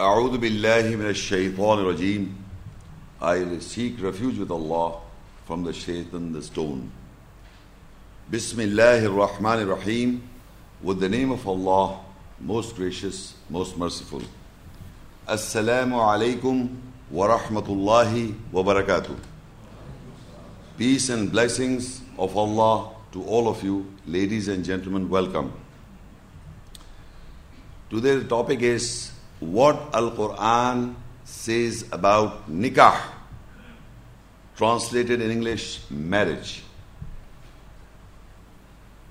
أعوذ بالله من الشيطان الرجيم I seek refuge with Allah from the shaitan, the stone. Bismillah ar-Rahman ar-Rahim With the name of Allah, most gracious, most merciful. Assalamu alaikum wa rahmatullahi wa barakatuh. Peace and blessings of Allah to all of you, ladies and gentlemen, welcome. Today the topic is what Al Quran says about nikah, translated in English, marriage.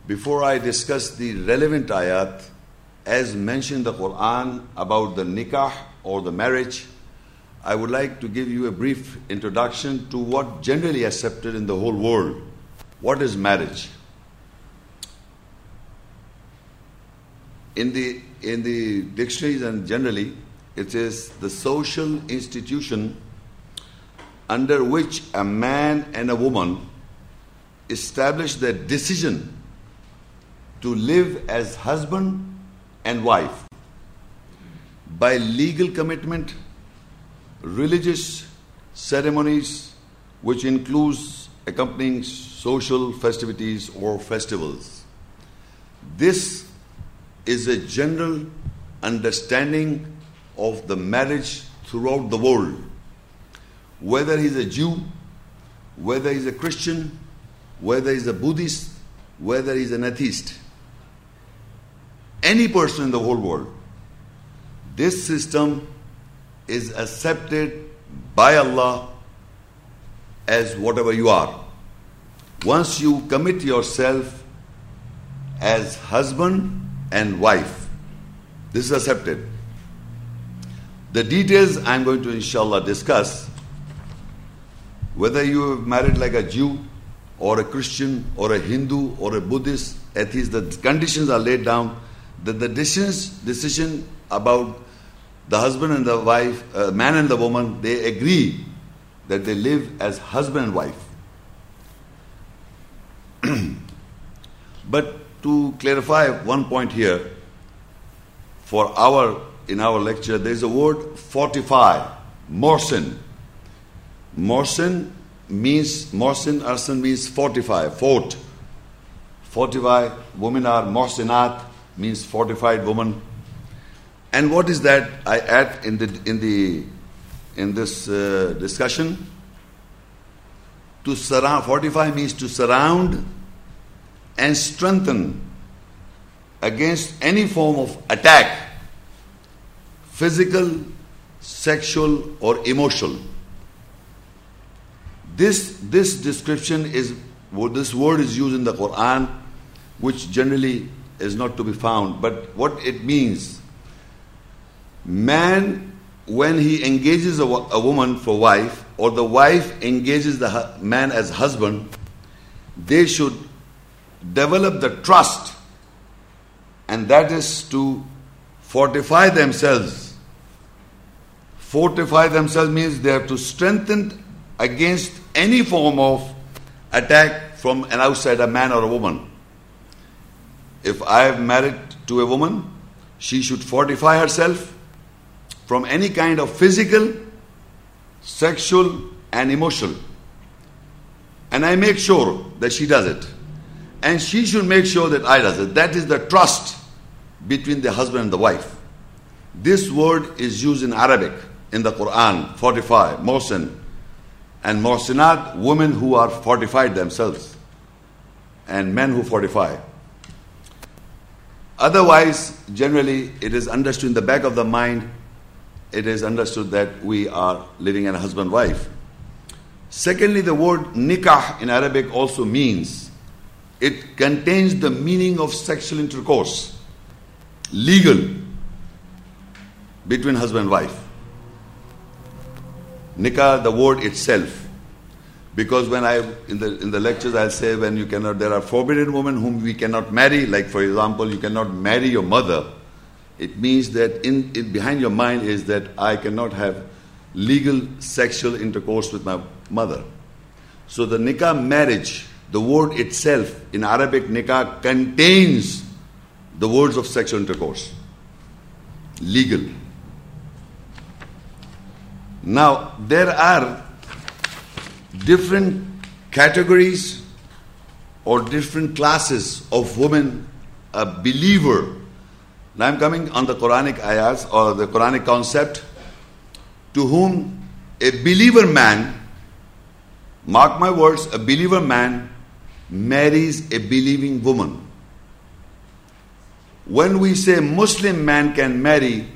Before I discuss the relevant ayat, as mentioned the Quran about the nikah or the marriage, I would like to give you a brief introduction to what generally accepted in the whole world. What is marriage? In the in the dictionaries and generally, it is the social institution under which a man and a woman establish their decision to live as husband and wife by legal commitment, religious ceremonies, which includes accompanying social festivities or festivals. This is a general understanding of the marriage throughout the world. Whether he's a Jew, whether he's a Christian, whether he's a Buddhist, whether he's an atheist, any person in the whole world, this system is accepted by Allah as whatever you are. Once you commit yourself as husband and wife, this is accepted. The details I'm going to inshallah discuss. Whether you have married like a Jew or a Christian or a Hindu or a Buddhist, atheist, the conditions are laid down that the decisions, decision about the husband and the wife, uh, man and the woman, they agree that they live as husband and wife. but to clarify one point here, for our in our lecture, there is a word fortify, morsen. Morsen means morsen arsan means fortify, fort. Fortify, women are morsenat, means fortified woman. And what is that I add in the in the in this uh, discussion? To surround, fortify means to surround and strengthen against any form of attack, physical, sexual, or emotional. This this description is this word is used in the Quran, which generally is not to be found. But what it means, man, when he engages a, a woman for wife, or the wife engages the man as husband, they should develop the trust, and that is to fortify themselves. Fortify themselves means they have to strengthen against any form of attack from an outside, a man or a woman. If I am married to a woman, she should fortify herself from any kind of physical, sexual, and emotional. And I make sure that she does it. And she should make sure that I does it. That is the trust between the husband and the wife. This word is used in Arabic in the Quran, fortify, mohsin, and mohsinat, women who are fortified themselves, and men who fortify. Otherwise, generally, it is understood in the back of the mind, it is understood that we are living in a husband wife. Secondly, the word nikah in Arabic also means it contains the meaning of sexual intercourse, legal, between husband and wife. Nikah, the word itself, because when I in the in the lectures I'll say when you cannot there are forbidden women whom we cannot marry, like for example, you cannot marry your mother. It means that in, in behind your mind is that I cannot have legal sexual intercourse with my mother. So the nikah marriage, the word itself in Arabic nikah contains the words of sexual intercourse. Legal. Now, there are different categories or different classes of women, a believer. Now, I'm coming on the Quranic ayahs or the Quranic concept to whom a believer man, mark my words, a believer man marries a believing woman. When we say Muslim man can marry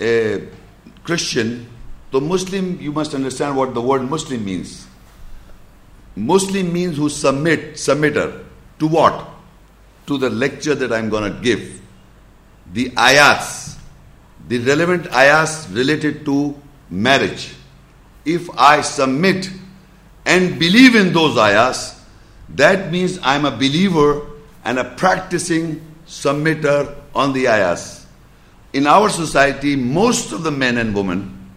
a Christian, the Muslim, you must understand what the word Muslim means. Muslim means who submit, submitter. To what? To the lecture that I'm going to give. The ayats, the relevant ayats related to marriage. If I submit and believe in those ayahs, that means I'm a believer and a practicing submitter on the ayahs. In our society, most of the men and women,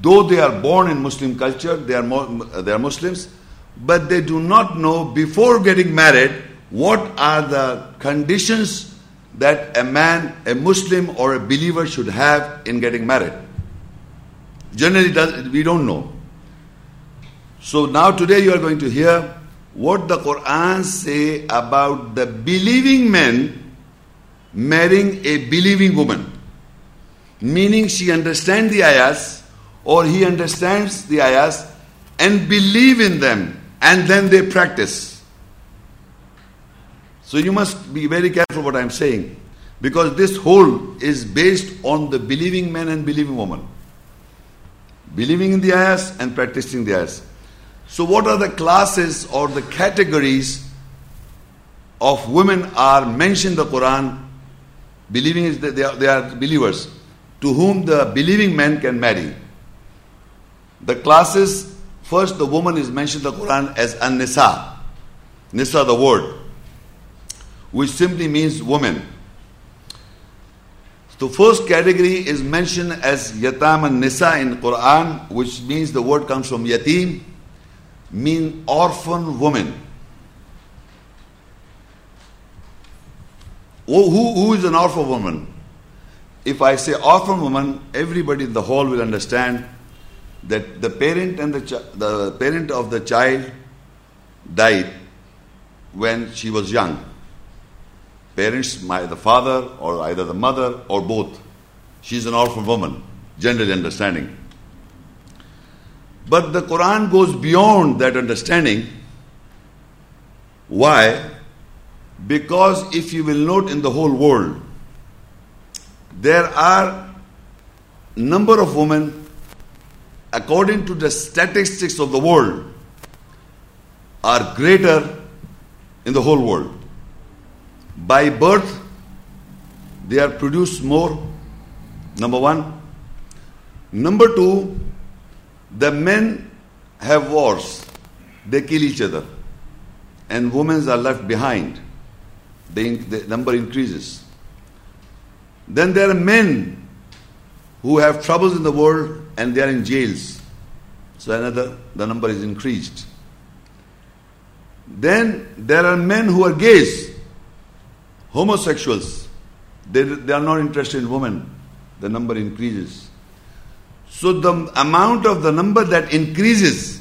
though they are born in Muslim culture, they are, they are Muslims, but they do not know before getting married what are the conditions that a man, a Muslim or a believer should have in getting married. Generally, we don't know. So now today you are going to hear what the Quran say about the believing man marrying a believing woman. Meaning she understands the ayahs or he understands the ayahs and believe in them and then they practice. So you must be very careful what I'm saying because this whole is based on the believing man and believing woman. Believing in the ayahs and practicing the ayahs. So, what are the classes or the categories of women are mentioned in the Quran? Believing is that they are, they are believers to whom the believing men can marry. The classes first, the woman is mentioned in the Quran as an nisa. Nisa, the word, which simply means woman. The first category is mentioned as yatam and nisa in Quran, which means the word comes from yatim, mean orphan woman. Oh, who, who is an orphan woman? If I say orphan woman, everybody in the hall will understand that the parent and the, the parent of the child died when she was young. Parents, my, the father or either the mother or both. She's an orphan woman, generally understanding. But the Quran goes beyond that understanding. Why? Because if you will note in the whole world, there are number of women according to the statistics of the world are greater in the whole world. By birth, they are produced more. Number one. Number two, the men have wars, they kill each other, and women are left behind. The, the number increases. Then there are men who have troubles in the world and they are in jails. So another the number is increased. Then there are men who are gays, homosexuals. They, they are not interested in women. The number increases. So the amount of the number that increases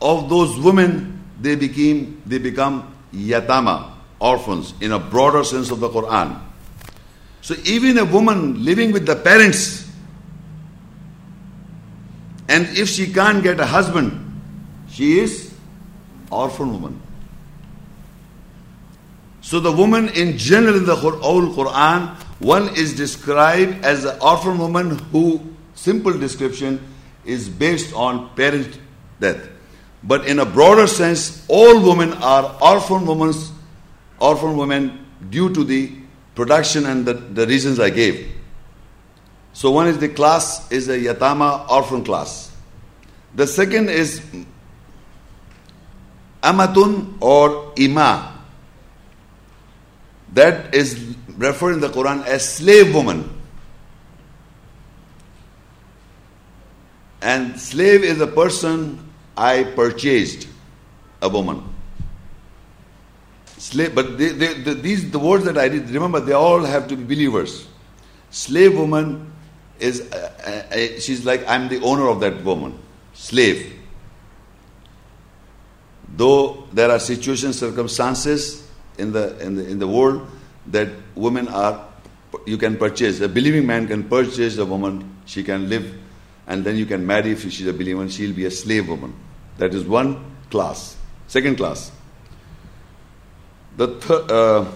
of those women, they became they become yatama, orphans, in a broader sense of the Quran. So even a woman living with the parents, and if she can't get a husband, she is orphan woman. So the woman in general in the whole Quran one is described as an orphan woman who, simple description, is based on parent death. But in a broader sense, all women are orphan women, orphan women due to the production and the, the reasons I gave. So one is the class is a yatama orphan class. The second is amatun or ima. That is referred in the Quran as slave woman. And slave is a person I purchased, a woman. Slave, but they, they, these the words that I did. Remember, they all have to be believers. Slave woman is uh, uh, she's like I'm the owner of that woman, slave. Though there are situations, circumstances in the in the in the world that women are you can purchase. A believing man can purchase a woman. She can live, and then you can marry if she's a believer. She'll be a slave woman. That is one class. Second class. The. Uh,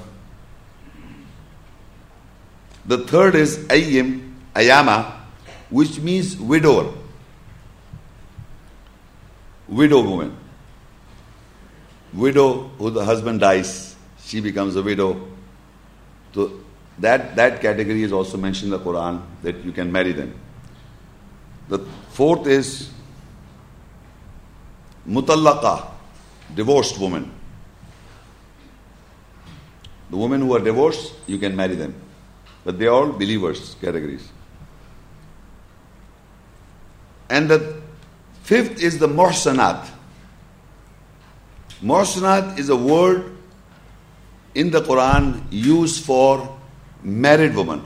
the third is Ayyim, Ayama, which means widower. Widow woman. Widow who the husband dies, she becomes a widow. So that, that category is also mentioned in the Quran that you can marry them. The fourth is Mutallaqa, divorced woman. The women who are divorced, you can marry them. But they are all believers categories. And the fifth is the Muhsanat. Muhsanat is a word in the Quran used for married woman.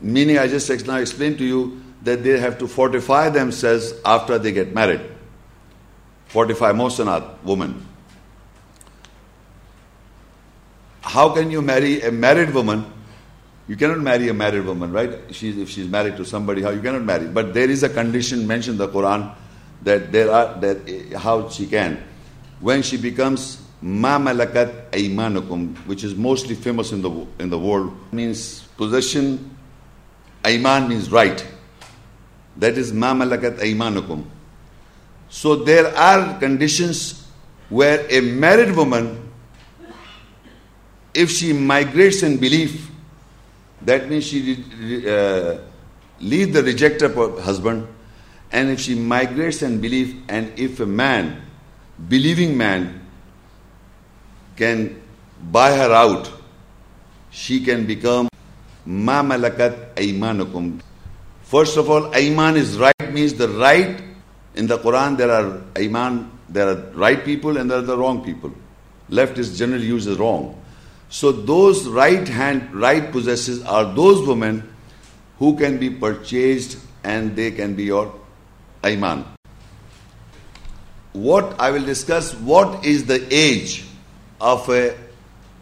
Meaning, I just now explained to you that they have to fortify themselves after they get married. Fortify Muhsanat, woman. how can you marry a married woman? You cannot marry a married woman, right? She's, if she's married to somebody, how you cannot marry. But there is a condition mentioned in the Quran that there are that eh, how she can. When she becomes ma malakat aymanukum, which is mostly famous in the in the world, means possession. Ayman means right. That is ma malakat aymanukum. So there are conditions where a married woman if she migrates in belief, that means she uh, leaves the rejecter husband. And if she migrates in belief, and if a man, believing man, can buy her out, she can become ma malakat aymanukum. First of all, ayman is right means the right. In the Quran, there are ayman, there are right people and there are the wrong people. Left is generally used as wrong. So those right hand, right possessors are those women who can be purchased and they can be your Ayman. What I will discuss, what is the age of a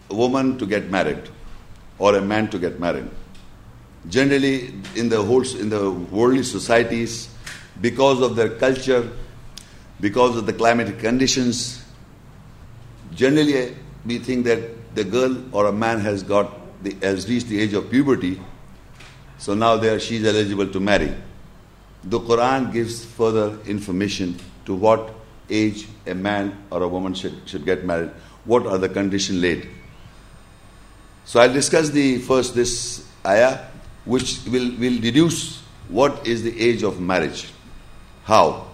woman to get married or a man to get married. Generally, in the whole in the worldly societies, because of their culture, because of the climatic conditions, generally uh, we think that the girl or a man has got the, has reached the age of puberty, so now there she is eligible to marry. The Quran gives further information to what age a man or a woman should, should get married What are the conditions laid? So I'll discuss the first this ayah, which will, will deduce what is the age of marriage. How?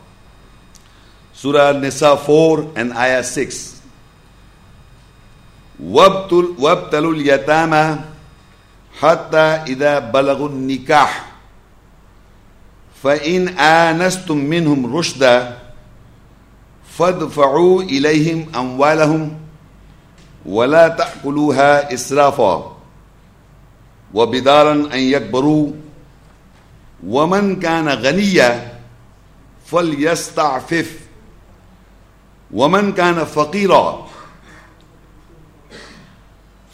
Surah Nisa 4 and ayah 6. وابتلوا اليتامى حتى إذا بلغوا النكاح فإن آنستم منهم رشدا فادفعوا إليهم أموالهم ولا تأكلوها إسرافا. وبدارا أن يكبروا. ومن كان غنيا فليستعفف. ومن كان فقيرا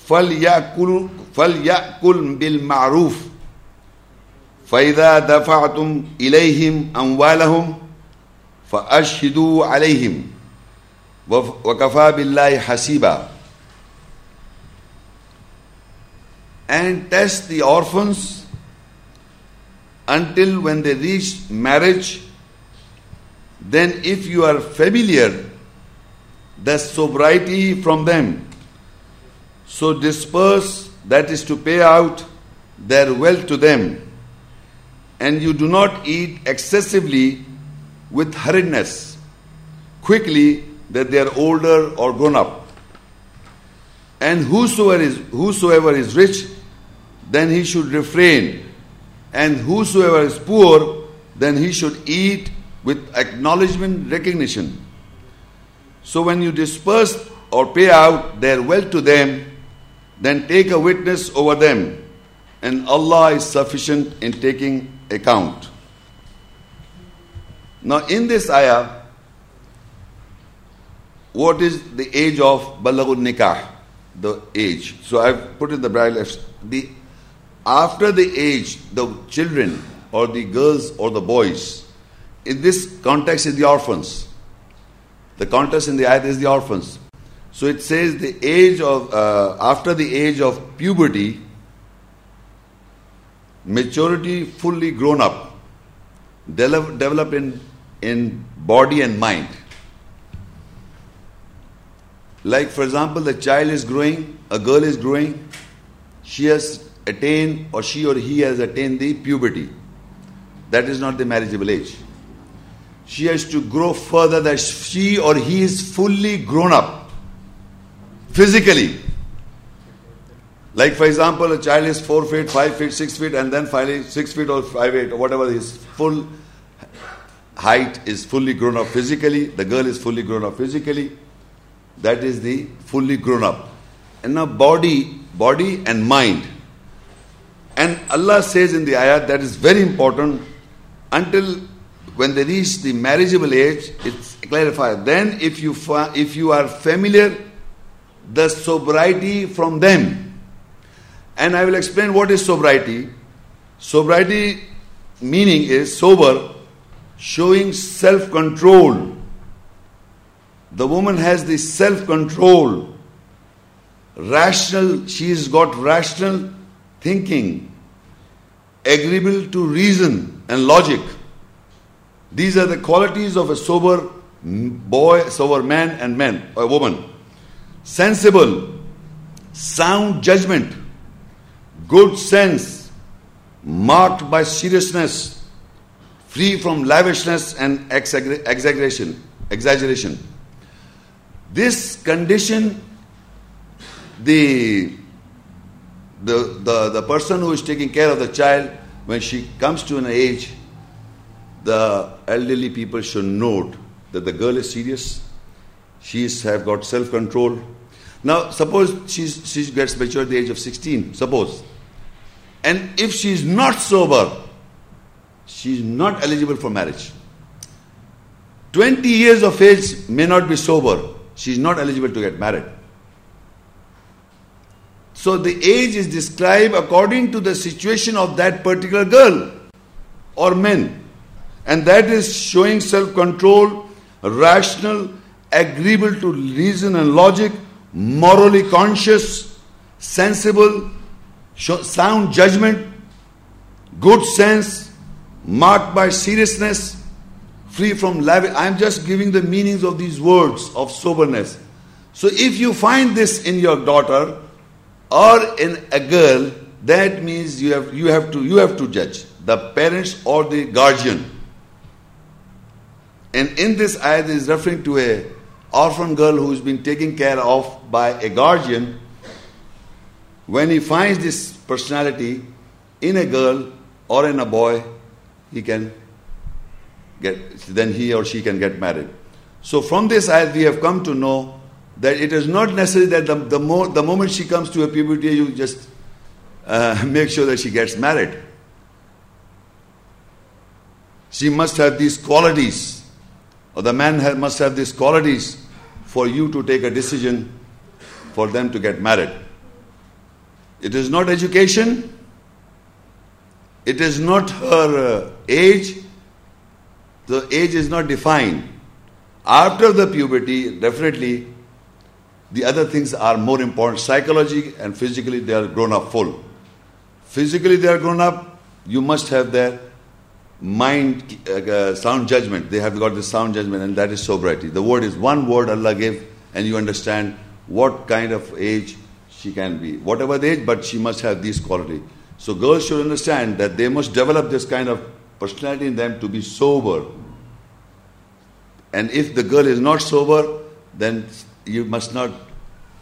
فليأكل فليأكل بالمعروف. فإذا دفعتم إليهم أموالهم فأشهدوا عليهم. وكفى بالله حسيبا. And test the orphans until when they reach marriage then if you are familiar the sobriety from them so disperse, that is to pay out their wealth to them. And you do not eat excessively with hurriedness, quickly that they are older or grown up. And whosoever is, whosoever is rich, then he should refrain. And whosoever is poor, then he should eat with acknowledgement, recognition. So when you disperse or pay out their wealth to them, then take a witness over them and Allah is sufficient in taking account. Now, in this ayah, what is the age of Balagul Nikah? The age. So I've put in the braille. The after the age, the children or the girls or the boys, in this context is the orphans. The context in the ayat is the orphans. So it says the age of uh, after the age of puberty, maturity fully grown up, develop, develop in, in body and mind. Like, for example, the child is growing, a girl is growing, she has attained, or she or he has attained the puberty. That is not the marriageable age. She has to grow further that she or he is fully grown up physically. Like, for example, a child is 4 feet, 5 feet, 6 feet, and then finally 6 feet or 5 feet, or whatever his full height is fully grown up physically, the girl is fully grown up physically. That is the fully grown up. And now body, body and mind. And Allah says in the ayat that is very important until when they reach the marriageable age, it's clarified. Then if you if you are familiar the sobriety from them. And I will explain what is sobriety. Sobriety meaning is sober, showing self control the woman has this self control, rational, she's got rational thinking, agreeable to reason and logic. These are the qualities of a sober boy, sober man and man or woman. Sensible, sound judgment, good sense, marked by seriousness, free from lavishness and exaggeration. exaggeration. This condition, the, the, the, the person who is taking care of the child, when she comes to an age, the elderly people should note that the girl is serious, she's have got self-control. Now, suppose she's, she gets mature at the age of 16, suppose. And if she's not sober, she's not eligible for marriage. 20 years of age may not be sober she is not eligible to get married. So the age is described according to the situation of that particular girl or men. And that is showing self control, rational, agreeable to reason and logic, morally conscious, sensible, sound judgment, good sense, marked by seriousness, free from lavish. I'm just giving the meanings of these words of soberness. So if you find this in your daughter or in a girl, that means you have you have to you have to judge the parents or the guardian. And in this ayat is referring to a orphan girl who's been taken care of by a guardian. When he finds this personality in a girl or in a boy, he can get, then he or she can get married. So from this ayat we have come to know that it is not necessary that the, the, more, the moment she comes to a puberty you just uh, make sure that she gets married. She must have these qualities, or the man must have these qualities for you to take a decision for them to get married. It is not education, it is not her uh, age, the age is not defined. After the puberty, definitely the other things are more important. Psychologically and physically, they are grown up full. Physically, they are grown up, you must have their mind, uh, sound judgment. They have got the sound judgment, and that is sobriety. The word is one word Allah gave, and you understand what kind of age she can be. Whatever the age, but she must have these qualities. So, girls should understand that they must develop this kind of personality in them to be sober. And if the girl is not sober, then you must not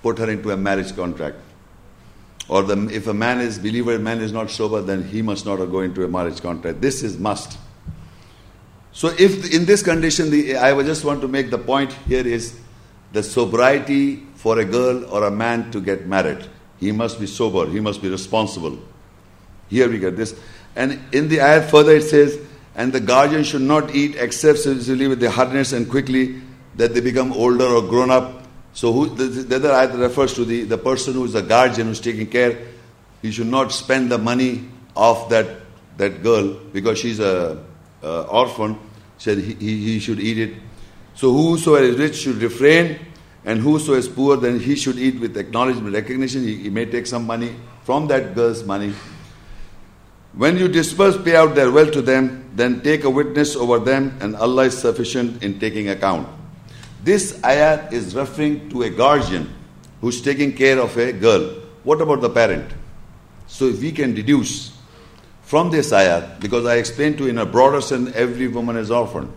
put her into a marriage contract. Or the, if a man is believer, man is not sober, then he must not go into a marriage contract. This is must. So if in this condition, the, I just want to make the point here is the sobriety for a girl or a man to get married. He must be sober. He must be responsible. Here we get this. And in the ayat further it says, and the guardian should not eat except successively with the hardness and quickly that they become older or grown up. So who, the, the other ayat refers to the, the person who is the guardian who's taking care. He should not spend the money of that, that girl because she's a, a orphan. Said he, he should eat it. So whoso is rich should refrain, and whoso is poor, then he should eat with acknowledgement, recognition. He, he may take some money from that girl's money when you disperse, pay out their wealth to them, then take a witness over them, and Allah is sufficient in taking account. This ayat is referring to a guardian who's taking care of a girl. What about the parent? So, if we can deduce from this ayat, because I explained to you in a broader sense, every woman is orphan.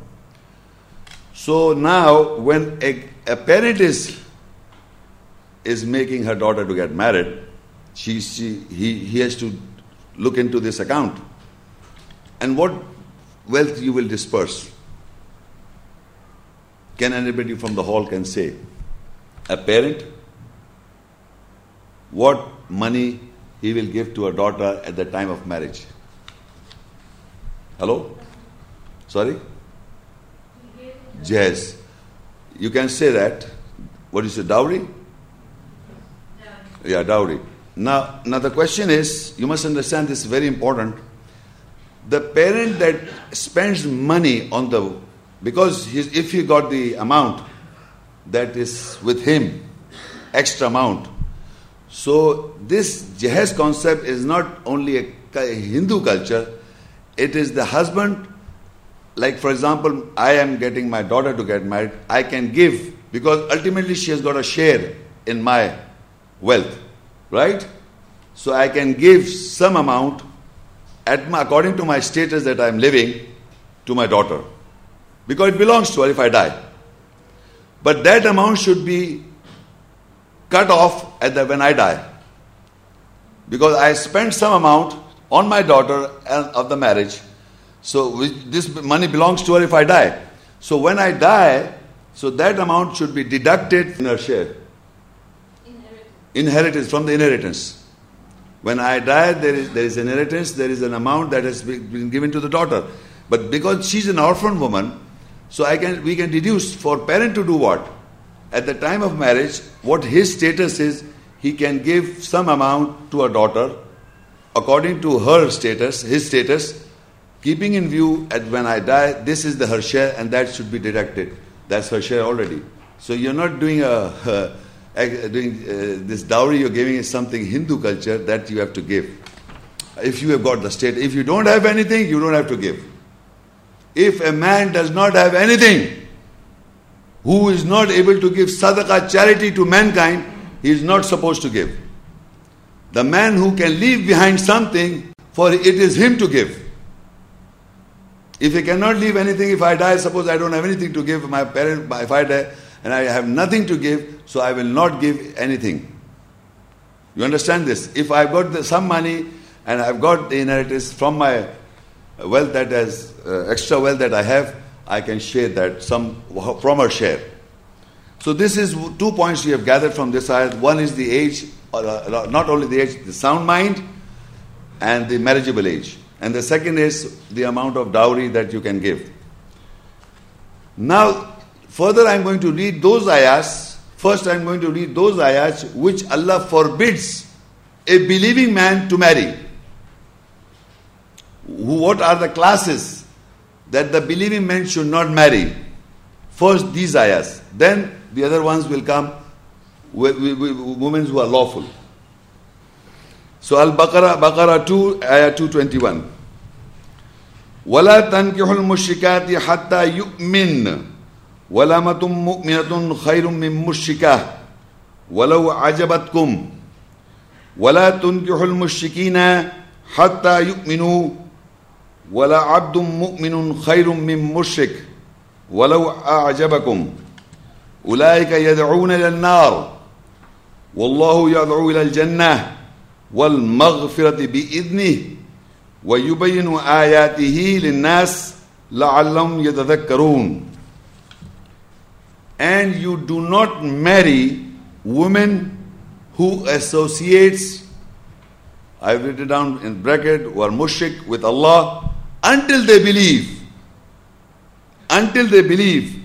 So now, when a, a parent is is making her daughter to get married, she, she he, he has to look into this account. And what wealth you will disperse? Can anybody from the hall can say? A parent? What money he will give to a daughter at the time of marriage? Hello? Sorry? Yes. You can say that. What is it, dowry? Yeah, dowry. Now, now the question is, you must understand this is very important. The parent that spends money on the, because if he got the amount that is with him, extra amount. So this Jahez concept is not only a Hindu culture, it is the husband, like for example, I am getting my daughter to get married, I can give because ultimately she has got a share in my wealth. Right? So I can give some amount at my, according to my status that I am living to my daughter. Because it belongs to her if I die. But that amount should be cut off at the, when I die. Because I spent some amount on my daughter of the marriage. So this money belongs to her if I die. So when I die, so that amount should be deducted in her share inheritance from the inheritance. When I die, there is, there is inheritance, there is an amount that has been given to the daughter. But because she's an orphan woman, so I can we can deduce for parent to do what? At the time of marriage, what his status is, he can give some amount to a daughter according to her status, his status, keeping in view at when I die, this is the her share and that should be deducted. That's her share already. So you're not doing a, doing uh, this dowry you're giving is something Hindu culture that you have to give. If you have got the state, if you don't have anything, you don't have to give. If a man does not have anything, who is not able to give sadaqah charity to mankind, he is not supposed to give. The man who can leave behind something, for it is him to give. If he cannot leave anything, if I die, suppose I don't have anything to give my parent, if I die, and I have nothing to give, so I will not give anything. You understand this? If I've got the, some money and I've got the inheritance from my wealth that has uh, extra wealth that I have, I can share that some from her share. So this is two points we have gathered from this ayat. One is the age, uh, not only the age, the sound mind, and the marriageable age. And the second is the amount of dowry that you can give. Now, Further, I am going to read those ayahs. First, I am going to read those ayahs which Allah forbids a believing man to marry. What are the classes that the believing man should not marry? First, these ayahs. Then, the other ones will come women who are lawful. So, Al Baqarah, Baqarah 2, ayah 221. ولا تنكحوا المشركات حتى يؤمن ولامة مؤمنة خير من مشركة ولو عجبتكم ولا تنكحوا المشركين حتى يؤمنوا ولا عبد مؤمن خير من مشرك ولو أعجبكم. أولئك يدعون إلى النار. والله يدعو إلى الجنة والمغفرة بإذنه ويبين آياته للناس لعلهم يتذكرون. And you do not marry women who associates I've written down in bracket, are mushrik with Allah until they believe. Until they believe.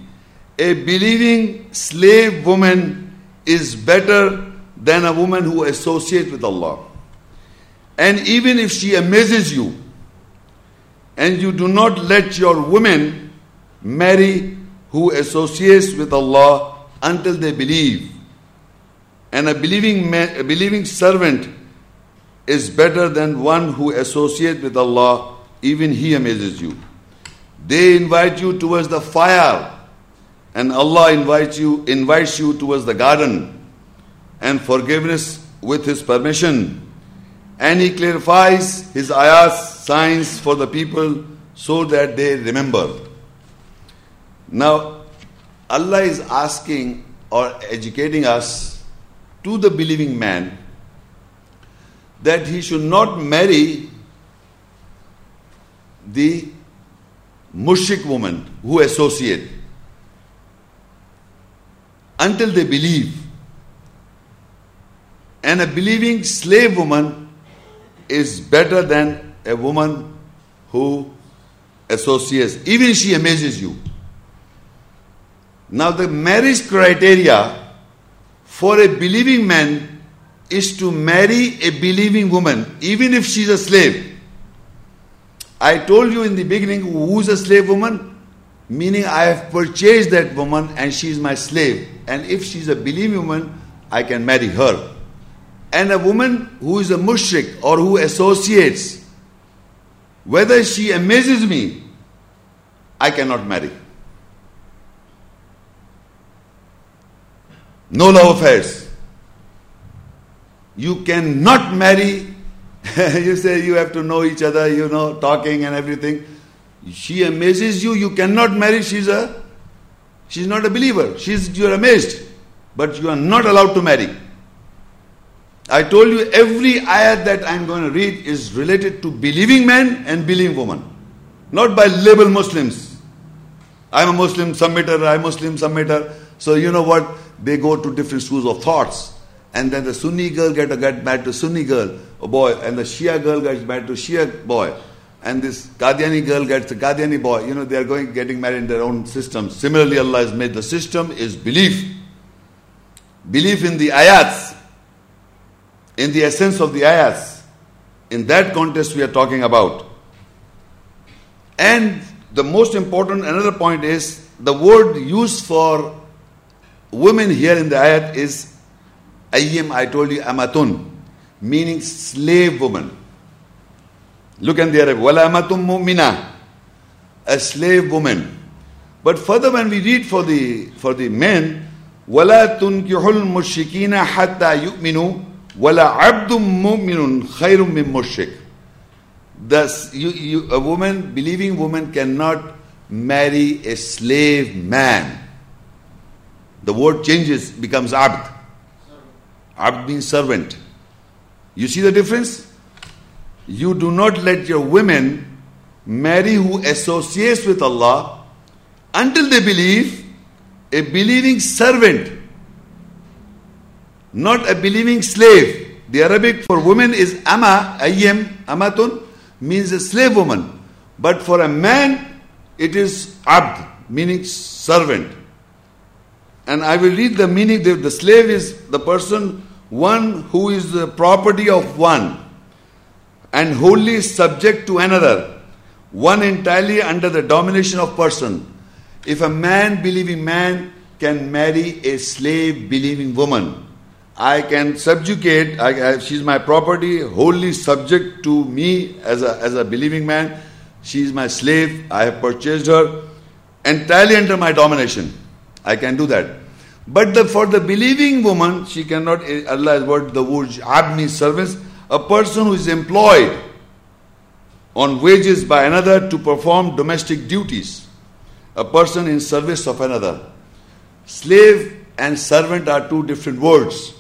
A believing slave woman is better than a woman who associates with Allah. And even if she amazes you, and you do not let your women marry who associates with Allah until they believe. And a believing, a believing servant is better than one who associates with Allah, even he amazes you. They invite you towards the fire, and Allah invites you, invites you towards the garden and forgiveness with His permission. And He clarifies His ayahs, signs for the people so that they remember. Now, Allah is asking or educating us to the believing man that he should not marry the mushrik woman who associate until they believe. And a believing slave woman is better than a woman who associates. Even if she amazes you. Now, the marriage criteria for a believing man is to marry a believing woman, even if she's a slave. I told you in the beginning who's a slave woman? Meaning, I have purchased that woman and she is my slave. And if she's a believing woman, I can marry her. And a woman who is a mushrik or who associates, whether she amazes me, I cannot marry. No love affairs. You cannot marry. you say you have to know each other, you know, talking and everything. She amazes you, you cannot marry. She's a she's not a believer. She's you're amazed. But you are not allowed to marry. I told you every ayat that I'm going to read is related to believing man and believing woman. Not by label Muslims. I'm a Muslim submitter, I'm Muslim submitter. So you know what? they go to different schools of thoughts. And then the Sunni girl get, get married to Sunni girl, a boy, and the Shia girl gets married to Shia boy. And this Qadiani girl gets a Qadiani boy. You know, they are going getting married in their own system. Similarly, Allah has made the system is belief. Belief in the ayats, in the essence of the ayats. In that context we are talking about. And the most important, another point is the word used for women here in the ayat is ayyim, I told you, amatun, meaning slave woman. Look in the Arabic, wala amatum mu'mina, a slave woman. But further when we read for the for the men, wala tunkihul mushrikina hatta yu'minu wala abdum mu'minun khairum min mushrik. Thus, you, you, a woman, believing woman cannot marry a slave man. The word changes, becomes abd. Abd means servant. You see the difference? You do not let your women marry who associates with Allah until they believe a believing servant, not a believing slave. The Arabic for women is ama, ayyam, amatun, means a slave woman. But for a man, it is abd, meaning servant. And I will read the meaning. The, slave is the person, one who is the property of one and wholly subject to another, one entirely under the domination of person. If a man believing man can marry a slave believing woman, I can subjugate, I, I, she's my property, wholly subject to me as a, as a believing man. She is my slave, I have purchased her, entirely under my domination. I can do that. But the, for the believing woman, she cannot, eh, Allah has word the word ab means service, a person who is employed on wages by another to perform domestic duties, a person in service of another. Slave and servant are two different words.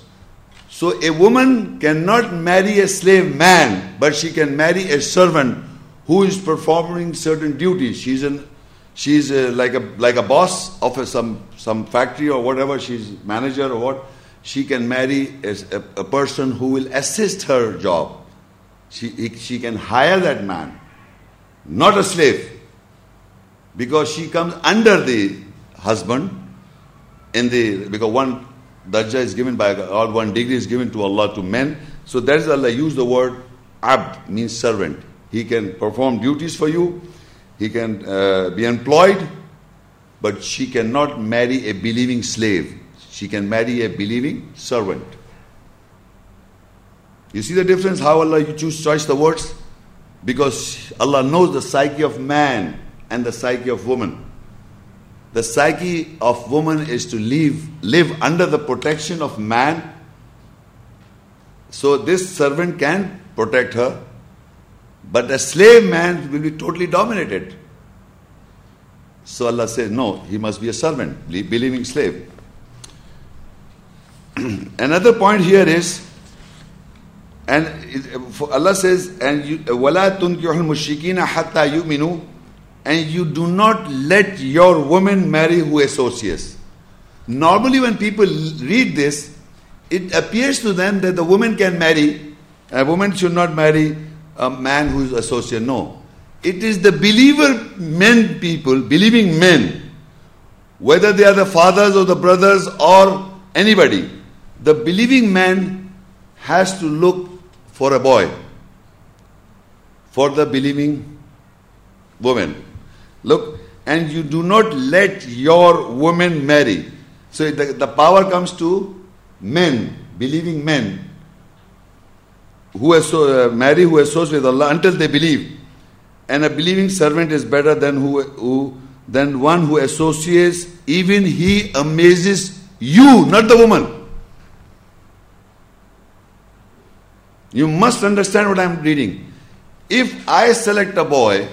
So a woman cannot marry a slave man, but she can marry a servant who is performing certain duties. She's an she's a, like a like a boss of a, some some factory or whatever. She's manager or what. She can marry a, a, person who will assist her job. She, he- she can hire that man, not a slave, because she comes under the husband in the because one darja is given by or one degree is given to Allah to men. So that is Allah use the word abd means servant. He can perform duties for you. He can uh, be employed, but she cannot marry a believing slave. She can marry a believing servant. You see the difference how Allah you choose choice the words? Because Allah knows the psyche of man and the psyche of woman. The psyche of woman is to live live under the protection of man. So this servant can protect her, but a slave man will be totally dominated. So Allah says, no, he must be a servant, believing slave. Another point here is, and it- for Allah says, and you, وَلَا تُنْكِحُ الْمُشْرِكِينَ حَتَّى يُؤْمِنُوا and you do not let your woman marry who associates. Normally, when people read this, it appears to them that the woman can marry, a woman should not marry a man who is associate. No. It is the believer men people, believing men, whether they are the fathers or the brothers or anybody, the believing man has to look for a boy, for the believing woman. Look, and you do not let your woman marry. So the, the power comes to men, believing men, who uh, marry who associate with Allah until they believe. And a believing servant is better than who, who than one who associates. Even he amazes you, not the woman. You must understand what I am reading. If I select a boy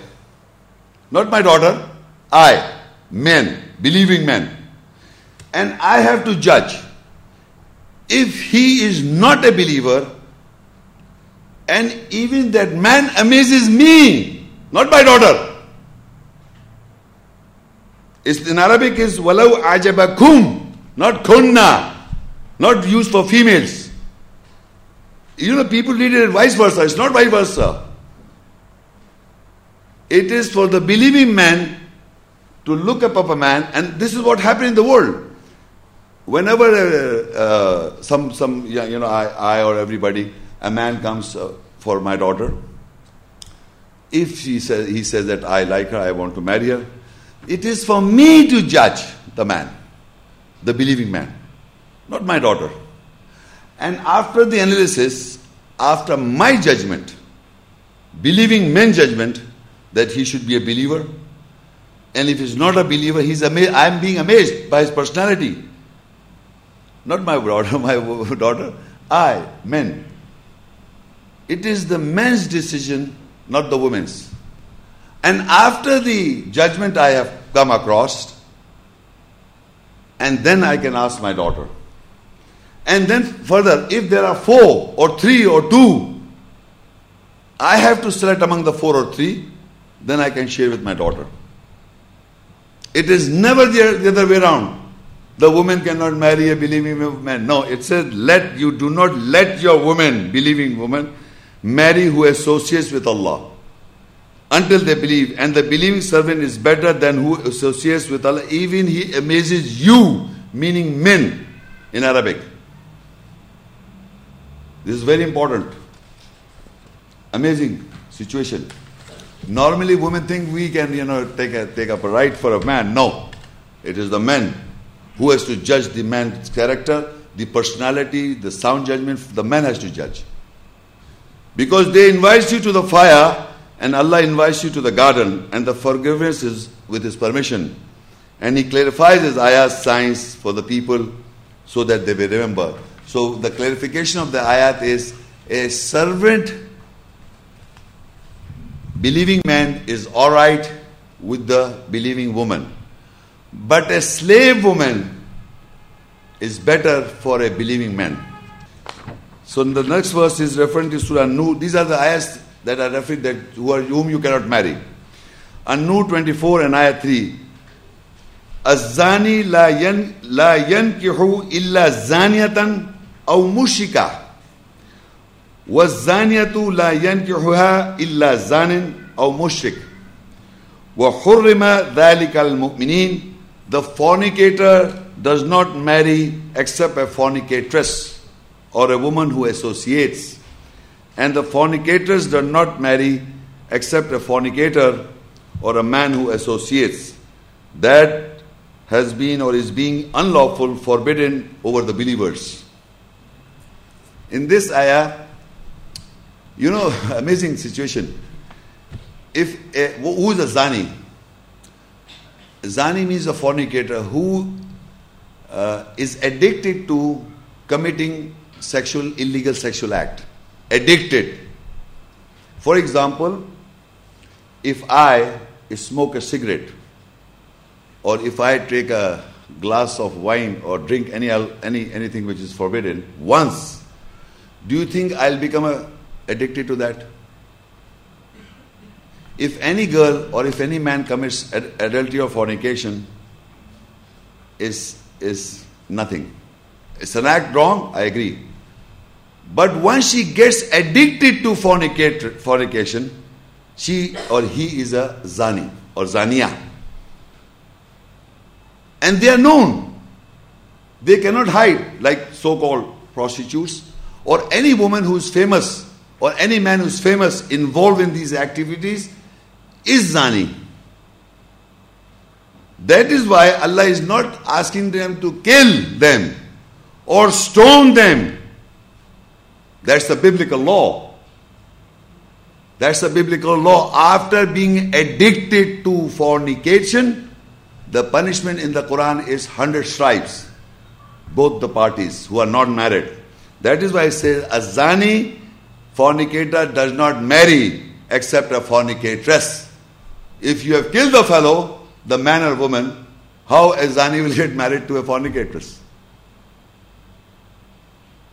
not my daughter, I, men, believing men. And I have to judge. If he is not a believer, and even that man amazes me, not my daughter. It's, in Arabic is walau ajabakum, not kunna, not used for females. You know, people read it vice versa. It's not vice versa. It is for the believing man to look up of a man, and this is what happened in the world. Whenever uh, uh, some some you know I, I or everybody a man comes uh, for my daughter, if he says he says that I like her, I want to marry her, it is for me to judge the man, the believing man, not my daughter. And after the analysis, after my judgment, believing men judgment, that he should be a believer. And if he's not a believer, he's amazed. I'm being amazed by his personality. Not my daughter, my daughter. I, men. It is the men's decision, not the woman's. And after the judgment I have come across, and then I can ask my daughter. And then further, if there are four or three or two, I have to select among the four or three then I can share with my daughter. It is never the other way around. The woman cannot marry a believing man. No, it says, let you do not let your woman, believing woman, marry who associates with Allah until they believe. And the believing servant is better than who associates with Allah. Even he amazes you, meaning men in Arabic. This is very important. Amazing situation. Normally, women think we can, you know, take a, take up a right for a man. No, it is the man who has to judge the man's character, the personality, the sound judgment. The man has to judge because they invite you to the fire, and Allah invites you to the garden, and the forgiveness is with His permission, and He clarifies His ayat signs for the people so that they may remember. So the clarification of the ayat is a servant believing man is all right with the believing woman. But a slave woman is better for a believing man. So in the next verse is referring to Surah Nur. These are the ayahs that are referring that who are whom you cannot marry. And Nur 24 and ayah 3. Azani لا ين لا illa إلا زانية أو مشركة والزانية لا ينكحها إلا زان Wa مشرك وحرم ذلك المؤمنين the fornicator does not marry except a fornicatress or a woman who associates. And the fornicators do not marry except a fornicator or a man who associates. That has been or is being unlawful, forbidden over the believers. In this ayah, you know, amazing situation. If a, who is a zani? Zani means a fornicator who uh, is addicted to committing sexual illegal sexual act. Addicted. For example, if I smoke a cigarette, or if I take a glass of wine or drink any any anything which is forbidden once, do you think I'll become a, addicted to that? If any girl or if any man commits ad- adultery or fornication, is is nothing. It's an act wrong, I agree. But once she gets addicted to fornication, she or he is a zani or zania. And they are known. They cannot hide, like so called prostitutes, or any woman who is famous, or any man who is famous involved in these activities is zani. That is why Allah is not asking them to kill them or stone them. That's the biblical law. That's the biblical law. After being addicted to fornication, the punishment in the Quran is 100 stripes. Both the parties who are not married. That is why it says, a zani, fornicator, does not marry except a fornicatress. If you have killed the fellow, the man or woman, how a zani will get married to a fornicatress?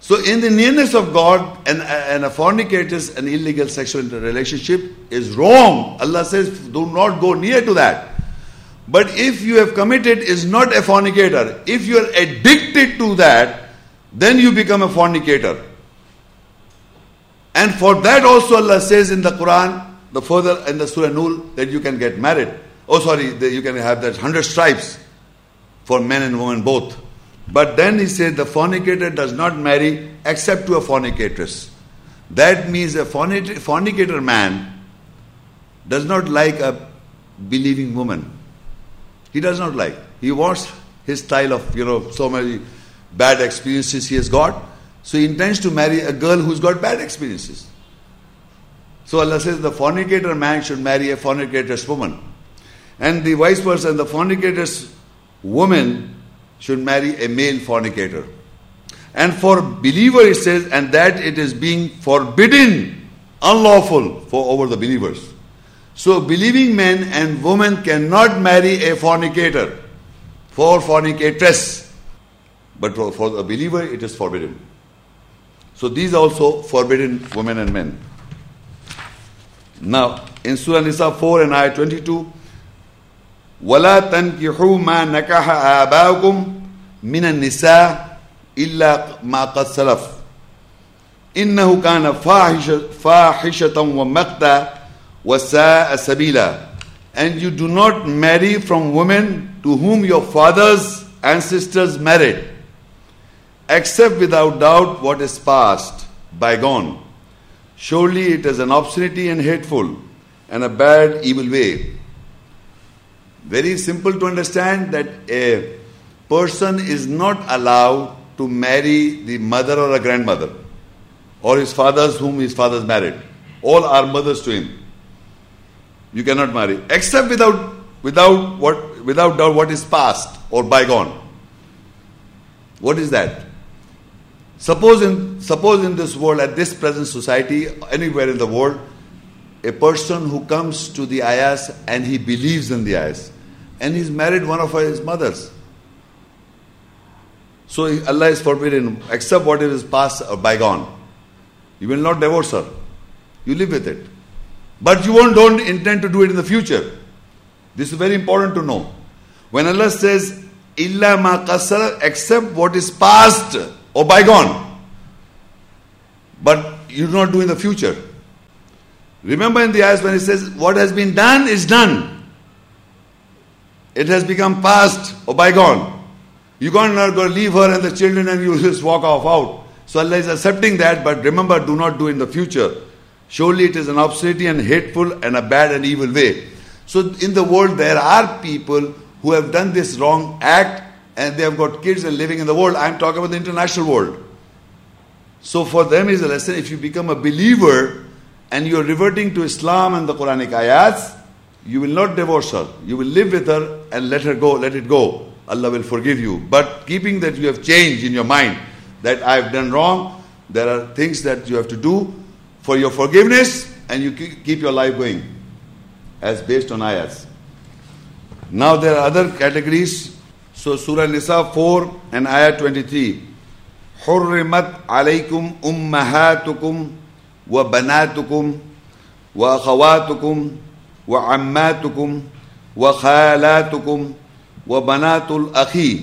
So, in the nearness of God, and, and a fornicatress, an illegal sexual relationship is wrong. Allah says, do not go near to that. But if you have committed is not a fornicator, if you are addicted to that, then you become a fornicator. And for that also Allah says in the Quran, the further in the Surah Nur, that you can get married. Oh, sorry, you can have that hundred stripes for men and women both. But then he said the fornicator does not marry except to a fornicatress. That means a fornicator man does not like a believing woman. He does not like. He wants his style of, you know, so many bad experiences he has got. So he intends to marry a girl who's got bad experiences. So Allah says the fornicator man should marry a fornicatress woman. And the vice versa, and the fornicator's woman should marry a male fornicator. And for believer it says, and that it is being forbidden, unlawful for over the believers. So believing men and women cannot marry a fornicator for fornicatress. But for, for the believer it is forbidden. So these are also forbidden women and men. Now in Surah Nisa 4 and ayah 22, ولا تنكحوا ما نكح آباؤكم من النساء إلا ما قد سلف إنه كان فاحشة, فاحشة ومقتا وساء سبيلا and you do not marry from women to whom your fathers and sisters married except without doubt what is past bygone surely it is an obscenity and hateful and a bad evil way very simple to understand that a person is not allowed to marry the mother or a grandmother or his fathers whom his fathers married. All are mothers to him. You cannot marry except without without what without doubt what is past or bygone. What is that? Suppose in suppose in this world at this present society anywhere in the world a person who comes to the ayahs and he believes in the ayahs and he's married one of his mothers. So Allah is forbidden, except what is past or uh, bygone. You will not divorce her. You live with it. But you won't, don't intend to do it in the future. This is very important to know. When Allah says, Illa ma qasara, except what is past or bygone. but you do not do in the future. Remember in the ayahs when it says, What has been done is done. It has become past oh, or bygone. You can't go leave her and the children and you just walk off out. So Allah is accepting that, but remember, do not do in the future. Surely it is an obscenity and hateful and a bad and evil way. So in the world there are people who have done this wrong act and they have got kids and living in the world. I'm talking about the international world. So for them is a lesson if you become a believer and you're reverting to Islam and the Quranic ayats, you will not divorce her. You will live with her and let her go, let it go. Allah will forgive you. But keeping that you have changed in your mind that I've done wrong, there are things that you have to do for your forgiveness and you keep your life going as based on ayats. Now there are other categories. So Surah Nisa 4 and Ayah 23. حرمت عليكم أمهاتكم وبناتكم وأخواتكم وعماتكم وخالاتكم وبنات الأخي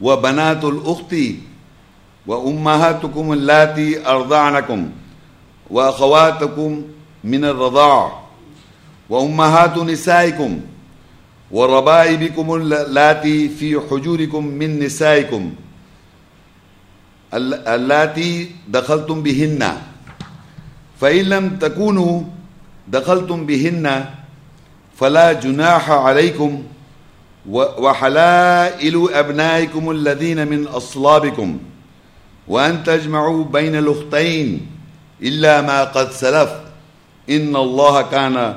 وبنات الأخت وأمهاتكم اللاتي أرضعنكم وأخواتكم من الرضاع وأمهات نسائكم وربائبكم اللاتي في حجوركم من نسائكم اللاتي دخلتم بهن. فإن لم تكونوا دخلتم بهن فلا جناح عليكم وحلائل أبنائكم الذين من أصلابكم وأن تجمعوا بين الأختين إلا ما قد سلف إن الله كان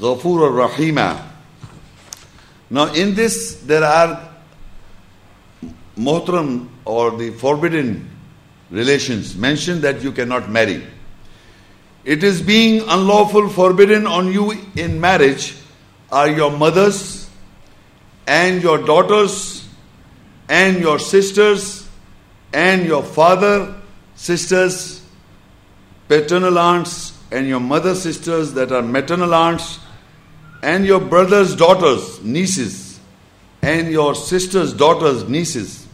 غفورا رحيما Now in this there are muhtaram or the forbidden relations mentioned that you cannot marry. It is being unlawful, forbidden on you in marriage are your mothers and your daughters and your sisters and your father, sisters, paternal aunts, and your mother sisters that are maternal aunts, and your brother's daughters, nieces, and your sister's daughters, nieces,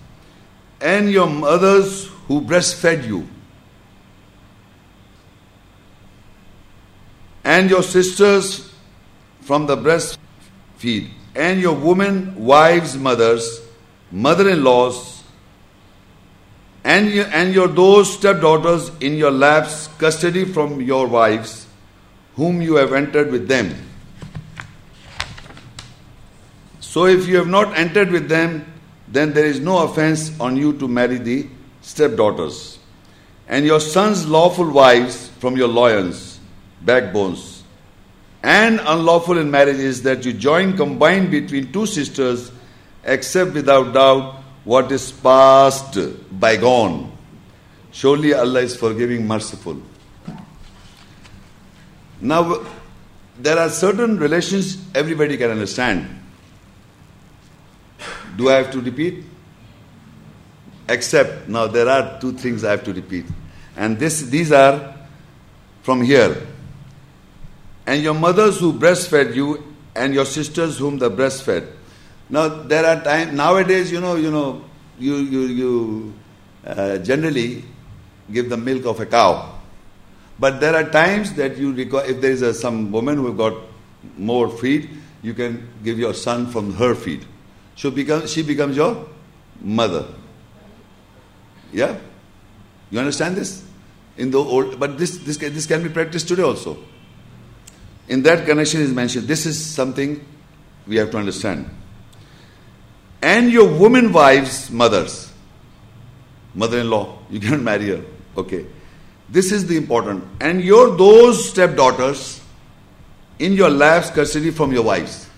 and your mothers who breastfed you, and your sisters from the breastfeed and your women, wives, mothers, mother in laws, and, your, and your those stepdaughters in your laps, custody from your wives, whom you have entered with them. So if you have not entered with them, then there is no offense on you to marry the stepdaughters. And your sons' lawful wives from your loins, backbones, and unlawful in marriage is that you join combined between two sisters, except without doubt what is past, bygone. Surely Allah is forgiving, merciful. Now, there are certain relations everybody can understand. Do I have to repeat? Except, now there are two things I have to repeat. And this, these are from here and your mothers who breastfed you, and your sisters whom the breastfed. Now there are times nowadays, you know, you know, you you you uh, generally give the milk of a cow, but there are times that you require. If there is a, some woman who got more feed, you can give your son from her feed. So become, she becomes your mother. Yeah, you understand this? In the old, but this this this can be practiced today also. In that connection is mentioned. This is something we have to understand. And your women wives, mothers, mother-in-law, you cannot marry her. Okay. This is the important. And your those stepdaughters in your laps custody from your wives.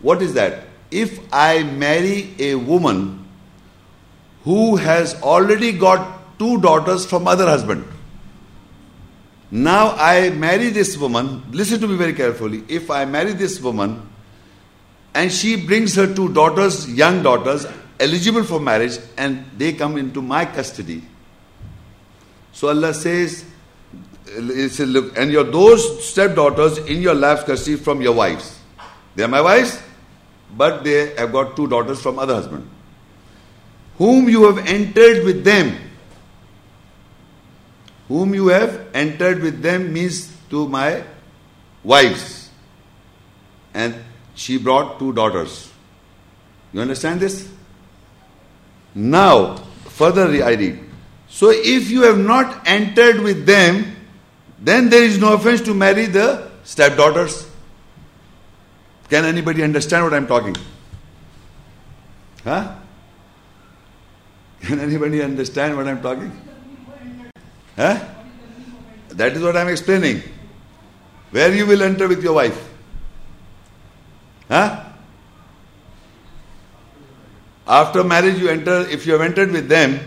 What is that? If I marry a woman who has already got two daughters from other husband, now I marry this woman, listen to me very carefully. If I marry this woman and she brings her two daughters, young daughters, eligible for marriage, and they come into my custody. So Allah says, look, and your those stepdaughters in your lap custody from your wives. They are my wives, but they have got two daughters from other husband. Whom you have entered with them whom you have entered with them means to my wives. And she brought two daughters. You understand this? Now, further I read. So if you have not entered with them, then there is no offense to marry the stepdaughters. Can anybody understand what I'm talking? Huh? Can anybody understand what I'm talking? Huh? That is what I'm explaining. Where you will enter with your wife? Huh? After marriage, you enter. If you have entered with them,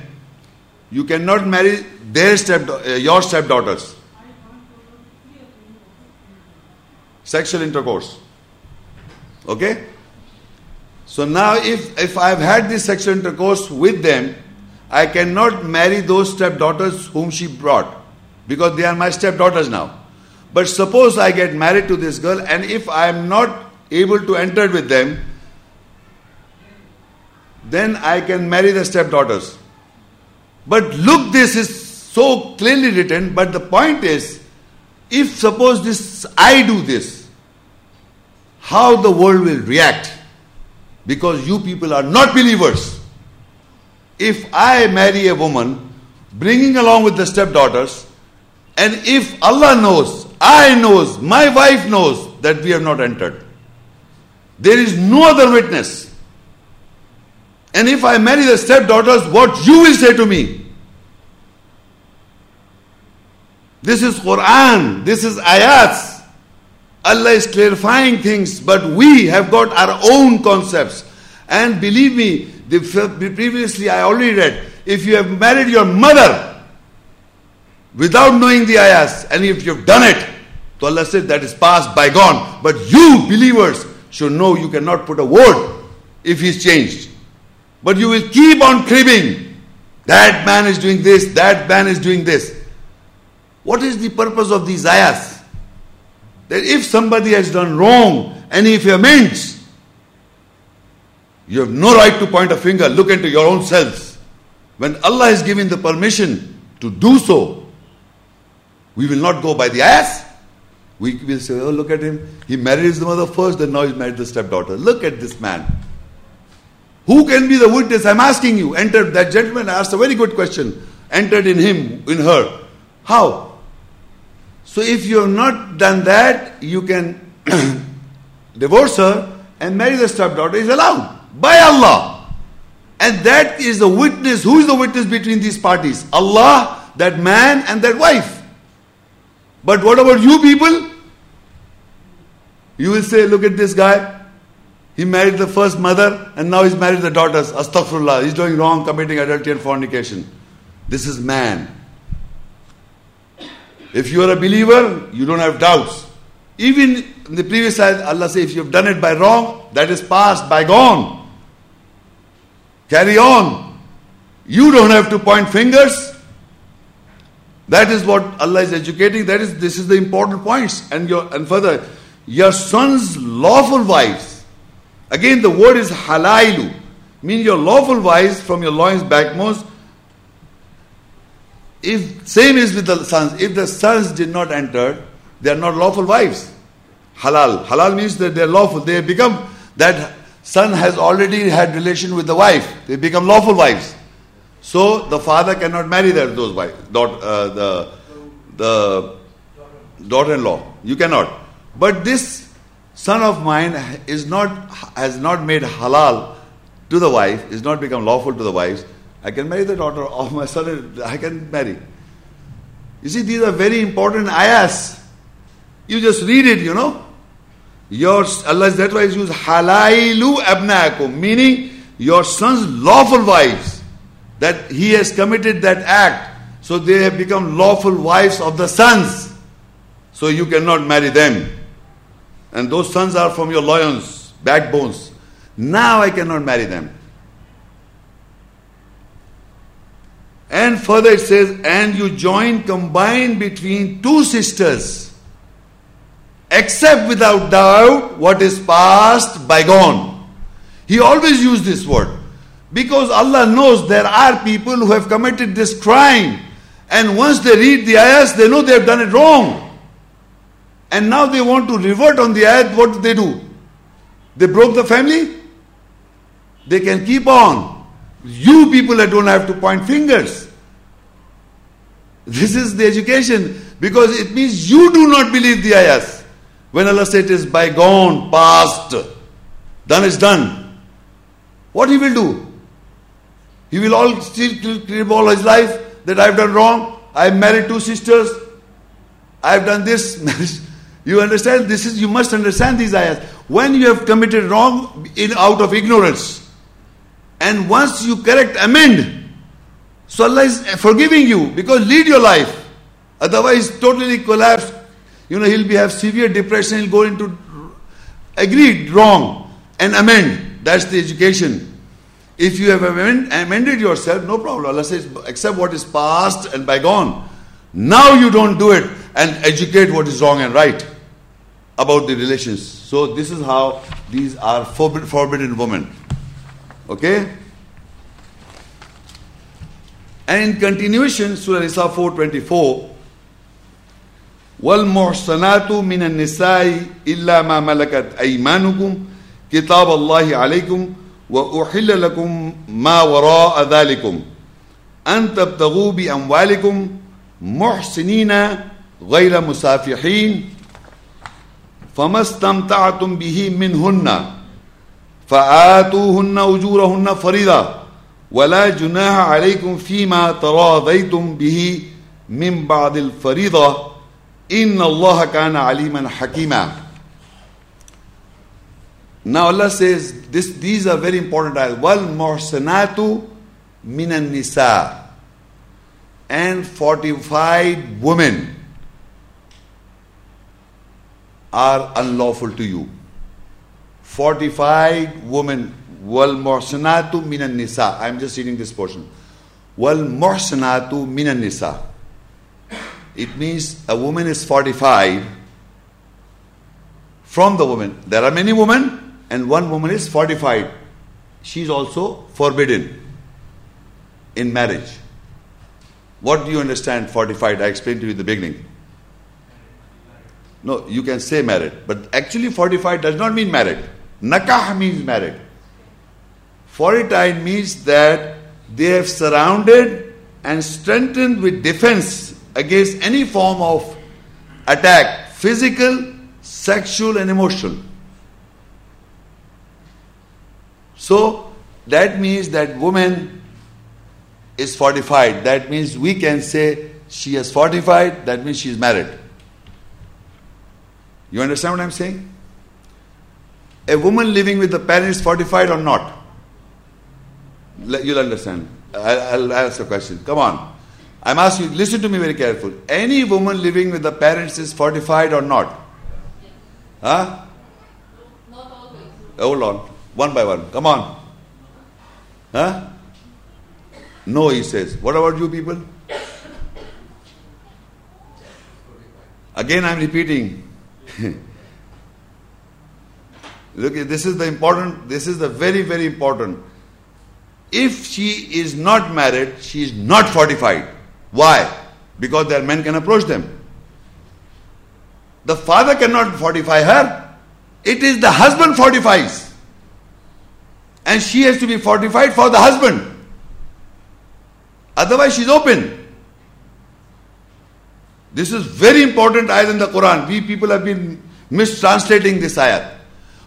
you cannot marry their step, uh, your stepdaughters. Sexual intercourse. Okay? So now, if, if I've had this sexual intercourse with them, I cannot marry those stepdaughters whom she brought because they are my stepdaughters now. But suppose I get married to this girl and if I am not able to enter with them, then I can marry the stepdaughters. But look, this is so clearly written, but the point is, if suppose this I do this, how the world will react because you people are not believers. If I marry a woman, bringing along with the stepdaughters, and if Allah knows, I knows, my wife knows that we have not entered, there is no other witness. And if I marry the stepdaughters, what you will say to me? This is Quran, this is ayats. Allah is clarifying things, but we have got our own concepts. And believe me, the, previously I already read, if you have married your mother without knowing the ayahs, and if you have done it, Allah said that is past, bygone. But you, believers, should know you cannot put a word if he's changed. But you will keep on cribbing. That man is doing this, that man is doing this. What is the purpose of these ayahs? that if somebody has done wrong and if he amends, you have no right to point a finger, look into your own selves. When Allah has given the permission to do so, we will not go by the ass. We will say, oh, look at him. He married his mother first, then now he's married the stepdaughter. Look at this man. Who can be the witness? I'm asking you. Entered that gentleman asked a very good question. Entered in him, in her. How? So if you have not done that, you can divorce her and marry the stepdaughter is allowed by Allah. And that is the witness. Who is the witness between these parties? Allah, that man, and that wife. But what about you people? You will say, look at this guy. He married the first mother and now he's married the daughters. Astaghfirullah. He's doing wrong, committing adultery and fornication. This is man. If you are a believer, you don't have doubts. Even in the previous ayat, Allah says, if you have done it by wrong, that is past, bygone. Carry on. You don't have to point fingers. That is what Allah is educating. That is, this is the important points. And your and further, your son's lawful wives. Again, the word is halailu, mean your lawful wives from your loins backmost if same is with the sons, if the sons did not enter, they are not lawful wives. Halal. Halal means that they are lawful. They become that son has already had relation with the wife. They become lawful wives. So the father cannot marry those wives, uh, the the daughter-in-law. You cannot. But this son of mine is not has not made halal to the wife, is not become lawful to the wives. I can marry the daughter of my son, I can marry. You see, these are very important ayahs. You just read it, you know. Your Allah that's why He used halailu abnaakum, meaning your son's lawful wives. That he has committed that act, so they have become lawful wives of the sons. So you cannot marry them. And those sons are from your loins, backbones. Now I cannot marry them. And further it says, and you join combine between two sisters, except without doubt what is past bygone. He always used this word because Allah knows there are people who have committed this crime And once they read the ayahs, they know they have done it wrong. And now they want to revert on the ayat, what do they do? They broke the family? They can keep on. You people that don't have to point fingers. This is the education because it means you do not believe the ayahs. When Allah said it is bygone, past, done is done. What he will do? He will all still crib all his life that I've done wrong. I've married two sisters. I've done this. you understand? This is you must understand these ayahs. When you have committed wrong in out of ignorance, and once you correct, amend, so Allah is forgiving you because lead your life. Otherwise, totally collapse. You know, he'll be have severe depression. He'll go into agreed wrong and amend. That's the education. If you have amend, amended yourself, no problem. Allah says, accept what is past and bygone. Now you don't do it and educate what is wrong and right about the relations. So this is how these are forbidden women. Okay? And in continuation, Surah Nisa 424, والمحصنات من النساء إلا ما ملكت أيمانكم كتاب الله عليكم وأحل لكم ما وراء ذلكم. أن تبتغوا بأموالكم محسنين غير مسافحين فما استمتعتم به منهن فآتوهن أجورهن فريضة ولا جناح عليكم فيما تراضيتم به من بعد الفريضة In Allah kana aliman hakima. Now Allah says this, these are very important ayahs. Wal morsanatu minan nisa. And fortified women are unlawful to you. Fortified women. Wal morsanatu minan nisa. I'm just reading this portion. Wal morsanatu minan nisa. It means a woman is fortified from the woman. There are many women, and one woman is fortified. She is also forbidden in marriage. What do you understand fortified? I explained to you in the beginning. No, you can say married, but actually fortified does not mean married. Nakah means married. Fortified means that they have surrounded and strengthened with defense against any form of attack, physical, sexual, and emotional. So that means that woman is fortified. That means we can say she is fortified, that means she is married. You understand what I'm saying? A woman living with the parents fortified or not? You'll understand. I'll, I'll ask a question. Come on. I'm asking you, listen to me very careful. Any woman living with the parents is fortified or not? Huh? Not always. Hold on. One by one. Come on. Huh? No, he says. What about you people? Again, I'm repeating. Look, this is the important, this is the very, very important. If she is not married, she is not fortified. Why? Because their men can approach them. The father cannot fortify her. It is the husband fortifies. And she has to be fortified for the husband. Otherwise, she's open. This is very important ayat in the Quran. We people have been mistranslating this ayat.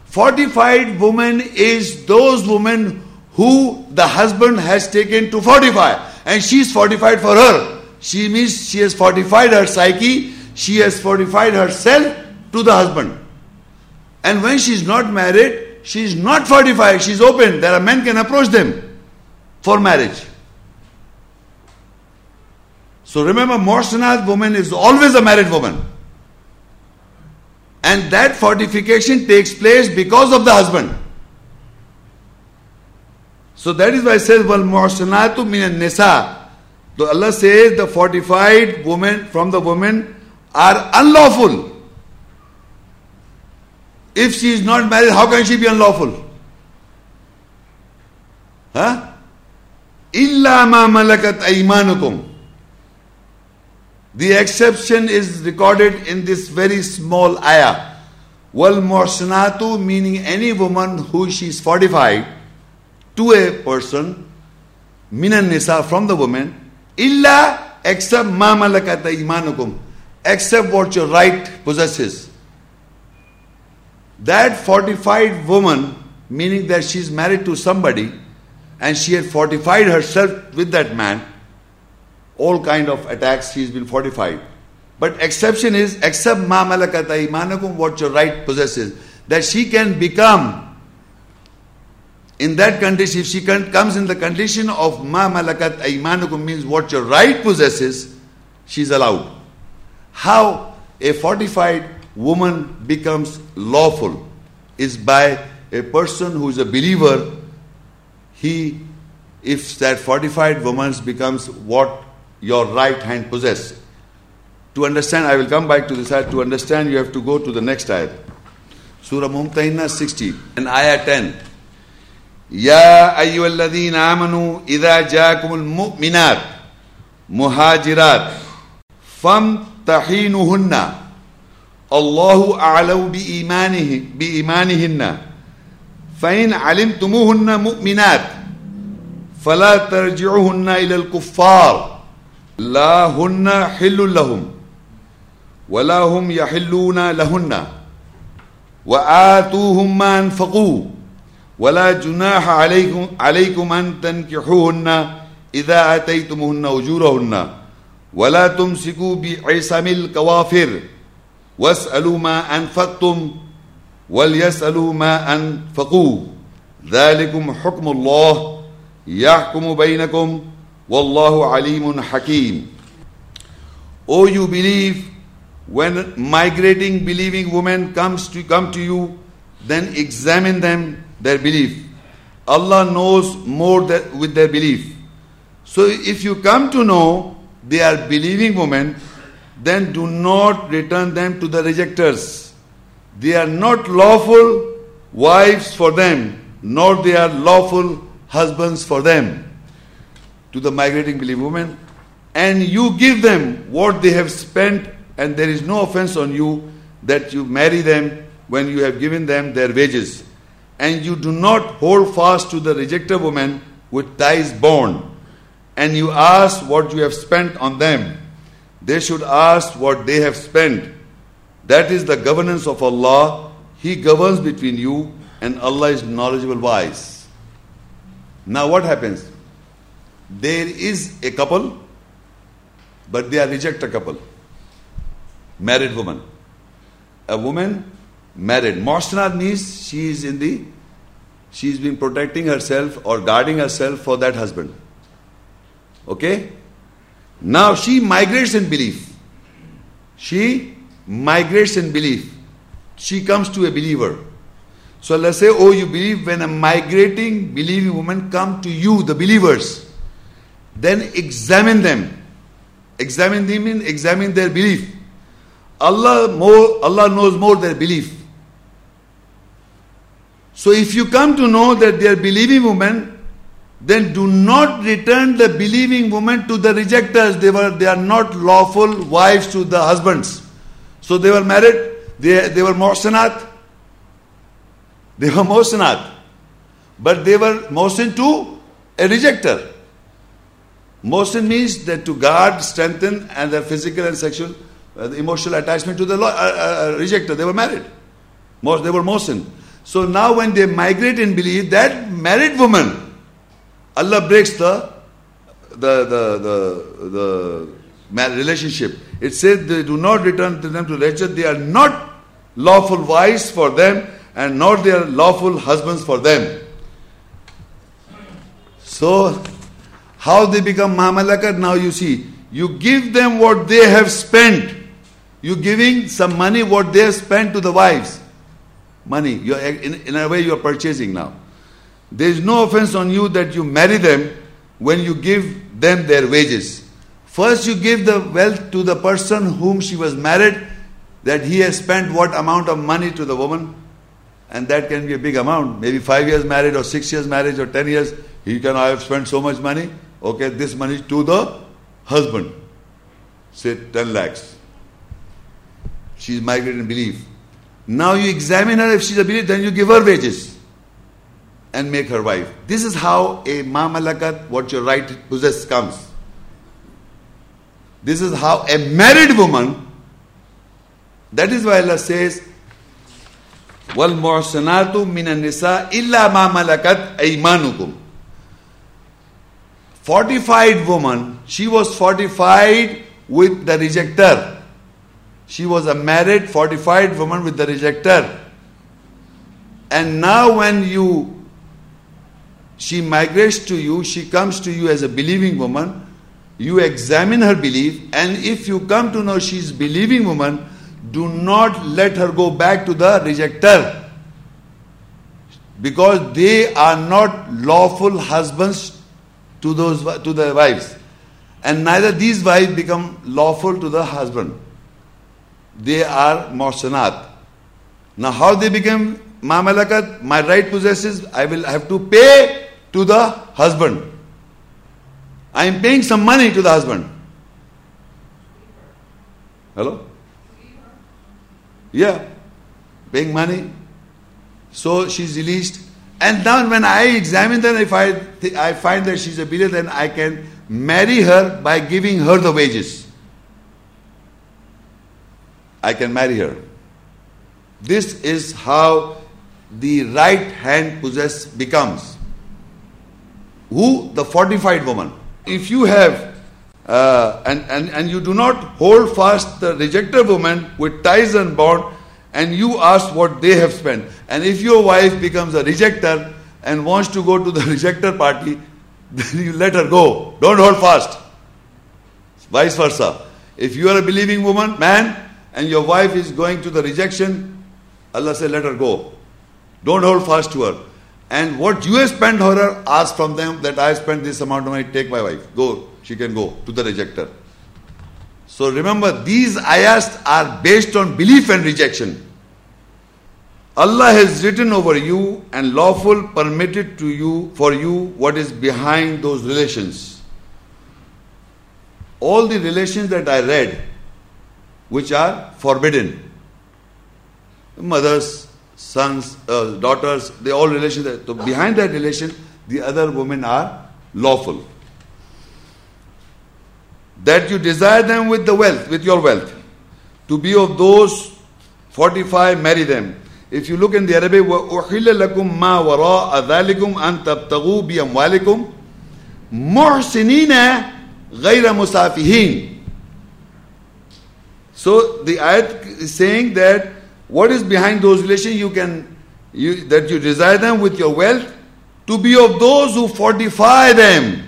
Fortified woman is those women who the husband has taken to fortify. And she's fortified for her. She means she has fortified her psyche, she has fortified herself to the husband. And when she is not married, she is not fortified, she is open. There are men can approach them for marriage. So remember, Morsanat woman is always a married woman. And that fortification takes place because of the husband. So that is why it says, Wal muhsanatu min nisa. So Allah says the fortified women from the women are unlawful. If she is not married, how can she be unlawful? Huh? Illa ma malakat. The exception is recorded in this very small ayah. Wal muhsanatu meaning any woman who she is fortified to a person, minan nisa from the woman, illa except ma malakat imanukum, except what your right possesses. That fortified woman, meaning that she is married to somebody and she had fortified herself with that man, all kind of attacks she has been fortified. But exception is except ma malakat imanukum, what your right possesses, that she can become in that condition, if she comes in the condition of ma malakat aymanukum means what your right possesses, she is allowed. How a fortified woman becomes lawful is by a person who is a believer. He, if that fortified woman becomes what your right hand possesses. To understand, I will come back to this ayat. To understand, you have to go to the next ayat. Surah Mumtahina 60 and ayah 10. يا أيها الذين آمنوا إذا جاءكم المؤمنات مهاجرات فامتحنوهن الله أعلم بإيمانه بإيمانهن فإن علمتموهن مؤمنات فلا ترجعوهن إلى الكفار لا هن حل لهم ولا هم يحلون لهن وآتوهم ما أنفقوا ولا جناح عليكم عليكم أن تنكحوهن إذا آتيتموهن أجورهن. ولا تمسكوا بعصم الكوافر. واسألوا ما أنفقتم وليسألوا ما أنفقوا ذلكم حكم الله. يحكم بينكم والله عليم حكيم. O you believe when migrating believing women comes to come to you then examine them their belief. Allah knows more with their belief. So if you come to know they are believing women, then do not return them to the rejectors. They are not lawful wives for them, nor they are lawful husbands for them. To the migrating believing women, and you give them what they have spent, and there is no offense on you that you marry them when you have given them their wages and you do not hold fast to the rejected woman with ties bound, and you ask what you have spent on them, they should ask what they have spent. That is the governance of Allah. He governs between you, and Allah is knowledgeable wise. Now, what happens? There is a couple, but they are rejected couple. Married woman. A woman married. Muhsanat means she is in the, she has been protecting herself or guarding herself for that husband. Okay? Now she migrates in belief. She migrates in belief. She comes to a believer. So let's say, oh, you believe when a migrating believing woman come to you, the believers, then examine them. Examine them in examine their belief. Allah more Allah knows more their belief. So if you come to know that they are believing women, then do not return the believing women to the rejectors. They were they are not lawful wives to the husbands. So they were married, they, they were muhsanat. They were muhsanat. But they were muhsin to a rejecter. Muhsin means that to guard, strengthen, and their physical and sexual, uh, emotional attachment to the uh, uh, rejecter. They were married. They were muhsin. So now when they migrate and believe that married woman, Allah breaks the the the the, the relationship. It says they do not return to them to wretched. They are not lawful wives for them, and not they are lawful husbands for them. So, how they become mamalakat? Now you see, you give them what they have spent. You giving some money what they have spent to the wives money. You're, in, in a way, you are purchasing now. There is no offense on you that you marry them when you give them their wages. First, you give the wealth to the person whom she was married, that he has spent what amount of money to the woman, and that can be a big amount. Maybe five years married, or six years marriage, or ten years. He can I have spent so much money. Okay, this money to the husband. say 10 lakhs. She's migrated in belief. Now you examine her, if she's a believer, then you give her wages and make her wife. This is how a mamalakat, what your right possess, comes. This is how a married woman, that is why Allah says, وَالْمُحْسَنَاتُ مِنَ النِّسَاءِ إِلَّا مَا مَلَكَتْ أَيْمَانُكُمْ Fortified woman, she was fortified with the rejecter. She was a married, fortified woman with the rejecter. And now, when you she migrates to you, she comes to you as a believing woman, you examine her belief, and if you come to know she is believing woman, do not let her go back to the rejecter. Because they are not lawful husbands to those to the wives. And neither these wives become lawful to the husband they are muhsanat. Now, how they became mamalakat? My right possesses, I will have to pay to the husband. I am paying some money to the husband. Hello? Yeah, paying money. So she's released. And now when I examine her, if I, I find that she's a bidder, then I can marry her by giving her the wages. I can marry her. This is how the right hand possess becomes. Who? The fortified woman. If you have uh, and, and, and you do not hold fast the rejected woman with ties and bond, and you ask what they have spent. And if your wife becomes a rejecter and wants to go to the rejecter party, then you let her go. Don't hold fast. Vice versa. If you are a believing woman, man, and your wife is going to the rejection, Allah said, let her go. Don't hold fast to her. And what you have spent on her, ask from them that I spent this amount of money, take my wife. Go, she can go to the rejecter. So remember, these ayahs are based on belief and rejection. Allah has written over you and lawful permitted to you for you what is behind those relations. All the relations that I read, which are forbidden. Mothers, sons, uh, daughters, they all relations. So behind that relation, the other women are lawful. That you desire them with the wealth, with your wealth. To be of those 45, marry them. If you look in the Arabic, وَأُحِلَّ لَكُم مَا وَرَاءَ ذَلِكُمْ أَن تَبْتَغُوا بِأَمْوَالِكُمْ مُحْسِنِينَ غَيْرَ مُسَافِهِينَ so the ayat is saying that what is behind those relations you can you, that you desire them with your wealth to be of those who fortify them.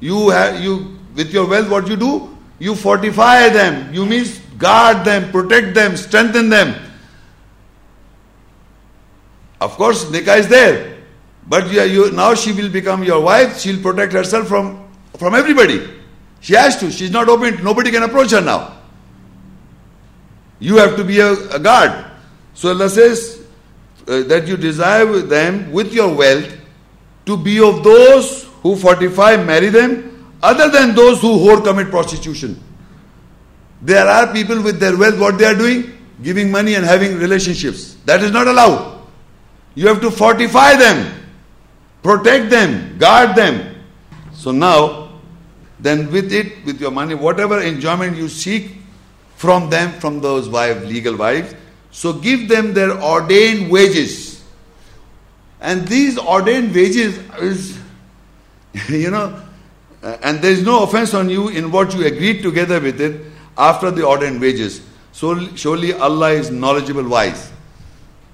You have you with your wealth what you do? You fortify them. You means guard them, protect them, strengthen them. Of course, nikah is there, but you, you, now she will become your wife. She'll protect herself from from everybody. She has to. She's not open. Nobody can approach her now. You have to be a, a guard. So Allah says uh, that you desire them with your wealth to be of those who fortify, marry them, other than those who whore commit prostitution. There are people with their wealth, what they are doing? Giving money and having relationships. That is not allowed. You have to fortify them, protect them, guard them. So now, then with it, with your money, whatever enjoyment you seek, from them, from those wives, legal wives. So give them their ordained wages. And these ordained wages is, you know, uh, and there is no offense on you in what you agreed together with it after the ordained wages. So surely Allah is knowledgeable, wise.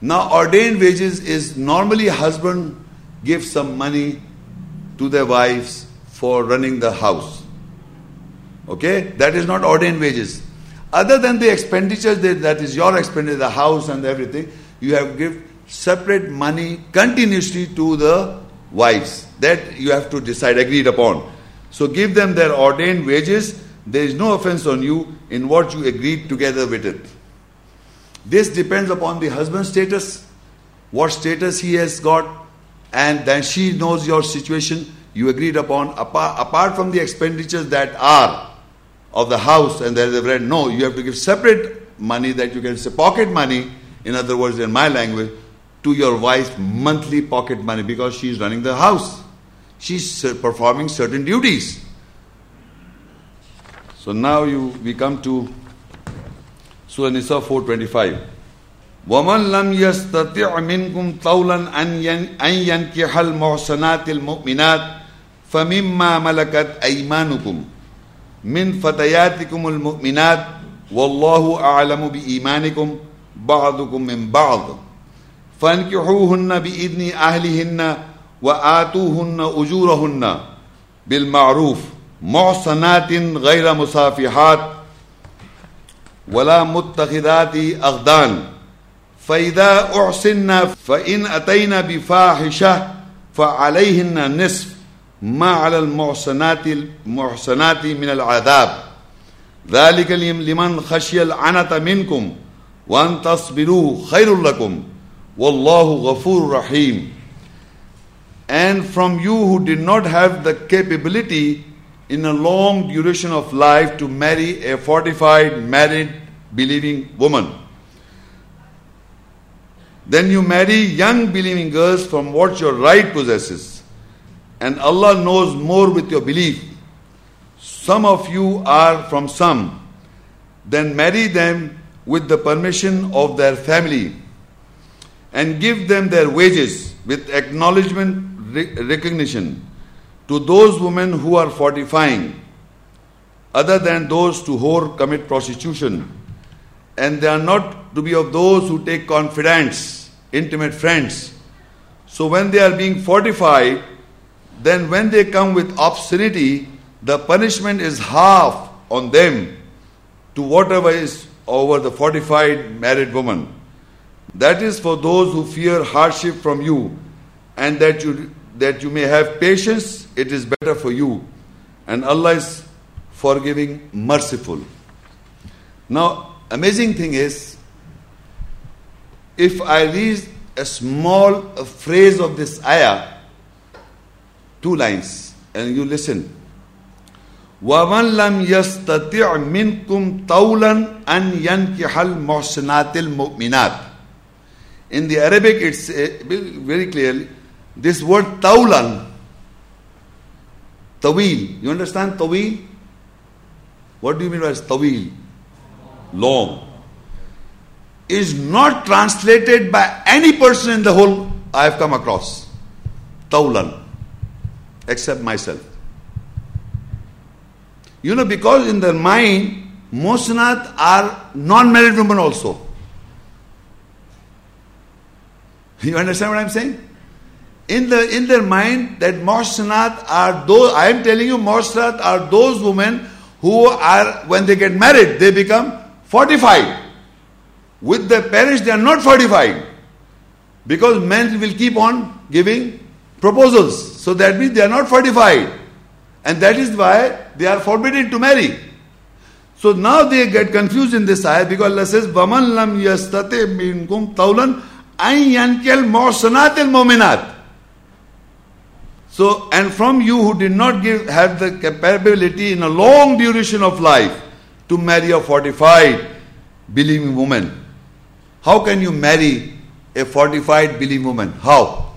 Now, ordained wages is normally husband gives some money to their wives for running the house. Okay? That is not ordained wages. Other than the expenditures that, that is your expenditure, the house and everything, you have give separate money continuously to the wives. That you have to decide, agreed upon. So give them their ordained wages. There is no offense on you in what you agreed together with it. This depends upon the husband's status, what status he has got, and then she knows your situation. You agreed upon apart, apart from the expenditures that are of the house and there is a rent. No, you have to give separate money that you can say pocket money, in other words, in my language, to your wife's monthly pocket money because she is running the house. She's performing certain duties. So now you we come to Surah Nisa 425. ومن لم يستطع منكم طولا أن أن ينكح المحصنات المؤمنات فمما ملكت أيمانكم من فتياتكم المؤمنات والله اعلم بايمانكم بعضكم من بعض. فانكحوهن باذن اهلهن واتوهن اجورهن بالمعروف محصنات غير مصافحات ولا متخذات اغدان فاذا احسن فان اتينا بفاحشه فعليهن نصف. محسناتی محسناتی من الداب خشی النا تمین کم ون تصویر خیر الکم و اللہ غفور رحیم اینڈ فرام یو ہو ڈاٹ ہیو دا کیپلٹی ان اے لانگ ڈیوریشن آف لائف ٹو میری اے فورٹیفائڈ میریڈ بلیونگ وومن دین یو میری ینگ بلیونگ گرل فرام واٹ یور رائٹ پوز And Allah knows more with your belief. Some of you are from some. Then marry them with the permission of their family and give them their wages with acknowledgement recognition to those women who are fortifying other than those to whore commit prostitution and they are not to be of those who take confidants, intimate friends. So when they are being fortified, then when they come with obscenity, the punishment is half on them to whatever is over the fortified married woman. That is for those who fear hardship from you, and that you that you may have patience, it is better for you. And Allah is forgiving, merciful. Now, amazing thing is if I read a small phrase of this ayah, two lines, and you listen. وَمَنْ لَمْ يَسْتَطِعْ مِنْكُمْ طَوْلًا أَنْ يَنْكِحَ الْمُحْسِنَاتِ الْمُؤْمِنَاتِ In the Arabic, it's uh, very clearly, this word tawlan, tawil, you understand tawil? What do you mean by tawil? Long is not translated by any person in the whole I have come across. Taulan. Except myself. You know, because in their mind, Mosanat are non-married women also. You understand what I'm saying? In the in their mind, that Mosanat are those I am telling you, Mosanat are those women who are when they get married, they become fortified. With their parents, they are not fortified. Because men will keep on giving proposals. So that means they are not fortified. And that is why they are forbidden to marry. So now they get confused in this ayah because Allah says, Waman lam yastate minkum tawlan ayyankel morsanatil mominat. So, and from you who did not give, have the capability in a long duration of life to marry a fortified, believing woman. How can you marry a fortified, believing woman? How?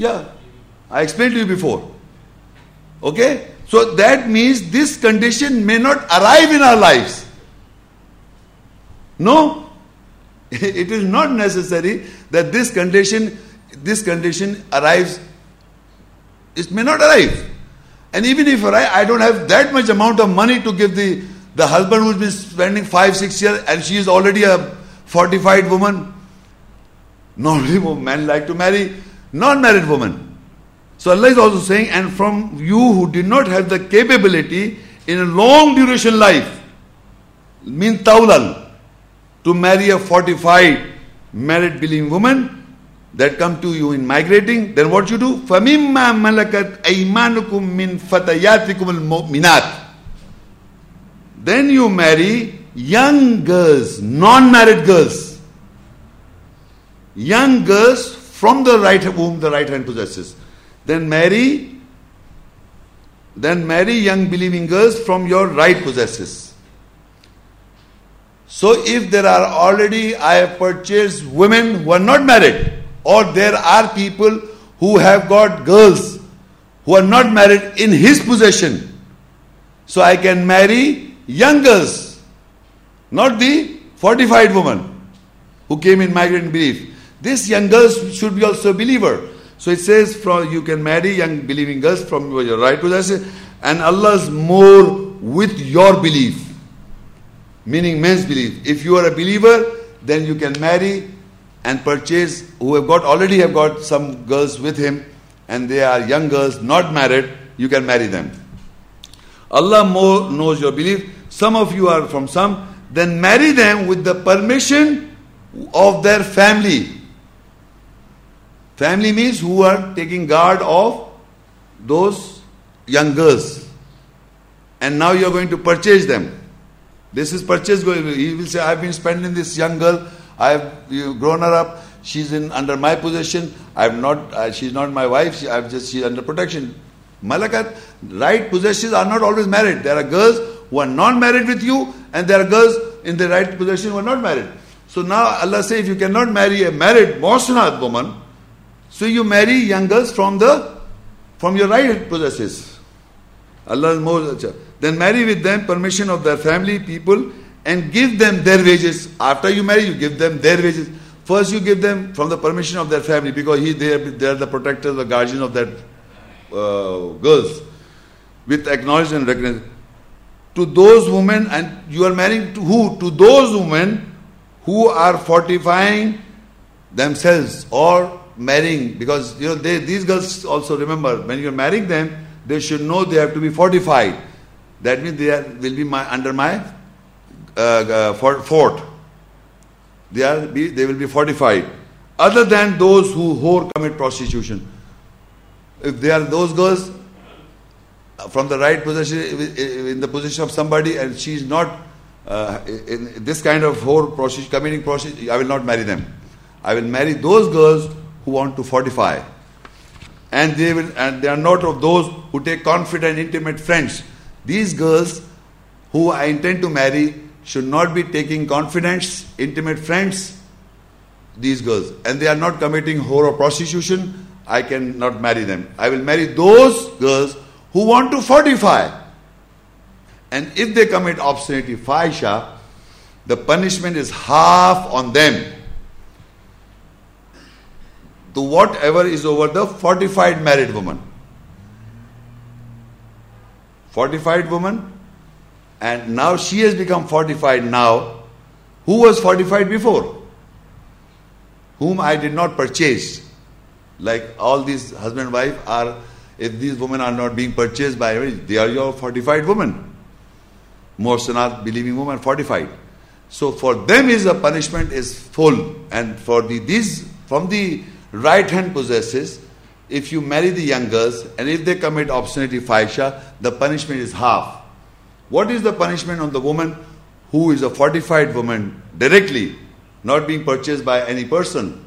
Yeah, I explained to you before. Okay? So that means this condition may not arrive in our lives. No? It is not necessary that this condition this condition arrives. It may not arrive. And even if I, I don't have that much amount of money to give the the husband who's been spending five, six years and she is already a fortified woman. Normally men like to marry non-married woman. So Allah is also saying, and from you who did not have the capability in a long duration life, mean tawlal, to marry a fortified married believing woman that come to you in migrating, then what you do? فَمِمَّا مَلَكَتْ أَيْمَانُكُم مِّن فَتَيَاتِكُمُ الْمُؤْمِنَاتِ then you marry young girls, non married girls. Young girls from the right womb the right hand possesses. Then marry then marry young believing girls from your right possesses. So if there are already, I have purchased women who are not married, or there are people who have got girls who are not married in his possession. So I can marry young girls, not the fortified woman who came in migrant belief. This young girls should be also a believer. So it says from you can marry young believing girls from your right possession, and Allah is more with your belief. Meaning men's belief. If you are a believer, then you can marry and purchase who have got already have got some girls with him and they are young girls not married, you can marry them. Allah more knows your belief. Some of you are from some, then marry them with the permission of their family. Family means who are taking guard of those young girls. And now you are going to purchase them. This is purchase going. He will say, I've been spending this young girl, I've grown her up, she's in under my possession, I'm not, uh, she's not my wife, she, I've just, she's under protection. Malakat, right possessions are not always married. There are girls who are not married with you, and there are girls in the right possession who are not married. So now Allah says, if you cannot marry a married Mohsanat woman, so you marry young girls from the from your right possesses. Allah is more then marry with them permission of their family, people, and give them their wages. After you marry, you give them their wages. First, you give them from the permission of their family because he, they, are, they are the protectors, the guardians of that uh, girls. With acknowledgement and recognition. To those women, and you are marrying to who? To those women who are fortifying themselves or marrying because you know they, these girls also remember when you're marrying them they should know they have to be fortified that means they are, will be my, under my uh, uh, fort. They are be, they will be fortified other than those who whore commit prostitution. If they are those girls from the right position in the position of somebody and she is not uh, in this kind of whore prostitution committing prostitution I will not marry them. I will marry those girls who want to fortify. And they will and they are not of those who take confident, intimate friends. These girls who I intend to marry should not be taking confidence, intimate friends, these girls. And they are not committing whore or prostitution, I cannot marry them. I will marry those girls who want to fortify. And if they commit obscenity, fahisha, the punishment is half on them to whatever is over the fortified married woman. Fortified woman, and now she has become fortified now. Who was fortified before? Whom I did not purchase. Like all these husband and wife are, if these women are not being purchased by they are your fortified woman. Mohsanat, believing woman, fortified. So for them is the punishment is full, and for the these from the right hand possesses, if you marry the young girls and if they commit obscenity fahisha, the punishment is half. What is the punishment on the woman who is a fortified woman directly, not being purchased by any person?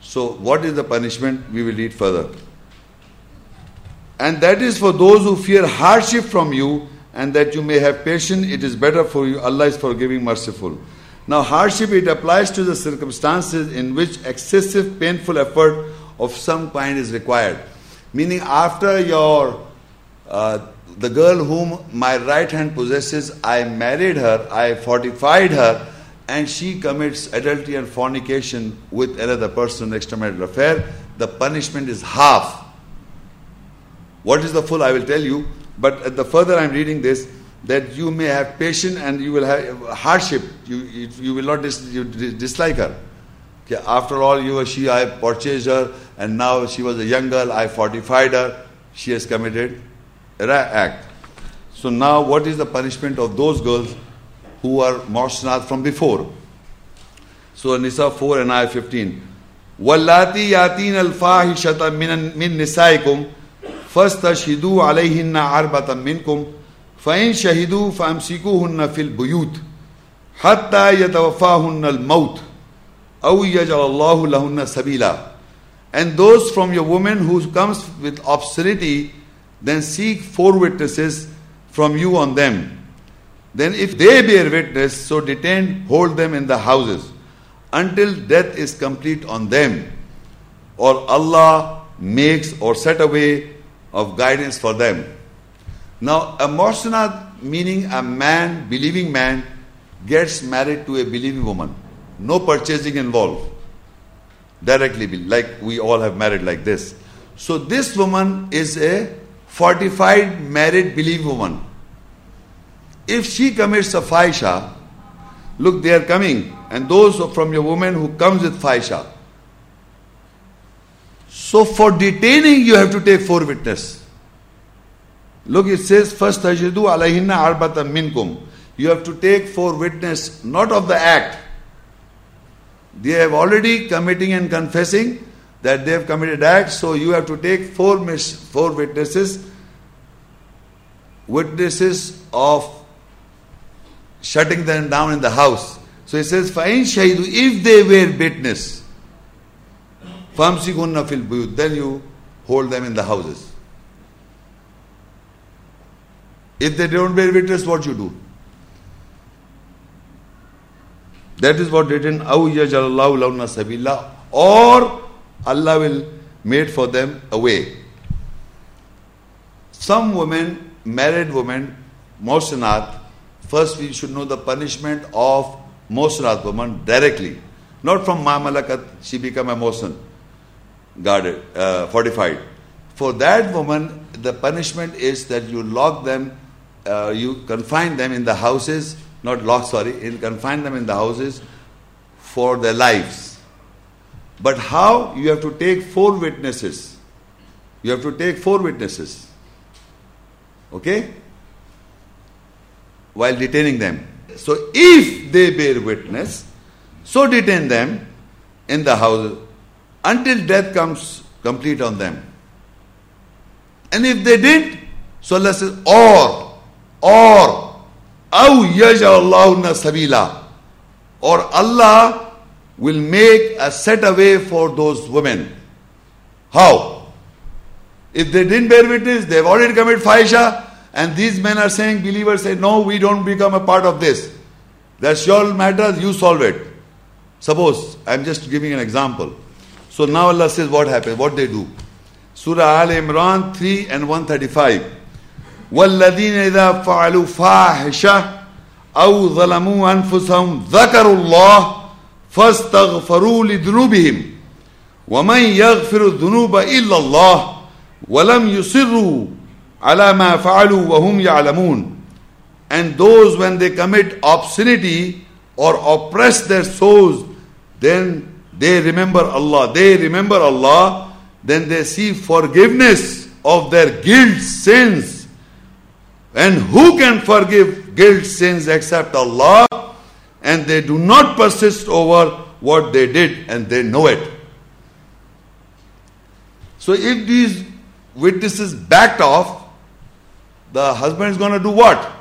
So, what is the punishment? We will read further. And that is for those who fear hardship from you and that you may have patience. It is better for you. Allah is forgiving, merciful. Now, hardship it applies to the circumstances in which excessive painful effort of some kind is required. Meaning, after your uh, the girl whom my right hand possesses, I married her, I fortified her, and she commits adultery and fornication with another person, extramarital affair, the punishment is half. What is the full? I will tell you. But at the further I'm reading this, that you may have patience and you will have hardship. You, you will not dis, you dislike her. Okay, after all, you or she, I purchased her, and now she was a young girl, I fortified her, she has committed an act. So now, what is the punishment of those girls who are Mohsanat from before? So Nisa 4 and I 15. واللاتي ياتين الفاحشة من من نسائكم فاستشهدوا عليهن أربعة منكم فَإِنْ شَهِدُوا فَأَمْسِكُوهُنَّ فِي الْبُيُوتِ حَتَّى يَتَوَفَاهُنَّ الْمَوْتُ أَوْ हन्नल اللَّهُ لَهُنَّ سَبِيلًا. And those from your women who comes with obscenity, then seek four witnesses from you on them. Then, if they bear witness, so detain, hold them in the houses until death is complete on them, or Allah makes or set a way of guidance for them. Now, a muhsanat meaning a man, believing man, gets married to a believing woman. No purchasing involved. Directly, like we all have married like this. So, this woman is a fortified married believing woman. If she commits a faisha, look, they are coming, and those from your woman who comes with faisha. So, for detaining, you have to take four witnesses. Look, it says, first tajidu alayhinna arbata minkum. You have to take four witnesses, not of the act. They have already committing and confessing that they have committed act, so you have to take four, four witnesses, witnesses of shutting them down in the house. So it says, Fa'in shahidu, if they were witness, fil buyut, then you hold them in the houses. If they don't bear witness, what you do? That is what written, yajalallahu lawna sabila, or Allah will make for them a way. Some women, married women, Mosanat, first we should know the punishment of Mosanat woman directly. Not from Mamalakat, she become a Mosan, guarded, uh, fortified. For that woman, the punishment is that you lock them uh, you confine them in the houses, not lock, sorry, you confine them in the houses for their lives. But how? You have to take four witnesses. You have to take four witnesses. Okay? While detaining them. So if they bear witness, so detain them in the house until death comes complete on them. And if they didn't, so Allah says, or or أو يجعل sabila or Allah will make a set away for those women. How? If they didn't bear witness, they've already committed faisha, and these men are saying, believers say, no, we don't become a part of this. That's your matter, you solve it. Suppose, I'm just giving an example. So now Allah says what happens, what they do. Surah Al Imran 3 and 135. والذين إذا فعلوا فاحشة أو ظلموا أنفسهم ذكروا الله فاستغفروا لذنوبهم ومن يغفر الذنوب إلا الله ولم يصروا على ما فعلوا وهم يعلمون and those when they commit obscenity or oppress their souls then they remember Allah they remember Allah then they see forgiveness of their guilt sins and who can forgive guilt sins except Allah? And they do not persist over what they did and they know it. So if these witnesses backed off, the husband is going to do what?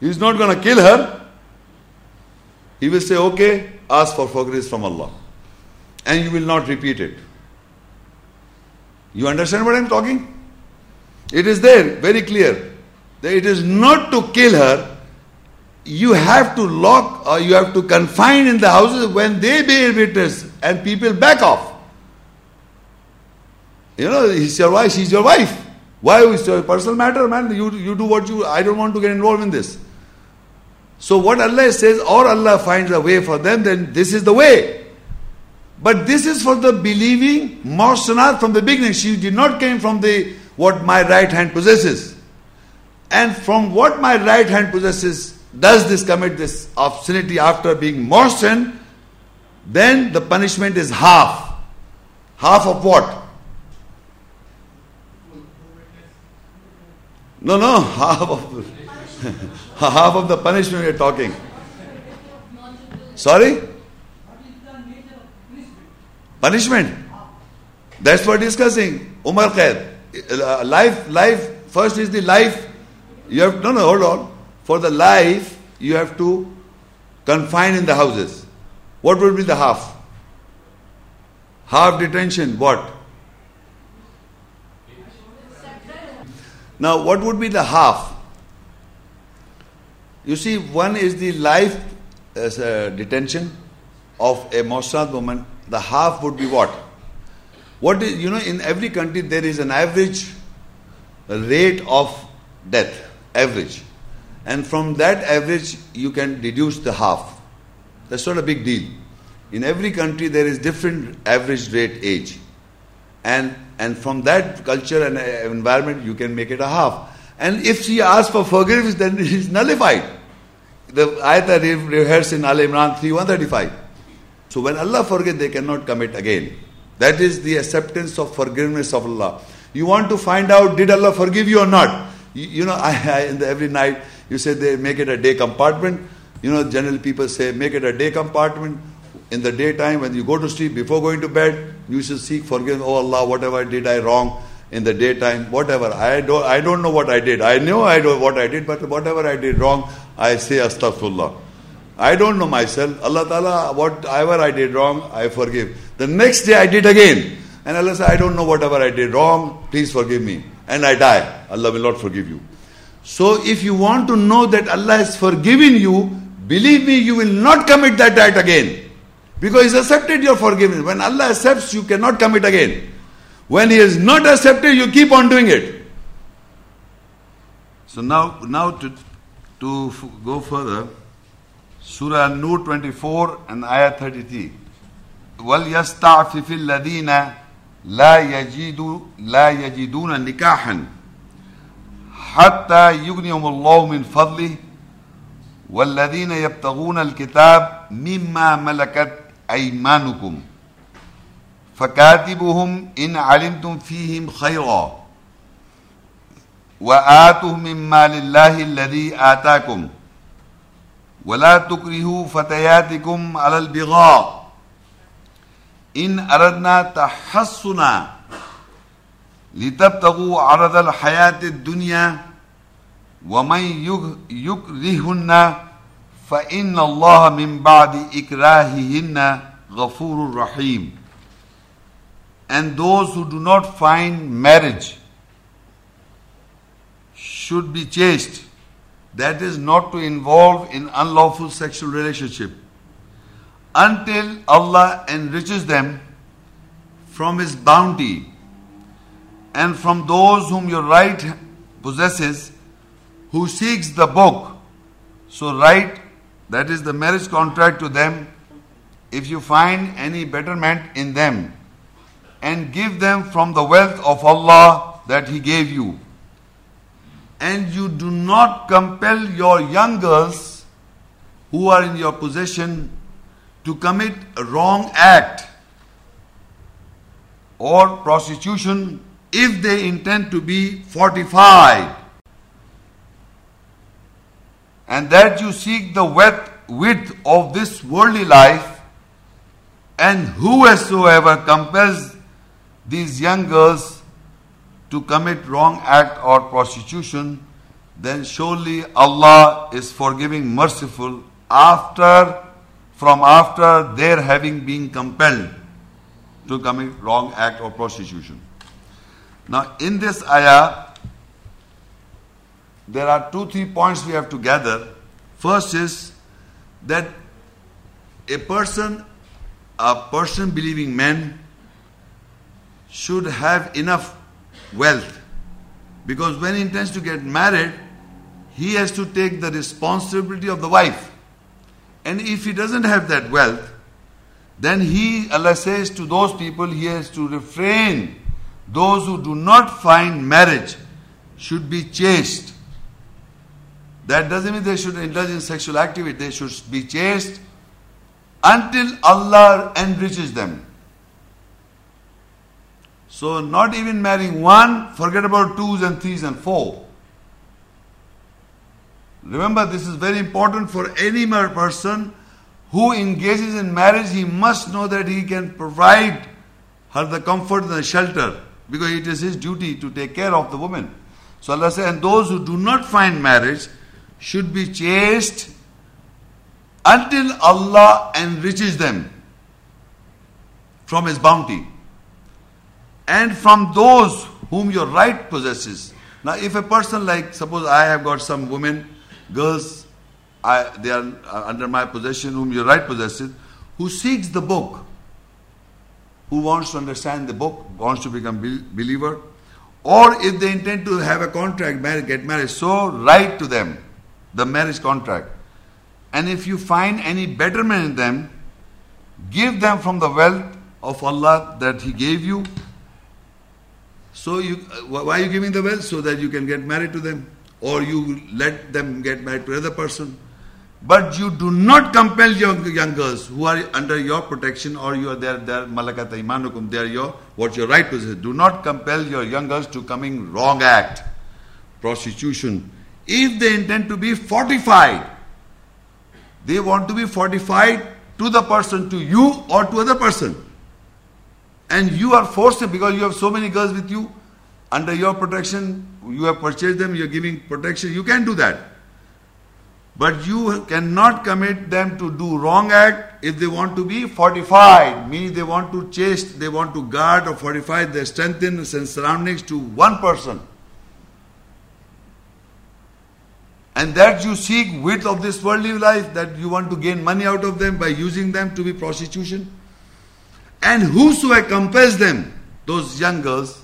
He is not going to kill her. He will say, okay, ask for forgiveness from Allah. And you will not repeat it. You understand what I am talking? It is there, very clear. That it is not to kill her. You have to lock or you have to confine in the houses when they bear witness and people back off. You know, he's your wife, she's your wife. Why is your personal matter, man? You, you do what you I don't want to get involved in this. So what Allah says, or Allah finds a way for them, then this is the way. But this is for the believing Muhsanat from the beginning. She did not came from the what my right hand possesses. And from what my right hand possesses, does this commit this obscenity after being moistened, then the punishment is half. Half of what? No, no, half of half of the punishment we are talking. Sorry? Punishment. That's what discussing. Umar Khair. Uh, life, life, first is the life. You have, no, no, hold on. For the life, you have to confine in the houses. What would be the half? Half detention, what? Now, what would be the half? You see, one is the life as a detention of a Mossad woman. The half would be what? What is, you know, in every country there is an average rate of death, average. And from that average, you can deduce the half. That's not a big deal. In every country, there is different average rate age. And, and from that culture and uh, environment, you can make it a half. And if she asks for forgiveness, then it is nullified. The ayat that rehearsed in Al Imran 3 135. So when Allah forgives, they cannot commit again. That is the acceptance of forgiveness of Allah. You want to find out, did Allah forgive you or not? You, you know, I, I, the, every night, you say they make it a day compartment. You know, generally people say, make it a day compartment. In the daytime, when you go to sleep, before going to bed, you should seek forgiveness. Oh Allah, whatever I did I wrong in the daytime, whatever. I don't, I don't know what I did. I know I know what I did, but whatever I did wrong, I say astaghfirullah. I don't know myself. Allah Ta'ala, whatever I did wrong, I forgive. The next day I did again. And Allah said, I don't know whatever I did wrong, please forgive me. And I die. Allah will not forgive you. So if you want to know that Allah has forgiven you, believe me, you will not commit that act again. Because He's accepted your forgiveness. When Allah accepts, you cannot commit again. When He has not accepted, you keep on doing it. So now, now to, to go further, Surah Nur 24 and Ayah 33. وَلْيَسْتَعْفِفِ الَّذِينَ لَا يَجِدُوا لَا يَجِدُونَ نِكَاحًا حتى يغنيهم الله من فضله. والذين يبتغون الكتاب مما ملكت أيمانكم. فكاتبهم إن علمتم فيهم خيرا. وآتوا مما لله الذي آتاكم. ولا تكرهوا فتياتكم على البغاء. إن أردنا تحصنا لتبتغوا عرض الحياة الدنيا ومن يكرهن فإن الله من بعد إكراههن غفور رحيم And those who do not find marriage should be chaste. That is not to involve in unlawful sexual relationship until Allah enriches them from His bounty and from those whom your right possesses who seeks the book. So write, that is the marriage contract to them, if you find any betterment in them, and give them from the wealth of Allah that He gave you. And you do not compel your young girls who are in your possession to commit a wrong act or prostitution if they intend to be fortified, and that you seek the width of this worldly life, and whosoever compels these young girls to commit wrong act or prostitution, then surely Allah is forgiving, merciful after from after their having been compelled to commit wrong act of prostitution. Now, in this ayah, there are two, three points we have to gather. First is that a person, a person believing man, should have enough wealth. Because when he intends to get married, he has to take the responsibility of the wife. And if he doesn't have that wealth, then he, Allah says to those people, he has to refrain those who do not find marriage should be chaste. That doesn't mean they should indulge in sexual activity, they should be chaste until Allah enriches them. So, not even marrying one, forget about twos and threes and four. Remember, this is very important for any person who engages in marriage. He must know that he can provide her the comfort and the shelter because it is his duty to take care of the woman. So Allah says, and those who do not find marriage should be chaste until Allah enriches them from His bounty. And from those whom your right possesses. Now, if a person like, suppose I have got some women, girls, I, they are uh, under my possession, whom your right possesses, who seeks the book, who wants to understand the book, wants to become be- believer, or if they intend to have a contract, marry, get married, so write to them the marriage contract. And if you find any betterment in them, give them from the wealth of Allah that He gave you. So you, uh, why are you giving the wealth? So that you can get married to them, or you let them get married to another person. But you do not compel young, young girls who are under your protection or you are there, they are malakat imanukum, they are your, what your right possesses. Do not compel your young girls to coming wrong act, prostitution. If they intend to be fortified, they want to be fortified to the person, to you or to other person. And you are forced because you have so many girls with you, under your protection, you have purchased them, you are giving protection, you can do that. But you cannot commit them to do wrong act if they want to be fortified, meaning they want to chase, they want to guard or fortify their strengthen and surroundings to one person. And that you seek width of this worldly life, that you want to gain money out of them by using them to be prostitution. And whosoever compels them, those young girls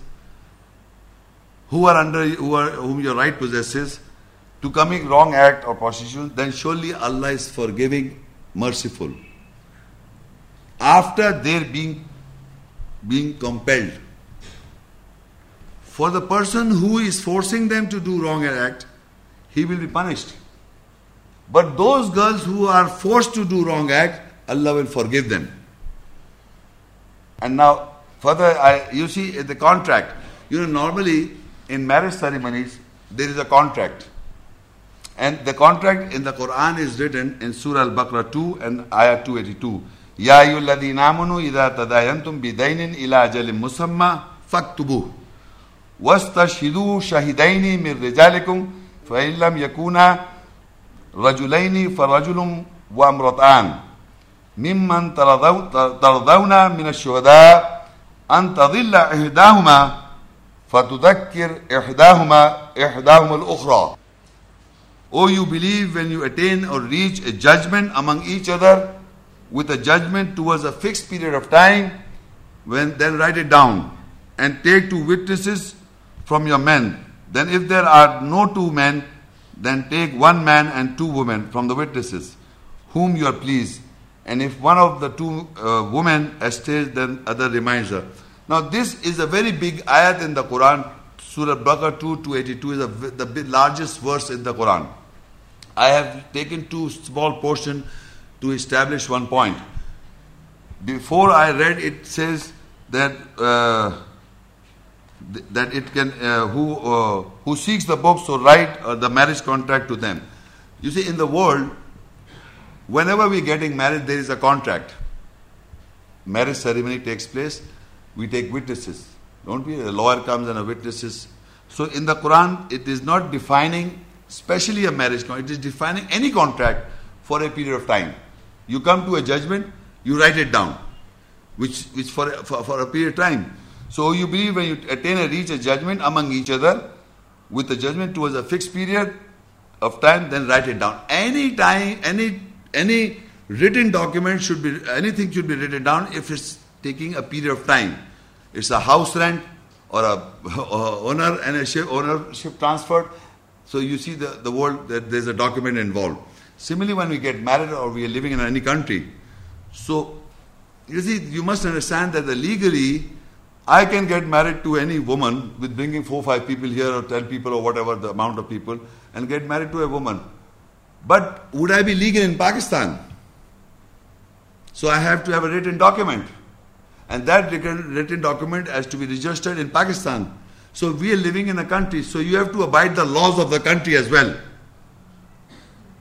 who are under who are, whom your right possesses, to commit wrong act or prostitution, then surely Allah is forgiving, merciful. After their being being compelled. For the person who is forcing them to do wrong act, he will be punished. But those girls who are forced to do wrong act, Allah will forgive them. And now, further, I, you see the contract. You know, normally in marriage ceremonies, there is a contract. And the contract in the Quran is written in Surah Al-Baqarah 2 and Ayah 282. Ya ayyuhalladhina amanu idha tadayantum bidainin ila ajalin musamma faktubuh. واستشهدوا شهدين من رجالكم فإن لم يكونا رجلين فرجل وامرتان ممن ترضون من الشهداء أن تضل إحداهما فتذكر إحداهما إحداهما الأخرى O you believe when you attain or reach a judgment among each other with a judgment towards a fixed period of time, when then write it down and take two witnesses from your men. Then if there are no two men, then take one man and two women from the witnesses, whom you are pleased. And if one of the two uh, women stays, then other reminds her. Now this is a very big ayat in the Quran. Surah Baqarah 2 282 is a, the largest verse in the Quran. I have taken two small portion to establish one point. Before I read it says that uh, th- that it can uh, who uh, who seeks the book so write uh, the marriage contract to them. You see, in the world, whenever we're getting married, there is a contract. Marriage ceremony takes place. We take witnesses, don't we? A lawyer comes and a witnesses. So in the Quran, it is not defining especially a marriage contract, it is defining any contract for a period of time. You come to a judgment, you write it down, which, which for, for, for a period of time. So you believe when you attain or reach a judgment among each other, with a judgment towards a fixed period of time, then write it down. Any time, any any written document should be anything should be written down if it's taking a period of time. It's a house rent or a, owner and a ship, ownership transferred so you see the, the world that there's a document involved. Similarly, when we get married or we are living in any country, so you see, you must understand that the legally, I can get married to any woman with bringing four, five people here or ten people or whatever the amount of people and get married to a woman. But would I be legal in Pakistan? So I have to have a written document. And that written document has to be registered in Pakistan. So we are living in a country, so you have to abide the laws of the country as well.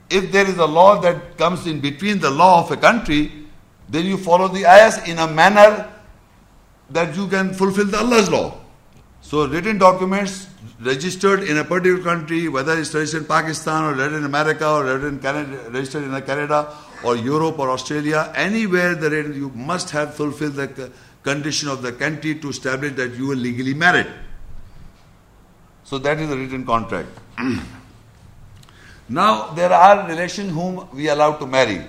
If there is a law that comes in between the law of a country, then you follow the ayahs in a manner that you can fulfill the Allah's law. So written documents registered in a particular country, whether it's registered in Pakistan or registered in America or registered in Canada, registered in Canada or Europe or Australia, anywhere the you must have fulfilled the condition of the country to establish that you are legally married. So that is a written contract. now there are relations whom we are allowed to marry.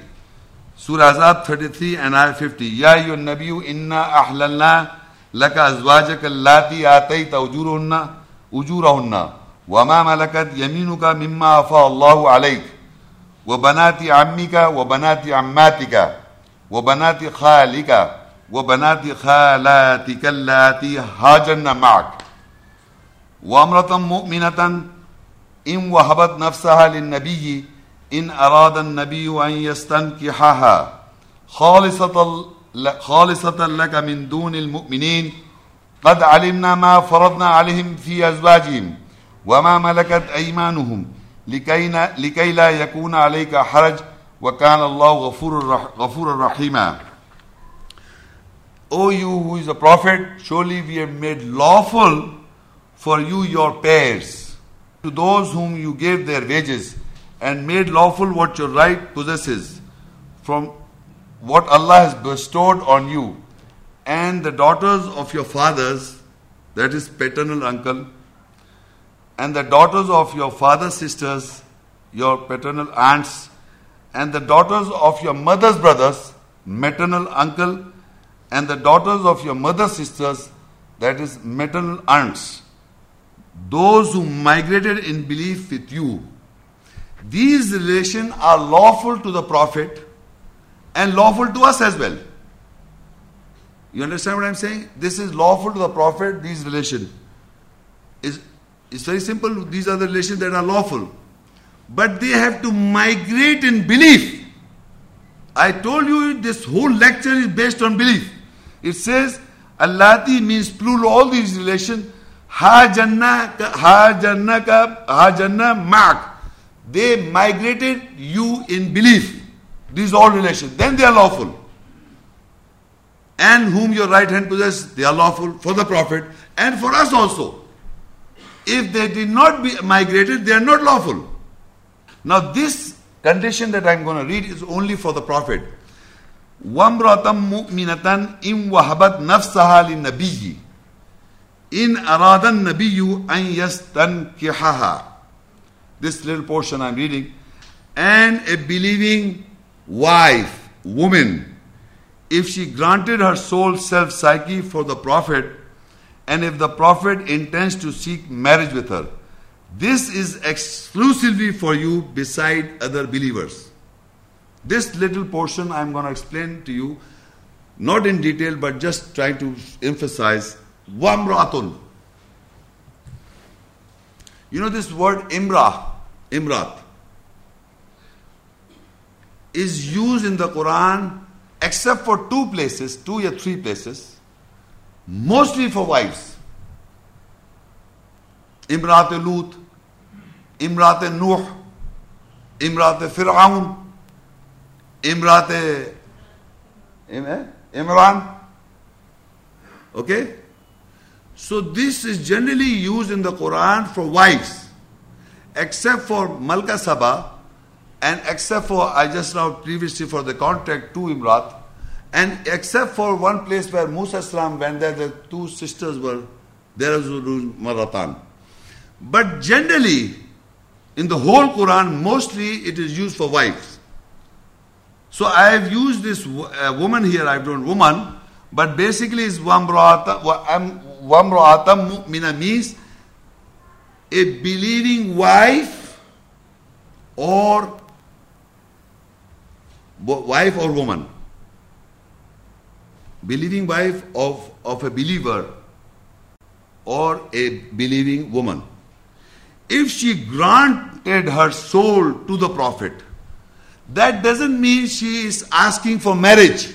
Surah Ahzab 33 and Ayah 50. Ya ayyuhan inna ahlalna laka azwajaka allati atayta ujurahunna ujurahunna وما ملكت يمينك مما أفاء الله عليك وبنات عمك وبنات عماتك وبنات خالك وبنات خالاتك اللاتي هاجرن معك. وامرأة مؤمنة إن وهبت نفسها للنبي إن أراد النبي أن يستنكحها خالصة خالصة لك من دون المؤمنين قد علمنا ما فرضنا عليهم في أزواجهم وما ملكت أيمانهم لكي, لكي لا يكون عليك حرج وكان الله غفور غفور رحيما O you who is a prophet, surely we have made lawful for you your pairs to those whom you gave their wages and made lawful what your right possesses from what Allah has bestowed on you and the daughters of your fathers, that is paternal uncle, and the daughters of your father's sisters, your paternal aunts, and the daughters of your mother's brothers, maternal uncle, and the daughters of your mother's sisters, that is maternal aunts, those who migrated in belief with you. These relations are lawful to the Prophet and lawful to us as well. You understand what I'm saying? This is lawful to the Prophet, these relations. Is it's very simple. These are the relations that are lawful. But they have to migrate in belief. I told you this whole lecture is based on belief. It says Allati means plural all these relations. Ha Jannah, Ha Jannah, Ha Jannah. They migrated you in belief. These all relations. Then they are lawful. And whom your right hand possesses, they are lawful for the Prophet and for us also. If they did not be migrated, they are not lawful. Now, this condition that I'm going to read is only for the Prophet. وَامْرَأَةً مُؤْمِنَةً إِن وَهَبَتْ نَفْسَهَا لِلنَّبِيِّ إِنْ أَرَادَ النَّبِيُّ أَن يَسْتَنْكِحَهَا This little portion I'm reading. And a believing wife, woman, if she granted her soul self-psyche for the Prophet, and if the Prophet intends to seek marriage with her. This is exclusively for you beside other believers. This little portion I'm going to explain to you, not in detail, but just trying to emphasize Wamratun. You know this word Imra, Imrat, is used in the Quran except for two places, two or three places mostly for wives. Imrat Lut, Imrat Nuh, Imrat Fir'aun, Imrat Imran. Okay? So this is generally used in the Quran for wives, except for Malka Saba and except for, I just now previously for the contract to Imrat, and except for one place where Musa Islam went there, the two sisters were there as Maratan. But generally, in the whole Quran, mostly it is used for wives. So I have used this uh, woman here, I've done woman, but basically is Wamra'ata mu'mina means a believing wife or wife or woman believing wife of, of a believer or a believing woman. If she granted her soul to the Prophet, that doesn't mean she is asking for marriage.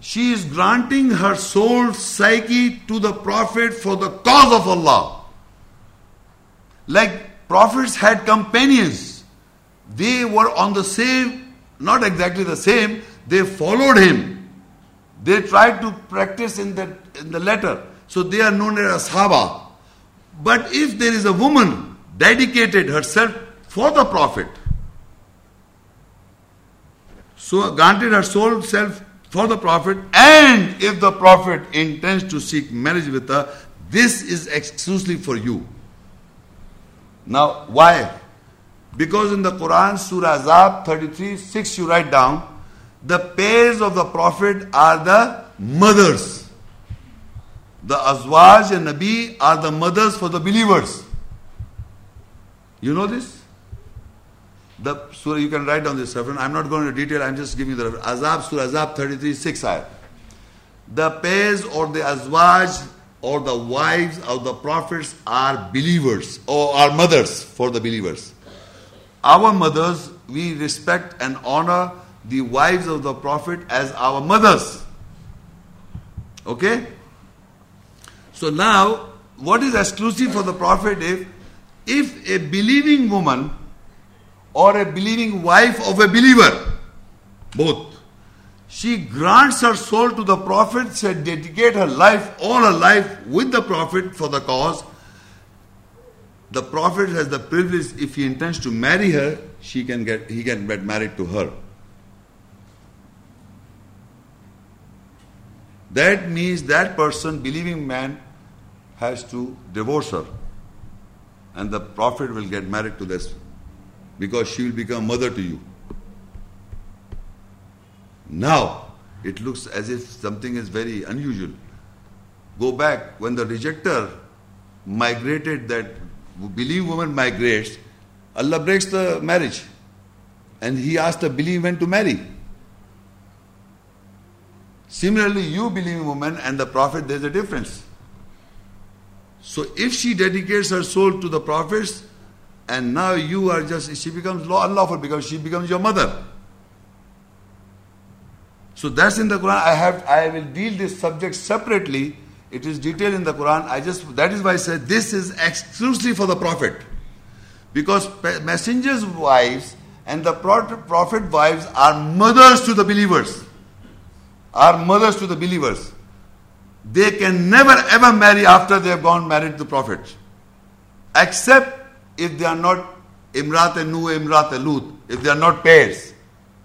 She is granting her soul psyche to the Prophet for the cause of Allah. Like prophets had companions. They were on the same, not exactly the same, they followed him. They tried to practice in the, in the letter. So they are known as Ashaba. But if there is a woman dedicated herself for the Prophet, so granted her soul self for the Prophet, and if the Prophet intends to seek marriage with her, This is exclusively for you. Now, why? بکاس این دا قرآن Our mothers, we respect and honor the wives of the prophet as our mothers. Okay? So now, what is exclusive for the prophet if if a believing woman or a believing wife of a believer, both, she grants her soul to the prophet, she dedicate her life, all her life with the prophet for the cause. The prophet has the privilege, if he intends to marry her, she can get he can get married to her. That means that person, believing man, has to divorce her. And the prophet will get married to this because she will become mother to you. Now, it looks as if something is very unusual. Go back when the rejecter migrated, that believe woman migrates, Allah breaks the marriage. And he asked the believing man to marry. Similarly, you believing woman and the Prophet, there's a difference. So if she dedicates her soul to the prophets, and now you are just, she becomes law unlawful because she becomes your mother. So that's in the Quran. I have, I will deal this subject separately. It is detailed in the Quran. I just, that is why I said this is exclusively for the Prophet. Because messengers' wives and the prophet wives are mothers to the believers. Are mothers to the believers. They can never ever marry after they have gone married to the Prophet. Except if they are not Imrat and Nu, Imrat and Lut, if they are not pairs.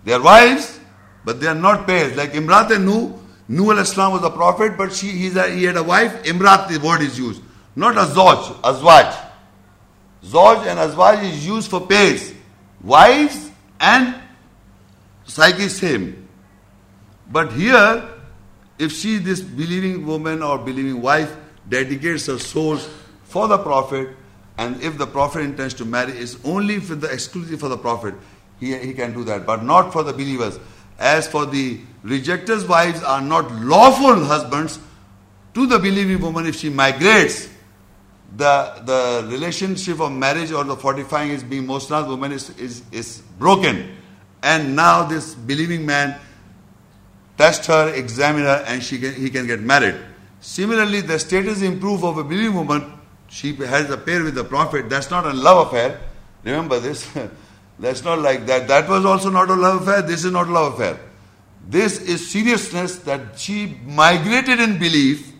They are wives, but they are not pairs. Like Imrat and Nu, Nuh al-Islam was a prophet, but she, he's a, he had a wife. Imrat, the word is used. Not a Zoj, Azwaj. Zoj and Azwaj is used for pairs. Wives and psyche same. But here, if she, this believing woman or believing wife, dedicates her soul for the Prophet, and if the Prophet intends to marry, is only for the exclusive for the Prophet. He, he can do that, but not for the believers. As for the rejectors' wives are not lawful husbands to the believing woman if she migrates. The, the relationship of marriage or the fortifying is being Muslim woman is, is, is broken. And now this believing man test her, examine her, and she can, he can get married. Similarly, the status improve of a believing woman. She has a pair with the Prophet. That's not a love affair. Remember this. That's not like that. That was also not a love affair. This is not a love affair. This is seriousness that she migrated in belief.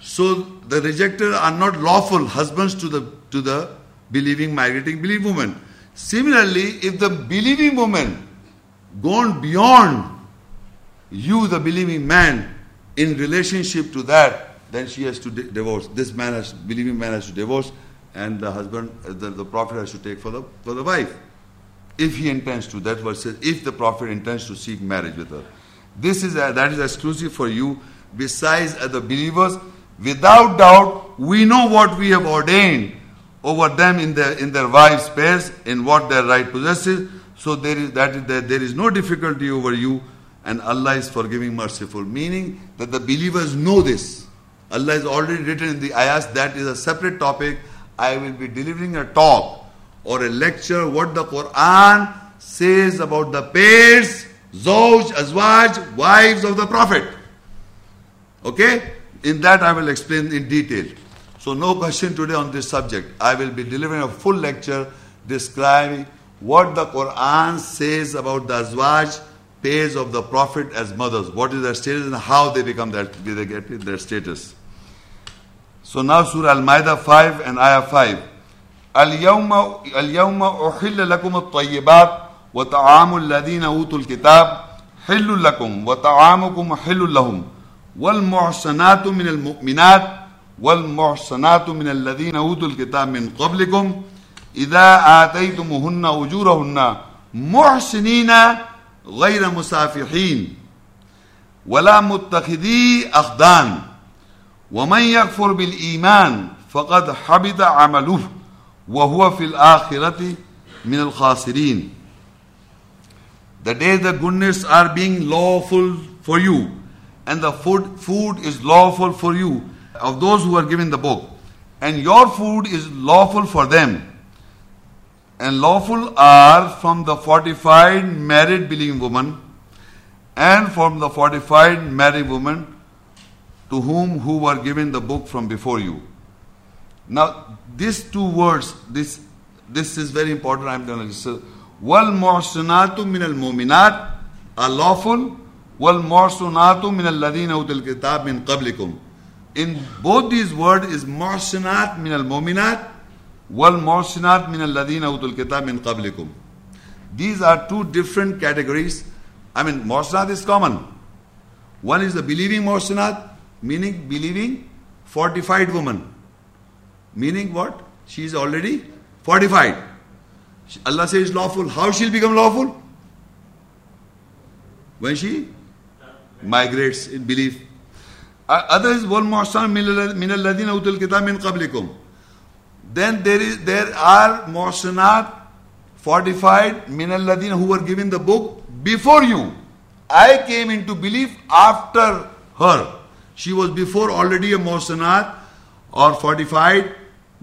So the rejected are not lawful husbands to the to the believing migrating believing woman. Similarly, if the believing woman gone beyond you, the believing man, in relationship to that, then she has to di- divorce. This man has, believing man has to divorce, and the husband, the, the prophet has to take for the for the wife, if he intends to. That verse says, if the prophet intends to seek marriage with her. This is a, that is exclusive for you. Besides other believers, without doubt, we know what we have ordained over them in their in their wives' pairs, in what their right possesses. So there is that there is no difficulty over you and Allah is forgiving, merciful. Meaning that the believers know this. Allah has already written in the ayahs that is a separate topic. I will be delivering a talk or a lecture what the Quran says about the pairs, Zawj, Azwaj, wives of the Prophet. Okay? In that I will explain in detail. So no question today on this subject. I will be delivering a full lecture describing what the Quran says about the Azwaj, pairs of the Prophet as mothers. What is their status and how they become that they get their status. So now Surah Al-Ma'idah 5 and Ayah 5. اليوم اليوم أحل لكم الطيبات وطعام الذين أوتوا الكتاب حل لكم وطعامكم حل لهم. والمحصنات من المؤمنات والمحصنات من الذين أوتوا الكتاب من قبلكم. إذا آتيتموهن أجورهن محسنين غير مسافحين ولا متخذي أخدان. ومن يكفر بالإيمان فقد حبط عمله. وهو في الآخرة من الخاسرين The day the goodness are being lawful for you and the food, food is lawful for you of those who are given the book and your food is lawful for them and lawful are from the fortified married believing woman and from the fortified married woman to whom who were given the book from before you. Now, these two words, this this is very important. I'm going to say, wal muhsanatu min al mu'minat are lawful, wal muhsanatu min alladhina utul kitab min qablikum. In both these words is muhsanat min al mu'minat wal muhsanat min alladhina utul kitab min qablikum. These are two different categories. I mean, muhsanat is common. One is the believing muhsanat, meaning believing fortified woman. Meaning what? She is already fortified. Allah says lawful. How she'll become lawful? When she migrates in belief. Uh, others, Other is wal muhsan min alladhina utul kitab min qablikum. Then there is there are muhsanat fortified min alladhina who were given the book before you. I came into belief after her. She was before already a muhsanat or fortified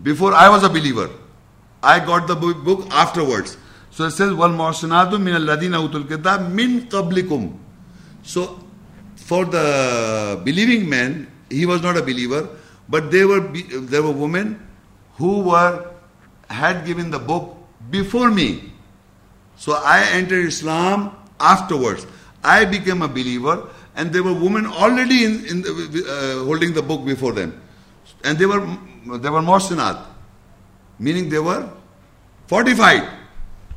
before I was a believer. I got the book, afterwards. So it says, muhsanatu min alladhina utul kitab min qablikum. So for the believing men, he was not a believer, but they were there were women who were had given the book before me. So I entered Islam afterwards. I became a believer, and there were women already in, in the, uh, holding the book before them, and they were they were muhsanat, meaning they were fortified.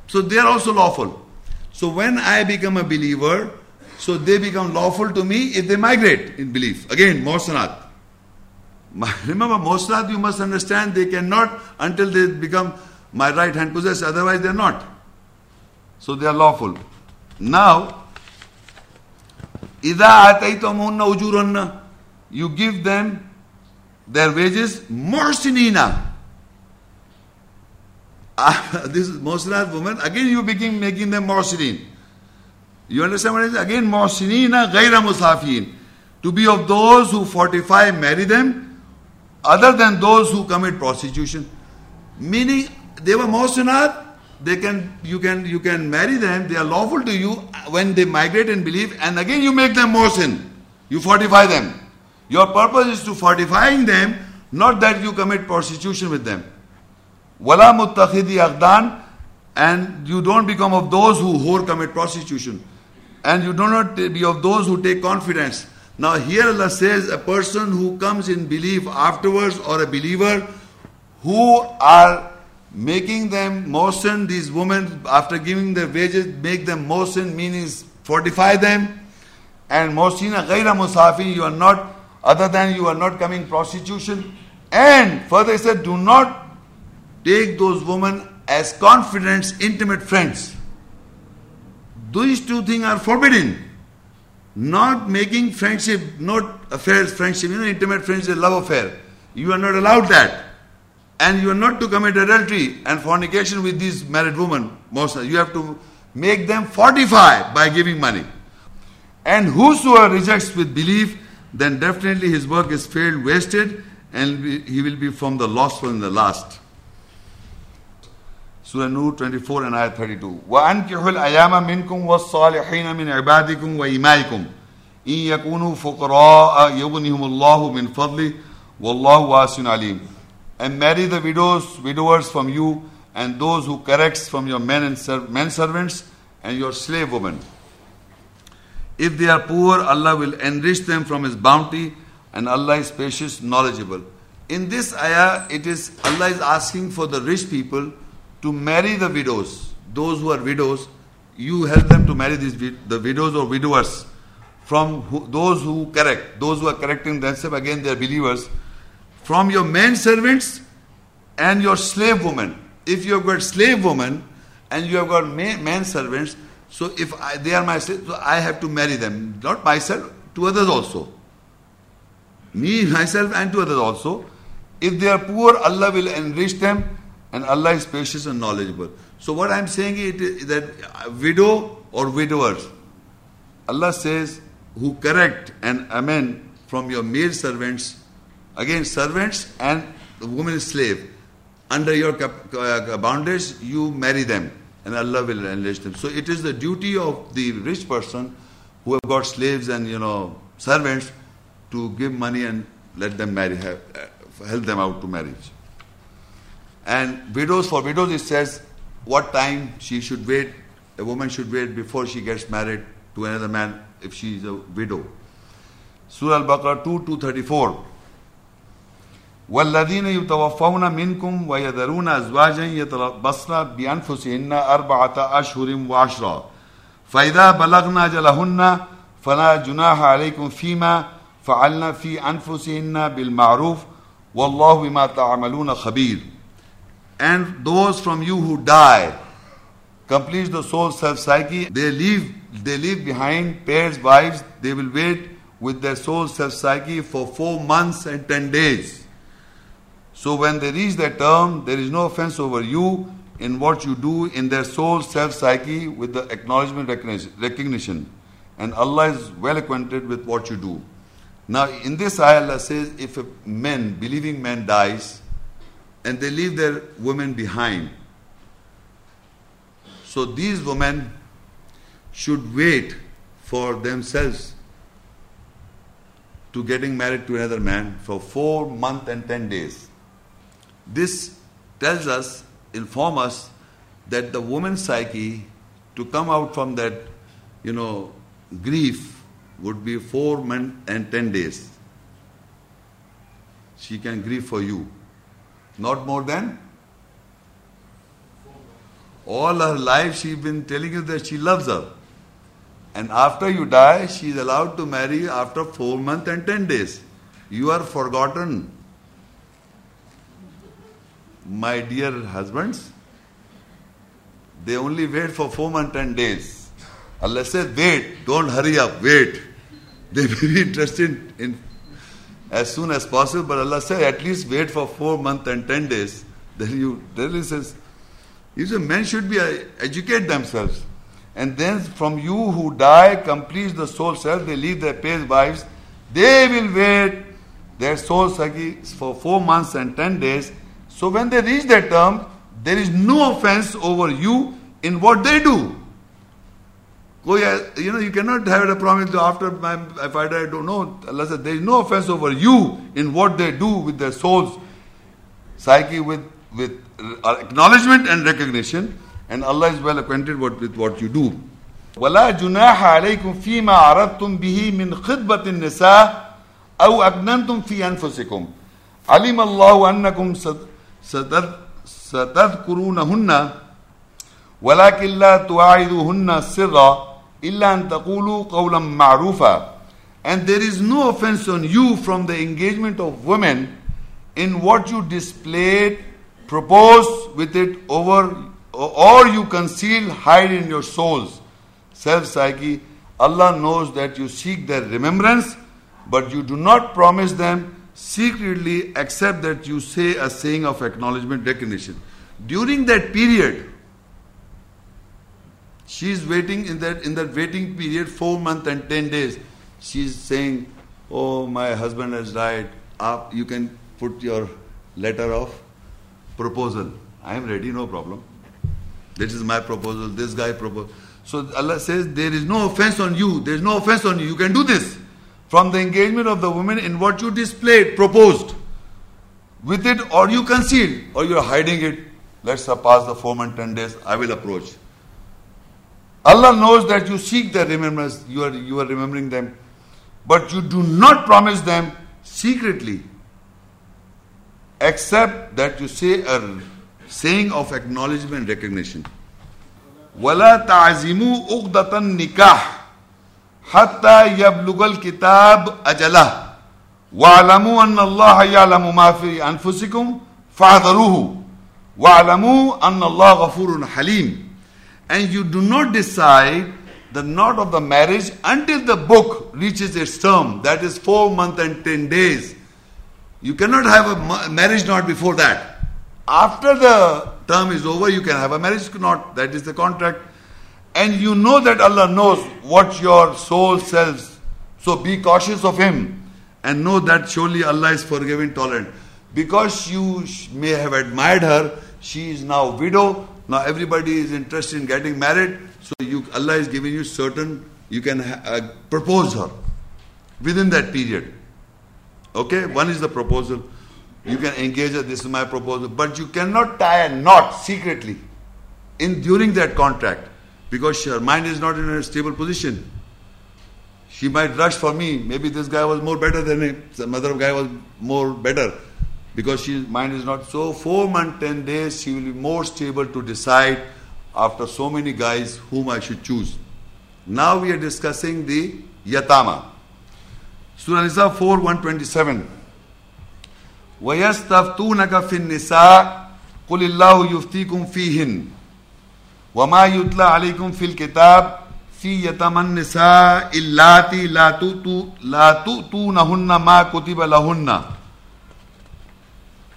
So they are also lawful. So when I become a believer, so they become lawful to me if they migrate in belief. Again, muhsanat. Remember, muhsanat you must understand they cannot until they become my right hand possessed, otherwise they are not. So they are lawful. Now, اذا ataitamuna ujurunna, you give them their wages muhsinina. Ah, this is muhsinat woman. Again you begin making them muhsinin. You understand what it is? Again muhsinina ghaira musafin. To be of those who fortify, marry them, other than those who commit prostitution. Meaning they were muhsinat, they can you can you can marry them, they are lawful to you when they migrate and believe, and again you make them muhsin. You fortify them. Your purpose is to fortifying them, not that you commit prostitution with them. Wala muttakhidi aghdan, and you don't become of those who whore commit prostitution. And you do not be of those who take confidence. Now here Allah says a person who comes in belief afterwards or a believer who are making them motion, these women after giving their wages, make them motion, meaning fortify them. And mosina ghaira musafin, you are not, other than you are not coming prostitution. And further he said, do not take those women as confidants, intimate friends. These two things are forbidden. Not making friendship, not affairs, friendship, you know, intimate friendship, love affair. You are not allowed that. And you are not to commit adultery and fornication with these married women. Most you have to make them fortify by giving money. And whosoever rejects with belief, then definitely his work is failed, wasted, and he will be from the lost one in the last. Surah Nur 24 and ayat 32. وَأَنْكِحُوا الْأَيَامَ مِنْكُمْ وَالصَّالِحِينَ مِنْ عِبَادِكُمْ وَإِمَائِكُمْ إِنْ يَكُونُوا فُقَرَاءَ يُغْنِهُمُ اللَّهُ مِنْ فَضْلِهِ وَاللَّهُ وَاسِعٌ عَلِيمٌ And marry the widows, widowers from you, and those who corrects from your men and ser- men servants, and your slave women. If they are poor, Allah will enrich them from His bounty, and Allah is spacious, knowledgeable. In this ayah, it is Allah is asking for the rich people to marry the widows. Those who are widows, you help them to marry these the widows or widowers from who, those who correct, those who are correcting themselves again they are believers from your men servants and your slave women. If you have got slave women and you have got ma- man servants, so if I, they are my slaves, so I have to marry them. Not myself, to others also. Me, myself, and to others also. If they are poor, Allah will enrich them, and Allah is spacious and knowledgeable. So what I am saying is that widow or widowers, Allah says, who correct and amend from your male servants, again servants and the woman slave, under your uh, boundaries, you marry them, and Allah will enrich them. So it is the duty of the rich person who have got slaves and you know servants to give money and let them marry, uh, help them out to marriage. And widows, for widows, it says what time she should wait, a woman should wait before she gets married to another man if she is a widow. Surah Al-Baqarah 2, 234. والذین یتوفون منکم ویذرون ازواجا یتربصن بانفسهن اربعۃ اشہر وعشرا فاذا بلغنا اجلهن فلا جناح علیکم فیما فعلنا فی انفسهن بالمعروف والله بما تعملون خبیر اینڈ دوز فرام یو ہو ڈائی کمپلیٹ دا سول سیلف سائیکی دے لیو دے لیو بیہائنڈ پیئرز وائفز دے ول ویٹ with their soul self-psyche for four months and ten days. So when they reach that term, there is no offense over you in what you do in their soul, self psyche with the acknowledgement recognition. And Allah is well acquainted with what you do. Now in this ayah Allah says if a man, believing man dies and they leave their women behind, so these women should wait for themselves to getting married to another man for four months and ten days. This tells us, inform us, that the woman's psyche to come out from that, you know, grief would be four months and ten days. She can grieve for you. Not more than? All her life she's been telling you that she loves her. And after you die, she is allowed to marry after four months and ten days. You are forgotten my dear husbands, they only wait for four months, ten days. Allah says, wait, don't hurry up, wait. They may be interested in as soon as possible, but Allah says, at least wait for four months and ten days. Then you, then he says, he says, men should be uh, educate themselves. And then from you who die, completes the soul self, they leave their pairs wives, they will wait their soul psyche for four months and ten days so when they reach that term, there is no offense over you in what they do. You know, you cannot have a promise after my, if I die, I don't know. Allah said, there is no offense over you in what they do with their souls, psyche, with, with acknowledgement and recognition. And Allah is well acquainted with what you do. ولا جناح عليكم فيما عرضتم به من خطبة النساء أو أكننتم في أنفسكم علم الله أنكم ستذكرونهن ولكن لا تواعدوهن سرا إلا أن تقولوا قولا معروفا and there is no offense on you from the engagement of women in what you displayed, propose with it over, or you conceal, hide in your souls. Self psyche, Allah knows that you seek their remembrance, but you do not promise them secretly accept that you say a saying of acknowledgement, recognition. During that period, she is waiting in that in that waiting period, four months and ten days. She is saying, "Oh, my husband has died. Up, you can put your letter of proposal. I am ready, no problem. This is my proposal. This guy proposed." So Allah says, "There is no offense on you. There is no offense on you. You can do this." from the engagement of the woman in what you displayed, proposed. With it, or you concealed, or you're hiding it. Let's surpass the four and ten days, I will approach. Allah knows that you seek their remembrance, you are, you are remembering them, but you do not promise them secretly, except that you say a saying of acknowledgement and recognition. وَلَا تَعْزِمُوا أُقْدَةَ النِّكَاحِ हत्ता यबलुगल किताब अजला वालमू अल्लाम माफी अनफुसिकुम फादरूह वालमू अल्लाह गफूर haleem and you do not decide the knot of the marriage until the book reaches its term, that is four months and ten days. You cannot have a marriage knot before that. After the term is over, you can have a marriage knot, that is the contract. And you know that Allah knows what your soul sells. So be cautious of Him and know that surely Allah is forgiving, tolerant. Because you may have admired her, she is now widow. Now everybody is interested in getting married. So you, Allah is giving you certain, you can uh, propose her within that period. Okay, one is the proposal. You can engage her, this is my proposal. But you cannot tie a knot secretly in during that contract because her mind is not in a stable position. She might rush for me. Maybe this guy was more better than him. Some other guy was more better because she mind is not so. Four months, ten days, she will be more stable to decide after so many guys whom I should choose. Now we are discussing the yatama. Surah Nisa 4 127. وَيَسْتَفْتُونَكَ فِي النِّسَاءِ قُلِ اللَّهُ يُفْتِيكُمْ فِيهِنْ وَمَا يُتْلَى عَلَيْكُمْ فِي الْكِتَابِ في يتم النساء اللاتي لا تؤتوا لا تؤتونهن ما كتب لهن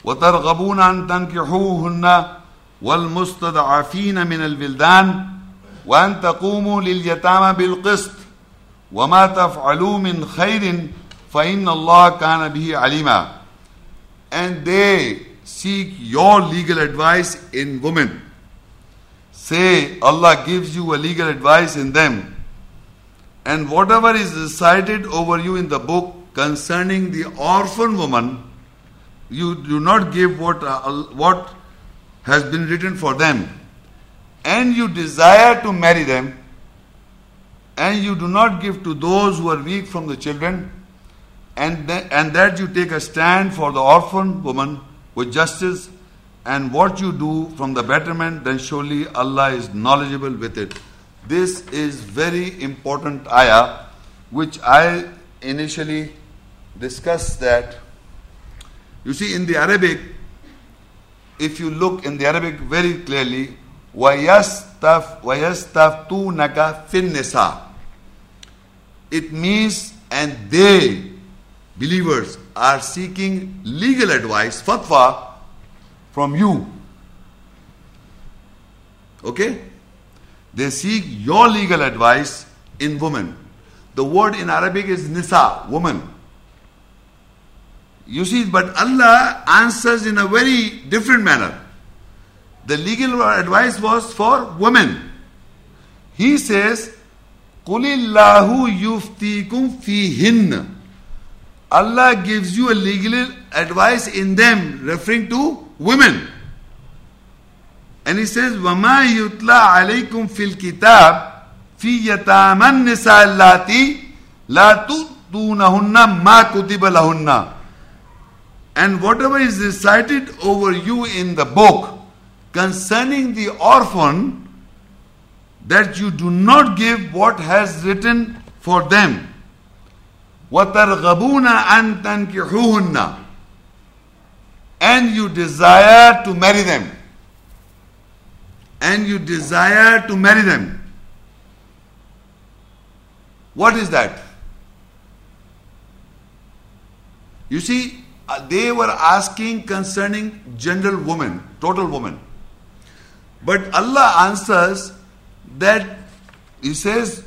وترغبون أن تنكحوهن والمستضعفين من البلدان وأن تقوموا لليتامى بالقسط وما تفعلوا من خير فإن الله كان به عليما and they seek your legal advice in women. Say Allah gives you a legal advice in them. And whatever is recited over you in the book concerning the orphan woman you do not give what uh, what has been written for them. And you desire to marry them and you do not give to those who are weak from the children and, th- and that you take a stand for the orphan woman with justice and what you do from the betterment, then surely Allah is knowledgeable with it. This is very important ayah, which I initially discussed that. You see, in the Arabic, if you look in the Arabic very clearly, وَيَسْتَفْ وَيَسْتَفْتُونَكَ فِي النِّسَاءِ It means, and they, believers, are seeking legal advice, fatwa, from you. Okay? They seek your legal advice in women. The word in Arabic is nisa, woman. You see, but Allah answers in a very different manner. The legal advice was for women. He says, Qulillahu yuftikum fihin. Allah gives you a legal advice in them, referring to women. And he says, وَمَا يُتْلَى عَلَيْكُمْ فِي الْكِتَابِ فِي يَتَامَ النِّسَاءِ اللَّاتِي لَا تُؤْتُونَهُنَّ مَا كُتِبَ لَهُنَّ And whatever is recited over you in the book concerning the orphan, that you do not give what has written for them. وَتَرْغَبُونَ أَن تَنْكِحُوهُنَّ And you desire to marry them. And you desire to marry them. What is that? You see, uh, they were asking concerning general woman, total woman. But Allah answers that He says,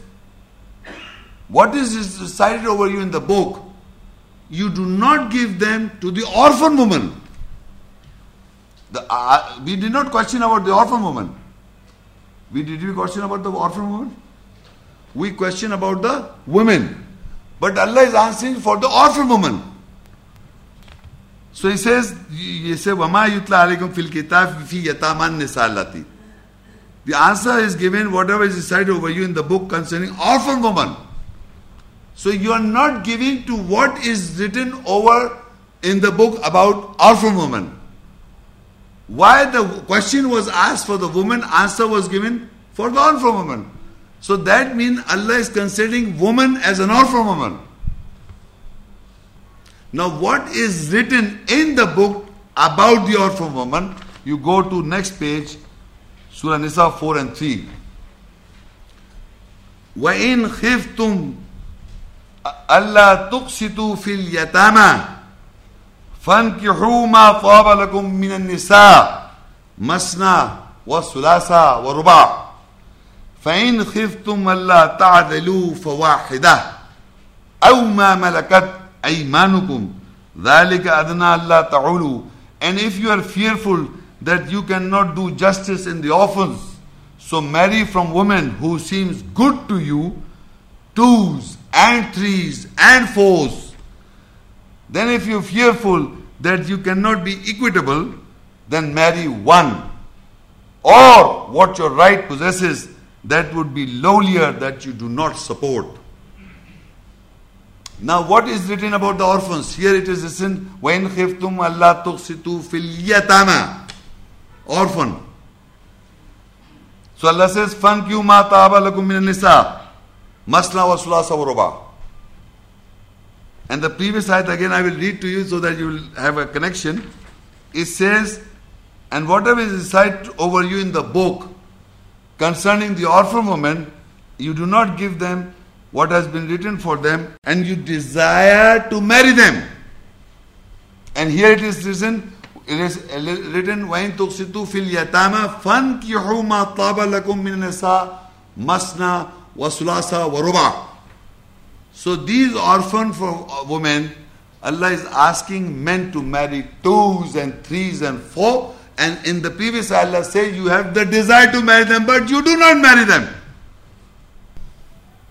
what is recited over you in the book, you do not give them to the orphan woman. The, uh, we did not question about the orphan woman. We did we question about the orphan woman? We question about the women. But Allah is answering for the orphan woman. So he says, he says, وَمَا يُتْلَى عَلَيْكُمْ فِي الْكِتَابِ فِي يَتَامَ النِّسَاءِ The answer is given whatever is recited over you in the book concerning orphan woman. So you are not giving to what is written over in the book about orphan woman. Why the question was asked for the woman, answer was given for the orphan woman. So that means Allah is considering woman as an orphan woman. Now, what is written in the book about the orphan woman? You go to next page, Surah Nisa 4 and 3. وَإِنْ خِفْتُمْ أَلَّا تُقْسِطُوا فِي الْيَتَامَى فن کی حوما فوب لکم من النساء مسنا و سلاسا و ربا فعین خفتم اللہ تعدلو فواحدہ او ما ملکت ایمانکم ذالک ادنا اللہ تعولو and if you are fearful that you cannot do justice in the orphans so marry from women who seems good to you twos and threes and fours Then if you are fearful that you cannot be equitable, then marry one. Or what your right possesses that would be lowlier that you do not support. Now, what is written about the orphans? Here it is written, "When khiftum Allah tuqsitu fil yatama." Orphan. So Allah says, "Fankiu ma taaba lakum min nisa." Masla wa sulasa wa. And the previous ayat again I will read to you so that you will have a connection. It says, "And whatever is recited over you in the book concerning the orphan women, you do not give them what has been written for them, and you desire to marry them. And here it is written, it is written, وَإِن تُقْسِطُوا فِي الْيَتَامَى فَانْكِحُوا مَا طَابَ لَكُم مِّنَ النِّسَاءِ مَثْنَى وَثُلَاثَ وَرُبَعَ so these orphan women, Allah is asking men to marry twos and threes and four. And in the previous Allah says you have the desire to marry them, but you do not marry them.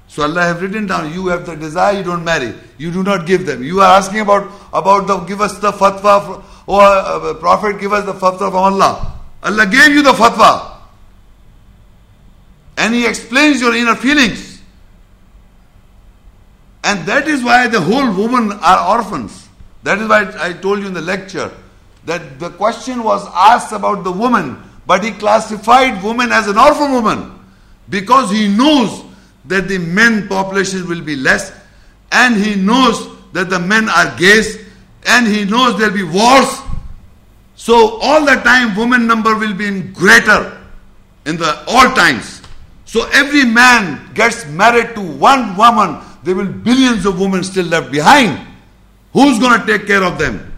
So Allah have written down, you have the desire, you don't marry. You do not give them. You are asking about, about the, give us the fatwa, or uh, Prophet give us the fatwa from Allah. Allah gave you the fatwa. And He explains your inner feelings. And that is why the whole women are orphans. That is why I told you in the lecture that the question was asked about the woman, but he classified woman as an orphan woman because he knows that the men population will be less and he knows that the men are gays and he knows there will be wars. So all the time women number will be in greater in the all times. So every man gets married to one woman, there will billions of women still left behind. Who's going to take care of them?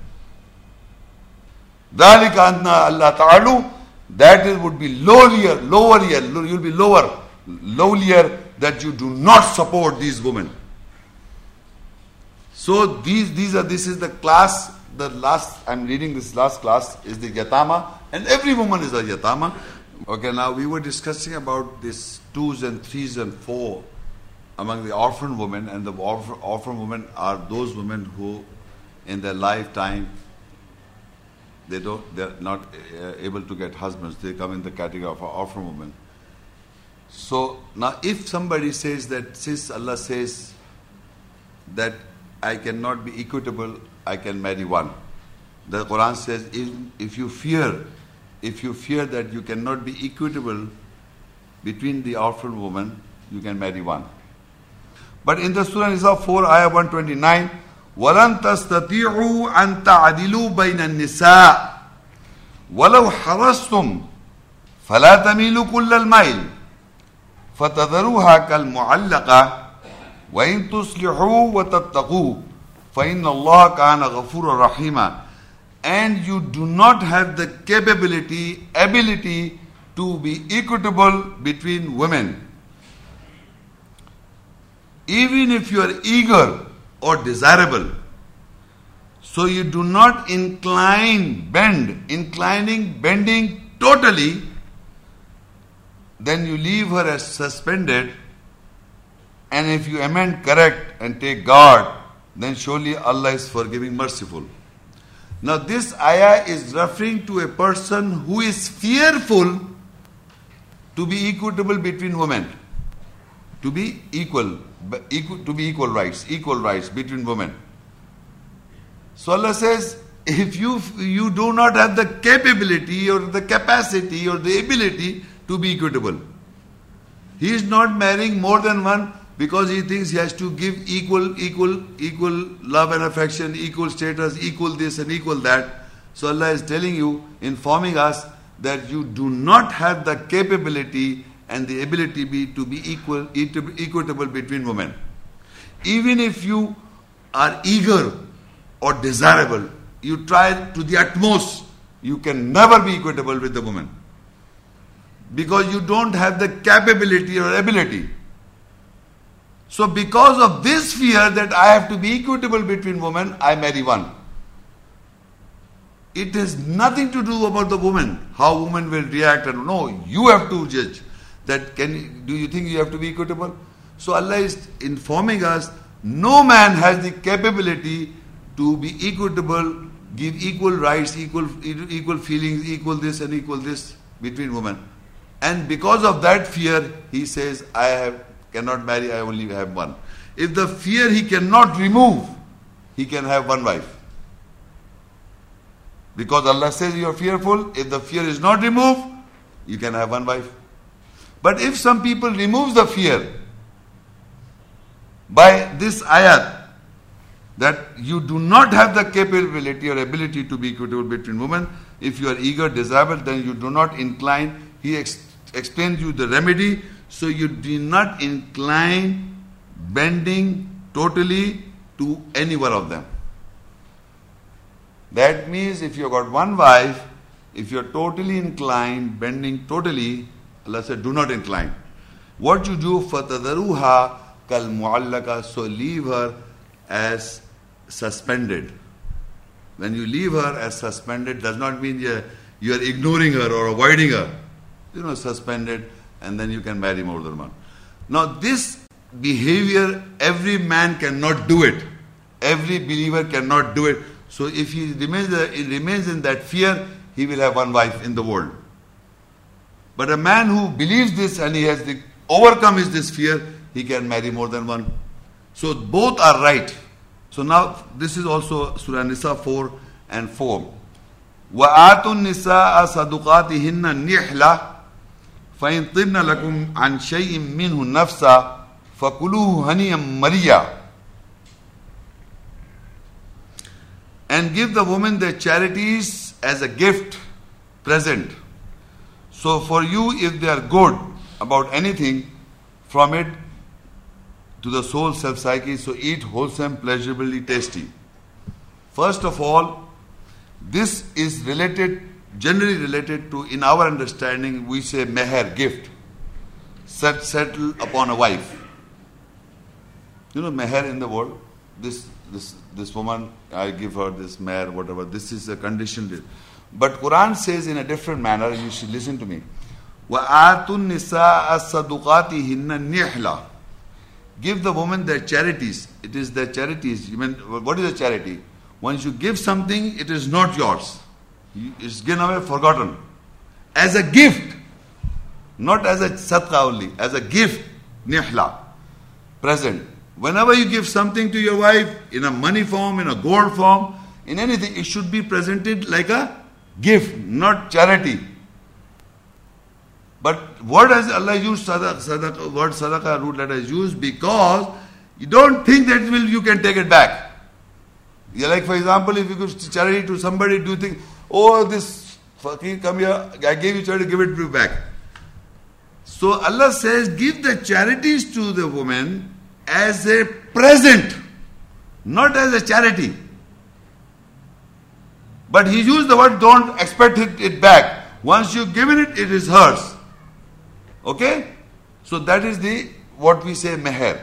ذَلِكَ أَنَّ Allah تَعَلُوا That is, would be lowlier, lower, you'll be lower, lowlier that you do not support these women. So these these are this is the class. The last I'm reading this last class is the yatama, and every woman is a yatama. Okay, now we were discussing about this twos and threes and four among the orphan women, and the orphan, women are those women who, in their lifetime, they don't they're not uh, able to get husbands. They come in the category of orphan women. So now if somebody says that since Allah says that I cannot be equitable, I can marry one. The Quran says if, if you fear, if you fear that you cannot be equitable between the orphan woman, you can marry one. But in the Surah Nisa 4, ayah 129, وَلَن تَسْتَطِيعُوا أَن تَعْدِلُوا بَيْنَ النِّسَاءِ وَلَوْ حَرَصْتُمْ فَلَا تَمِيلُوا كُلَّ الْمَيْلِ فتذروها كالمعلقة وإن تصلحوا وتتقوا فإن الله كان غفورا رحيما and you do not have the capability, ability to be equitable between women. Even if you are eager or desirable, so you do not incline, bend, inclining, bending totally then you leave her as suspended, and if you amend correct and take guard, then surely Allah is forgiving, merciful. Now, this ayah is referring to a person who is fearful to be equitable between women, to be equal, to be equal rights, equal rights between women. So Allah says, if you you do not have the capability or the capacity or the ability to be equitable. He is not marrying more than one, Because he thinks he has to give equal, equal, equal love and affection, equal status, equal this and equal that. So Allah is telling you, informing us that you do not have the capability and the ability be, to be equal, equitable between women. Even if you are eager or desirable, you try to the utmost, you can never be equitable with the woman. Because you don't have the capability or ability. So because of this fear that I have to be equitable between women, I marry one. It has nothing to do about the woman, how woman will react and no, you have to judge that can do you think you have to be equitable? So Allah is informing us no man has the capability to be equitable, give equal rights, equal equal feelings, equal this and equal this between women. And because of that fear, he says, I have cannot marry, I only have one. If the fear he cannot remove, he can have one wife. Because Allah says you are fearful, if the fear is not removed, you can have one wife. But if some people remove the fear by this ayat, that you do not have the capability or ability to be equitable between women, if you are eager, desirable, then you do not incline. He ex- explains you the remedy, so you do not incline bending totally to any one of them. That means if you have got one wife, if you are totally inclined, bending totally, Allah said, do not incline. What you do, fatadaruha kal muallaka, so leave her as suspended. When you leave her as suspended, does not mean you, are ignoring her or avoiding her. You know, suspended, and then you can marry more than one. Now, this behavior, every man cannot do it. Every believer cannot do it. So, if he remains, he remains in that fear, he will have one wife in the world. But a man who believes this and he has the, overcome his this fear, he can marry more than one. So both are right. So now this is also Surah Nisa 4 and 4. وآتوا النساء صدقاتهن النحلة فإن طبن لكم عن شيء منه نفسا فكلوه هنيا مريا and give the woman their charities as a gift, present. so for you, if they are good about anything, from it to the soul self psyche, so eat wholesome, pleasurably tasty. First of all, this is related, generally related to, in our understanding, we say meher, gift, set, settle upon a wife. You know, meher in the world, this this this woman, I give her this meher, whatever. This is a condition. But Quran says in a different manner, you should listen to me. وَآتُ النِّسَاءَ صَدُقَاتِهِنَّ نِحْلًا Give the woman their charities. It is their charities. You mean, what is a charity? Once you give something, it is not yours. It's given away, forgotten. As a gift. Not as a sadqa only. As a gift. Nihla. Present. Whenever you give something to your wife, in a money form, in a gold form, in anything, it should be presented like a gift, not charity. But what has Allah used sadaqah, sadaqah word sadaqah root letter is used because you don't think that will you can take it back. Yeah, like for example, if you give charity to somebody, do you think, oh this fakir come here, I gave you charity, give it back. So Allah says, give the charities to the woman as a present, not as a charity. But he used the word don't expect it, it back. Once you've given it, it is hers. Okay? So that is the what we say meher.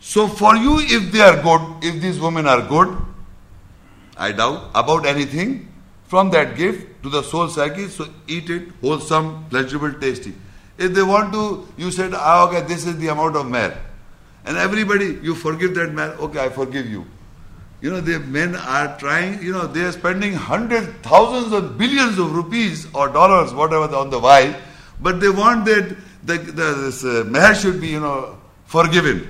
So for you, if they are good, if these women are good, I doubt about anything, from that gift to the soul psyche, so eat it, wholesome, pleasurable, tasty. If they want to, you said, ah, okay, this is the amount of meher. And everybody, you forgive that man, okay, I forgive you. You know, the men are trying, you know, they are spending hundreds, thousands of billions of rupees or dollars, whatever, on the wife, but they want that the, the, this uh, should be, you know, forgiven.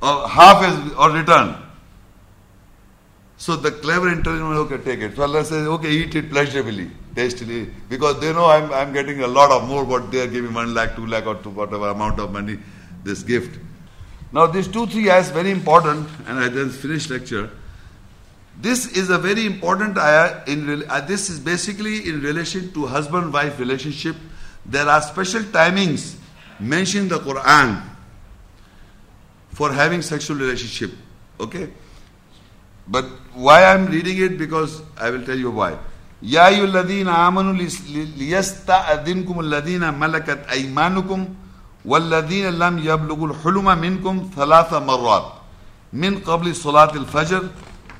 Or half is or returned. So the clever intelligent okay, take it. So Allah says, okay, eat it pleasurably, tastily, because they know I'm, I'm getting a lot of more what they are giving, one lakh, two lakh, or two, whatever amount of money this gift. Now, these two, three ayahs very important, and I then finish lecture. This is a very important ayah. In uh, this is basically in relation to husband-wife relationship. There are special timings mentioned in the Quran for having sexual relationship. Okay, but why I'm reading it because I will tell you why. يا أيها الذين آمنوا ليستأذنكم الذين ملكت أيمانكم والذين لم يبلغوا الحلم منكم ثلاث مرات من قبل صلاة الفجر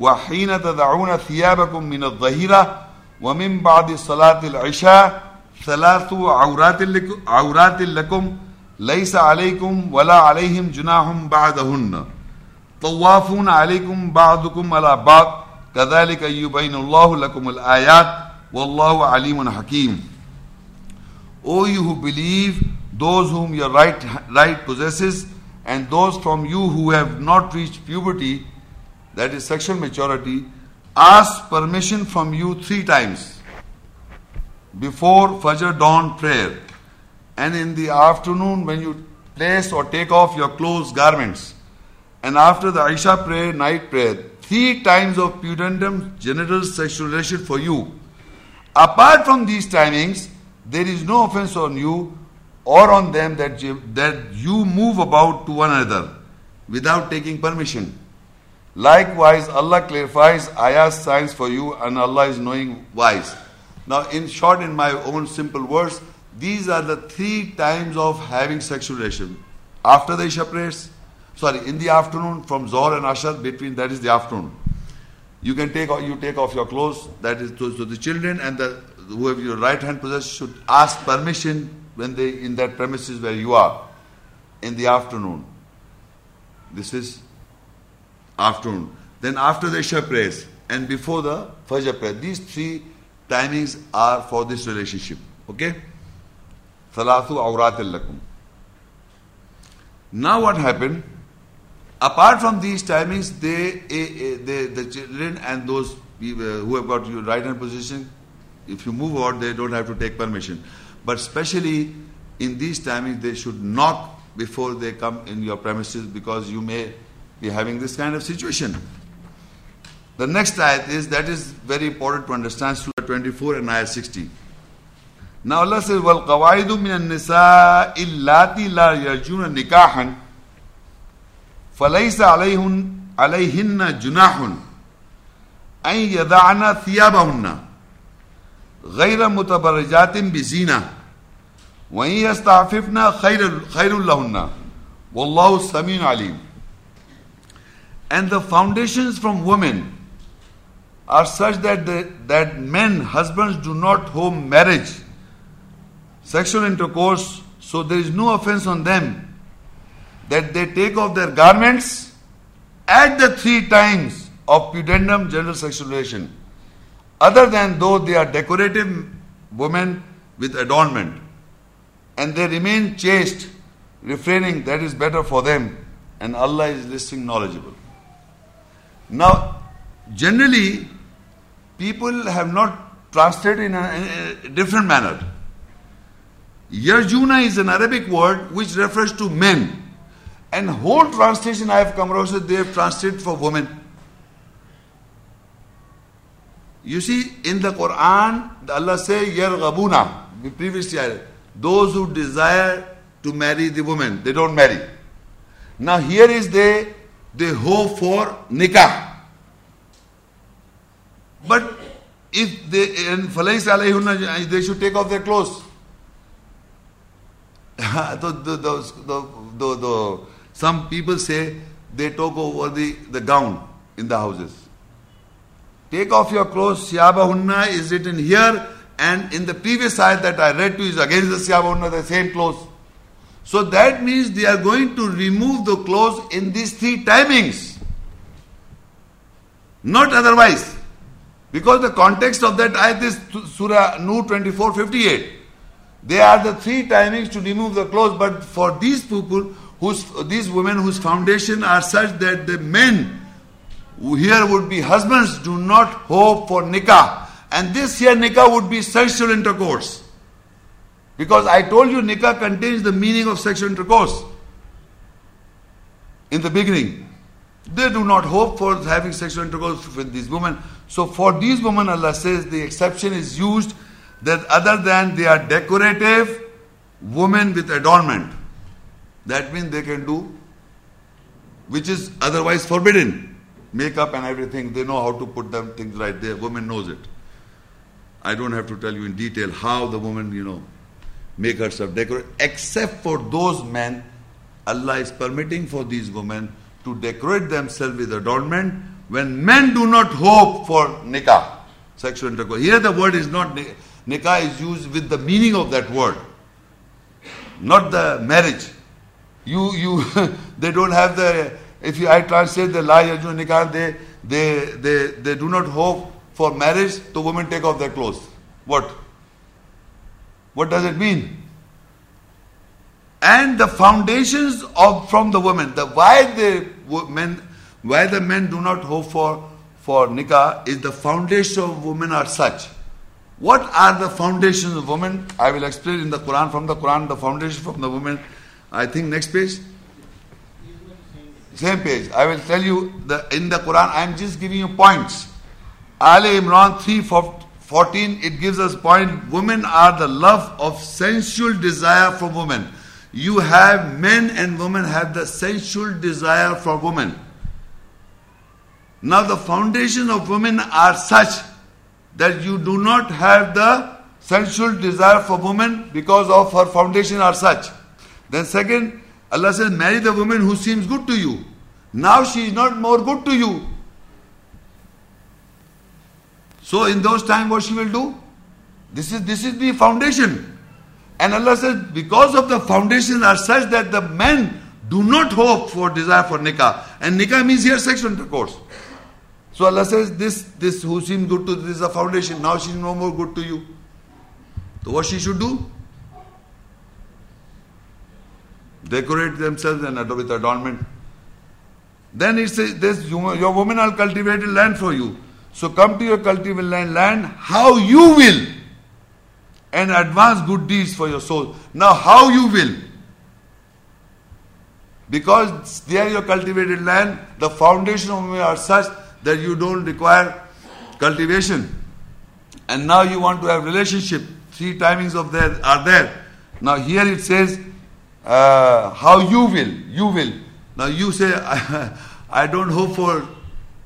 وحين تدعون ثيابكم من الظهيرة ومن بعد صلاة العشاء ثلاث عورات لكم, عورات لكم ليس عليكم ولا عليهم جناح بعدهن طوافون عليكم بعضكم على بعض كذلك يبين الله لكم الآيات والله عليم حكيم. O you who believe, those whom your right, right possesses, and those from you who have not reached puberty, that is sexual maturity, ask permission from you three times before Fajr dawn prayer and in the afternoon when you place or take off your clothes, garments, and after the Isha prayer, night prayer, three times of pudendum genital sexual relation for you. Apart from these timings, there is no offense on you or on them that you, that you move about to one another without taking permission. Likewise, Allah clarifies ayah signs for you, and Allah is knowing wise. Now, in short, in my own simple words, these are the three times of having sexual relation. After the Isha prayers, sorry, in the afternoon from Zohar and Ashar, between that is the afternoon. You can take you take off your clothes. That is to, so the children and the who have your right hand possessed should ask permission when they in that premises where you are in the afternoon. This is afternoon. Then after the Isha prayers and before the Fajr prayer. These three timings are for this relationship. Okay? Thalathu awratil lakum. Now what happened? Apart from these timings, they, they, they the children and those eh, who have got your right hand position, if you move out, they don't have to take permission. But especially in these timings, they should knock before they come in your premises because you may be having this kind of situation. The next ayat is that is very important to understand Surah 24 and ayat 60. Now Allah says, وَالْقَوَائِدُ مِنَ النِّسَاءِ اللَّاتِي لَا يَرْجُونَ نِكَاحًا فليس عليهن عليهن جناح أن يدعن ثيابهن غير متبرجات بزينة وہیں استحفنا خیر خیر اللہ واللہ سمین علیم اینڈ دا فاؤنڈیشن فرام وومین آر سچ دیٹ مین ہزبینڈ ڈو ناٹ ہوم میرج سیکشل انٹرکورس سو دیر از نو افینس آن دم دیٹ دے ٹیک آف دیئر گارمنٹس ایٹ دا تھری ٹائمس آف پیڈینڈم جنرل سیکشل ادر دین دو دے آر ڈیکوریٹو وومین وتھ اڈونمنٹ and they remain chaste, refraining that is better for them, and Allah is listening knowledgeable. Now, generally, people have not translated in a, in a different manner. Yarjuna is an Arabic word which refers to men. And whole translation I have come across, they have translated for women. You see, in the Quran, Allah says, Yarghabuna, previously I those who desire to marry the woman, they don't marry. Now here is they, they hope for nikah. But if they, and falais they should take off their clothes. the, the, the, the, some people say they took over the, the gown in the houses. Take off your clothes, Siyabahunna is written here, and in the previous ayat that I read to you is against the Siyabahunna, the same clothes. So that means they are going to remove the clothes in these three timings. Not otherwise. Because the context of that ayat is Surah Nur 24 58. They are the three timings to remove the clothes, but for these people whose, these women whose foundation are such that the men who here would be husbands do not hope for nikah. And this here nikah would be sexual intercourse. Because I told you nikah contains the meaning of sexual intercourse. in the beginning. They do not hope for having sexual intercourse with these women. So for these women, Allah says the exception is used that other than they are decorative women with adornment. That means they can do which is otherwise forbidden. Makeup and everything, they know how to put them things right there. Woman knows it. I don't have to tell you in detail how the woman, you know, make herself decorate, except for those men, Allah is permitting for these women to decorate themselves with adornment when men do not hope for nikah, sexual intercourse. Here the word is not nikah is used with the meaning of that word, not the marriage. You, you, they don't have the, if you, I translate the la nikah, they, they, they, they do not hope for marriage, the women take off their clothes. What? What does it mean? And the foundations of from the women, the why the men, why the men do not hope for for nikah is the foundation of women are such. What are the foundations of women? I will explain in the Quran from the Quran the foundation from the women. I think next page. Same page. I will tell you the in the Quran. I am just giving you points. Ali Imran 3:14 it gives us point women are the love of sensual desire for women. You have men and women have the sensual desire for women. Now the foundation of women are such that you do not have the sensual desire for women because of her foundation are such. Then second, Allah says, marry the woman who seems good to you. Now she is not more good to you. So in those times what she will do? This is this is the foundation. And Allah says, because of the foundation are such that the men do not hope for desire for nikah. And nikah means here sexual intercourse. So Allah says, this this who seems good to this is a foundation. Now she is no more good to you. So what she should do? Decorate themselves and adorn with adornment. Then it says, this, your women will cultivate land for you. So come to your cultivated land, land how you will and advance good deeds for your soul. Now, how you will. Because they are your cultivated land, the foundation of me are such that you don't require cultivation. And now you want to have relationship. Three timings of that are there. Now here it says, uh, how you will, you will. Now you say, I, I don't hope for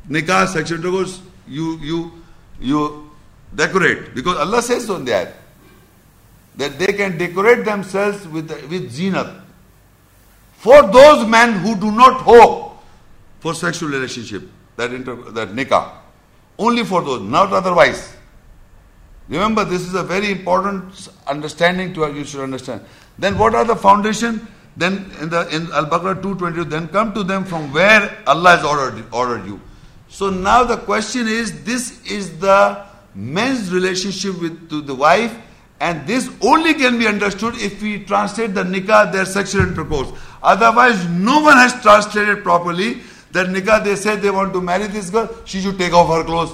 nikah, sexual intercourse you you you decorate because Allah says on that that they can decorate themselves with with zinat. For those men who do not hope for sexual relationship, that inter, that nikah, only for those, not otherwise. Remember, this is a very important understanding to you should understand. Then what are the foundation? Then in the in Al Baqarah 220, then come to them from where Allah has ordered ordered you. So now the question is this is the man's relationship with to the wife and this only can be understood if we translate the nikah their sexual intercourse. Otherwise no one has translated properly that nikah they said they want to marry this girl, she should take off her clothes.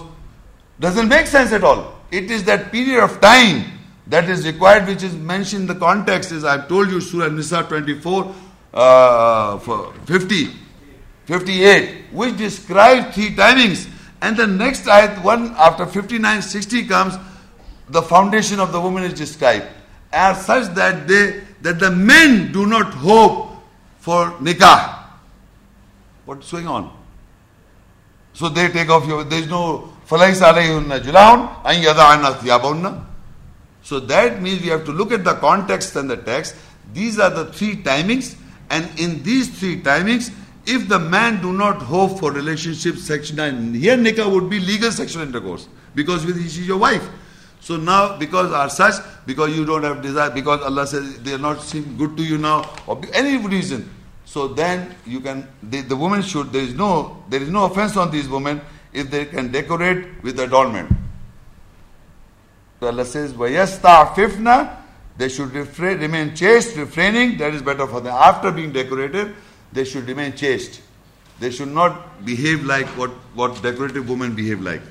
Doesn't make sense at all. It is that period of time that is required which is mentioned in the context is I've told you Surah Nisa 24 uh, 50 58, which describes three timings. And the next ayat, one after 59, 60 comes, the foundation of the woman is described as such that they that the men do not hope for nikah. What's going on? So they take off your there is no فَلَيْسَ عَلَيْهُنَّ جُلَاهٌ أَنْ يَضَعَنَّ ثِيَابَهُنَّ So that means we have to look at the context and the text. These are the three timings and in these three timings if the man do not hope for relationship section 9 here nikah would be legal sexual intercourse because with is your wife. So now because are such because you don't have desire because allah says they are not seem good to you now or any reason. So then you can the, the woman should there is no there is no offense on these women if they can decorate with adornment. So allah says wayastafifna they should refrain, remain chaste refraining that is better for them. After being decorated they should remain chaste. They should not behave like what, what decorative women behave like.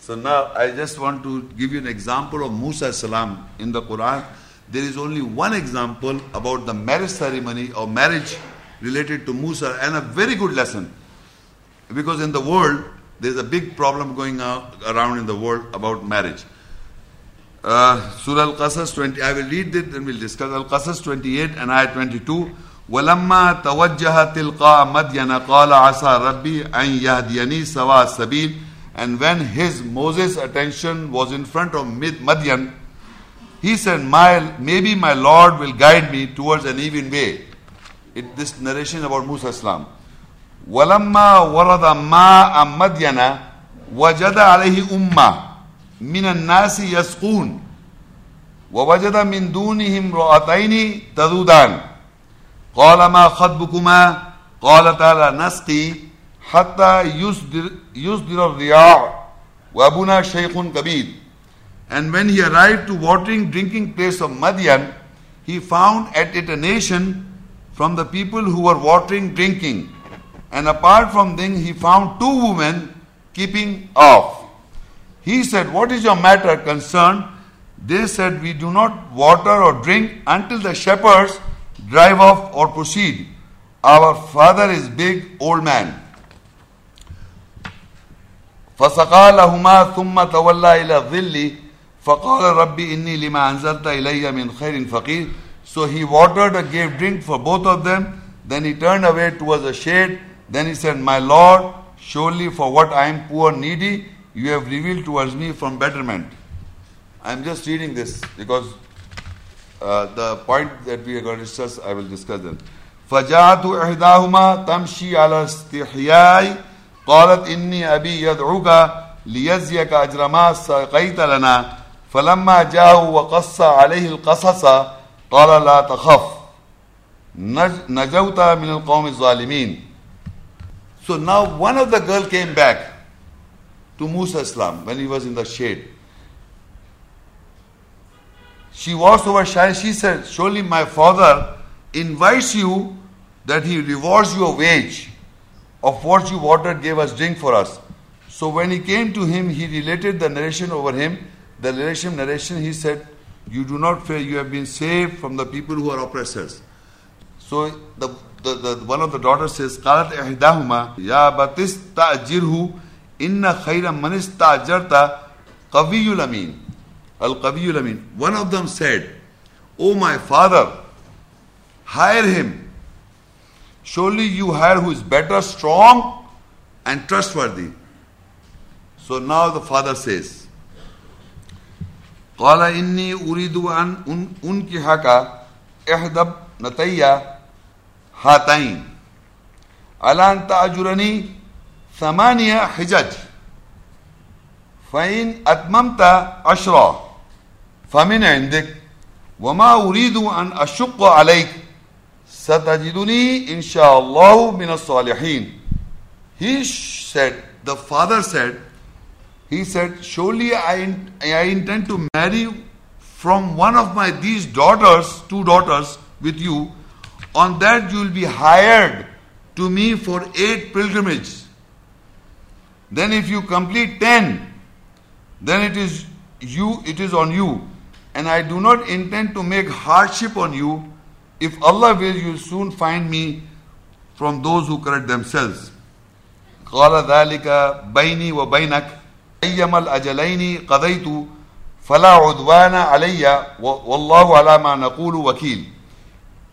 So now I just want to give you an example of Musa salam in the Quran. There is only one example about the marriage ceremony or marriage related to Musa and a very good lesson. Because in the world, there's a big problem going around in the world about marriage. Uh, Surah Al-Qasas 20, I will read it and we'll discuss. Al-Qasas 28 and Ayah 22. ولما توجہ تلقا مدین قال عسا ربی این یهدینی سوا سبیل. اینڈ وین ہز موزز اٹینشن واز ان فرنٹ آف مدین ہی سینڈ مائی مے بی مائی لارڈ ول گائڈ می ٹوڈز این ایون وے دس نریشن اباؤٹ موس اسلام ولما ورد ما مدین وجد علیہ اما من الناس يسقون ووجد من دونهم رؤتين تذودان قال ما خطبكما قال تعالى نسقي حتى يصدر, يصدر الرياع وابونا شيخ كبير And when he arrived to watering drinking place of Madian, he found at it a nation from the people who were watering drinking. And apart from them, he found two women keeping off. He said, What is your matter concerned? They said, We do not water or drink until the shepherds drive off or proceed. Our father is big old man. فسقى لهما ثم تولى إلى الظل فقال ربي إني لما أنزلت إلي من خير فقير So he watered and gave drink for both of them. Then he turned away towards the shade. Then he said, My Lord, surely for what I am poor needy, you have revealed towards me from betterment. I am just reading this because uh, the point that we are going to discuss, I will فجاءت إحداهما تمشي على استحياء قالت إني أبي يدعوك ليجزيك أجر ما سقيت لنا فلما جاءه وقص عليه القصص قال لا تخف. نجوت من القوم الظالمين. So now one of the girl came back to Musa Islam when he was in the shade. she was overshadowed. She said, Surely my father invites you that he rewards your wage of what you watered, gave us drink for us. So when he came to him, he related the narration over him. The narration, narration, he said, You do not fear, you have been saved from the people who are oppressors. So the, the, the one of the daughters says, Qalat ihdahuma ya batis ajirhu inna khayra manis ta'jarta qawiyul. القوی الامین. ون آف دم سیڈ او مائی فادر ہائر ہم شورلی یو ہائر ہو از بیٹر اسٹرانگ اینڈ ٹرسٹ فار دی سو ناؤ دا فادر سیز کالا انی اريد ان ان, کی حقا احدب نتیا ہاتائیں الان تاجرنی ثمانیہ حجج فین اتممت اشرو فمن عندك وما أريد أن أشق عليك ستجدني إن شاء الله من الصالحين He said, the father said, he said, surely I, I intend to marry from one of my these daughters, two daughters with you, on that you will be hired to me for eight pilgrimages. Then if you complete ten, then it is you, it is on you and I do not intend to make hardship on you. If Allah will, you will soon find me from those who correct themselves. قال ذلك بيني وبينك أيما الأجلين قضيت فلا عدوان علي والله على ما نقول وكيل.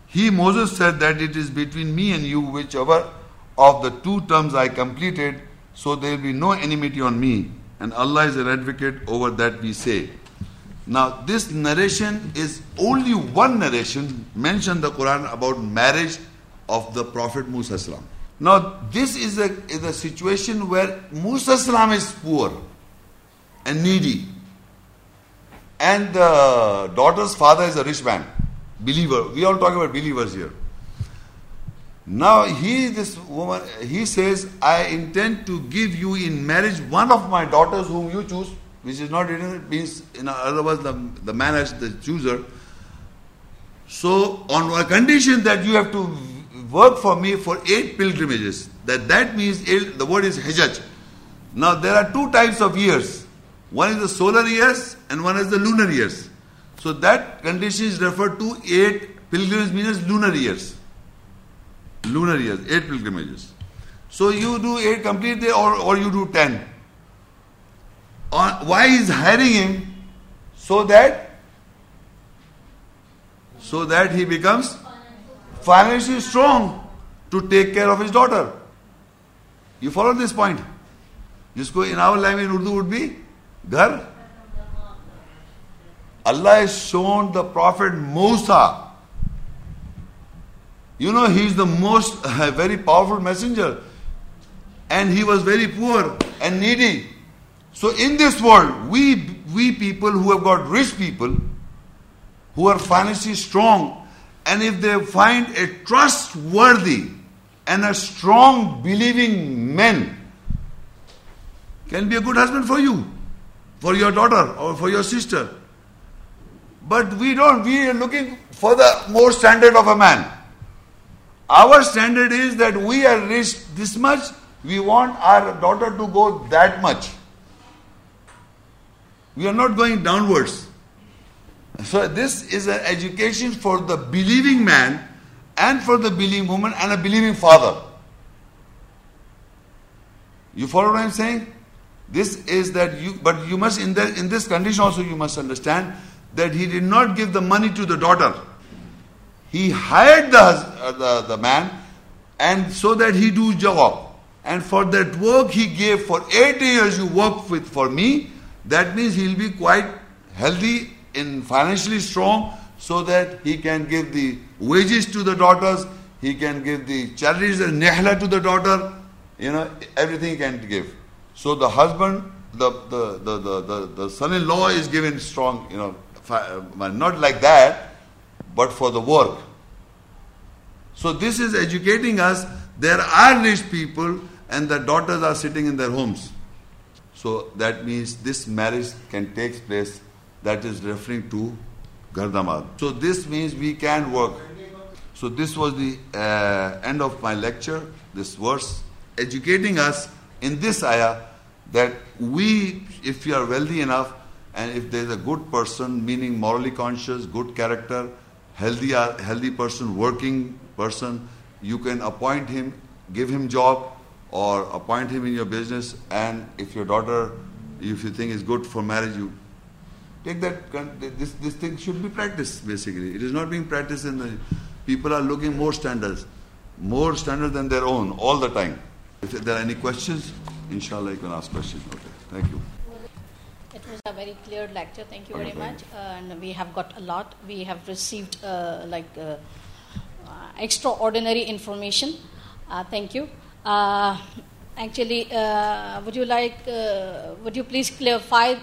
He, Moses, said that it is between me and you, whichever of the two terms I completed, so there will be no enmity on me. And Allah is an advocate over that we say. Now, this narration is only one narration mentioned the Quran about marriage of the Prophet Musa. Salam. Now, this is a, is a situation where Musa Salam is poor and needy, and the daughter's father is a rich man, believer. We all talk about believers here. Now he, this woman, he says, I intend to give you in marriage one of my daughters whom you choose which is not it means you know, otherwise the, the man as the chooser. So on a condition that you have to work for me for eight pilgrimages, that that means eight, the word is hajjaj. Now there are two types of years. One is the solar years and one is the lunar years. So that condition is referred to eight pilgrimages means lunar years. Lunar years, eight pilgrimages. So you do eight complete day or, or you do ten On, why is hiring him? So that so that he becomes financially strong to take care of his daughter. You follow this point? जिसको in our language in Urdu would be घर. Allah has shown the Prophet Musa. You know, he is the most uh, very powerful messenger. And he was very poor and needy. So in this world, we we people who have got rich people, who are financially strong, and if they find a trustworthy and a strong believing man, can be a good husband for you, for your daughter or for your sister. But we don't, we are looking for the more standard of a man. Our standard is that we are rich this much, we want our daughter to go that much. We are not going downwards. So this is an education for the believing man and for the believing woman and a believing father. You follow what I'm saying? This is that you, but you must in, the, in this condition also you must understand that he did not give the money to the daughter. He hired the, uh, the, the man and so that he do job. And for that work he gave for eight years you work with for me, that means he'll be quite healthy and financially strong so that he can give the wages to the daughters, he can give the charities and nehla to the daughter, you know, everything he can give. So the husband, the, the, the, the, the, the son-in-law is given strong, you know, uh, not like that, but for the work. So this is educating us. There are rich people and the daughters are sitting in their homes. So that means this marriage can take place. That is referring to Gardamad. So this means we can work. So this was the uh, end of my lecture. This verse educating us in this ayah that we, if we are wealthy enough, and if there is a good person, meaning morally conscious, good character, healthy, healthy person, working person, you can appoint him, give him job, or appoint him in your business. And if your daughter, if you think is good for marriage, you take that. This this thing should be practiced. Basically, it is not being practiced in the. People are looking more standards, more standards than their own all the time. If there are any questions, inshallah, you can ask questions. Okay, thank you. It was a very clear lecture. Thank you very much. Uh, and we have got a lot. We have received uh, like uh, extraordinary information. Uh, thank you. Uh, actually, uh, would you like? would you please clarify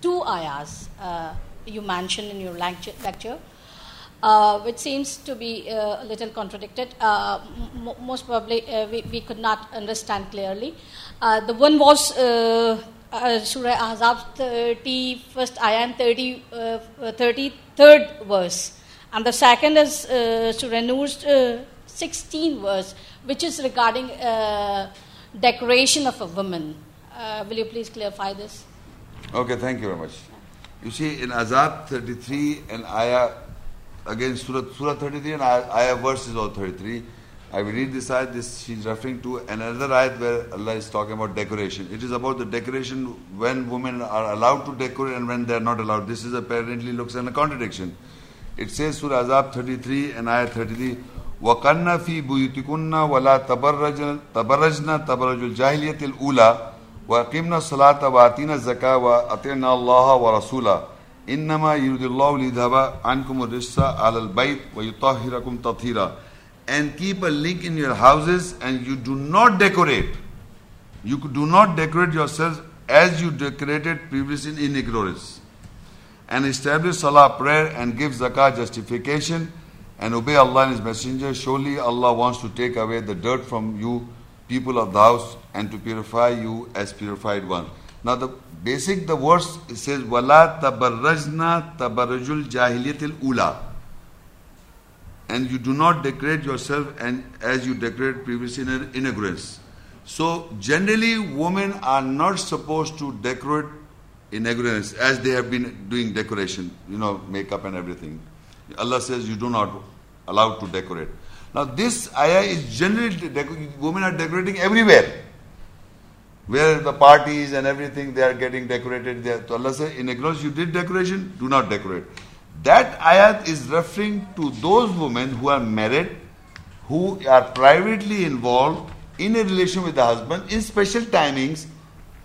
two ayahs you mentioned in your lecture? Uh, which seems to be uh, a little contradicted. Uh, m- most probably, we, we, could not understand clearly. the one was Surah Ahzab 31st ayah and 30, 33rd verse. And the second is Surah Nur's 16th verse, which is regarding uh, decoration of a woman. Uh, will you please clarify this? Okay, thank you very much. You see, in Ahzab 33 and Ayah again Surah, Surah 33 and ayah verse is all 33. I will read this ayah, this she's referring to another ayah where Allah is talking about decoration. It is about the decoration when women are allowed to decorate and when they are not allowed. This is apparently looks like a contradiction. It says Surah Ahzab 33 and ayah 33 وَقَنَّ فِي بُيُتِكُنَّ وَلَا تَبَرَّجْنَ تَبَرَّجْنَ تَبَرَّجُ الْجَاهِلِيَةِ الْأُولَى وَأَقِمْنَا الصَّلَاةَ وَآتِينَا الزَّكَاةَ وَأَطِعْنَا اللَّهَ وَرَسُولَهُ إنما يريد الله ليذهب عنكم الرجس على البيت ويطهركم تطهيرا and keep a link in your houses and you do not decorate you do not decorate yourselves as you decorated previously in ignorance and establish salah prayer and give zakah justification and obey Allah and His Messenger. Surely Allah wants to take away the dirt from you, people of the house, and to purify you as purified ones. Now the basic the verse says wala tabarrajna tabarrujul jahiliyatil ula. And you do not decorate yourself and as you decorate previously in ignorance. So generally women are not supposed to decorate in ignorance as they have been doing decoration, you know, makeup and everything. Allah says you do not allowed to decorate. Now this ayah is generally, women are decorating everywhere. Where the parties and everything, they are getting decorated. They are, so Allah says, in acknowledge you did decoration, do not decorate. That ayat is referring to those women who are married, who are privately involved in a relation with the husband in special timings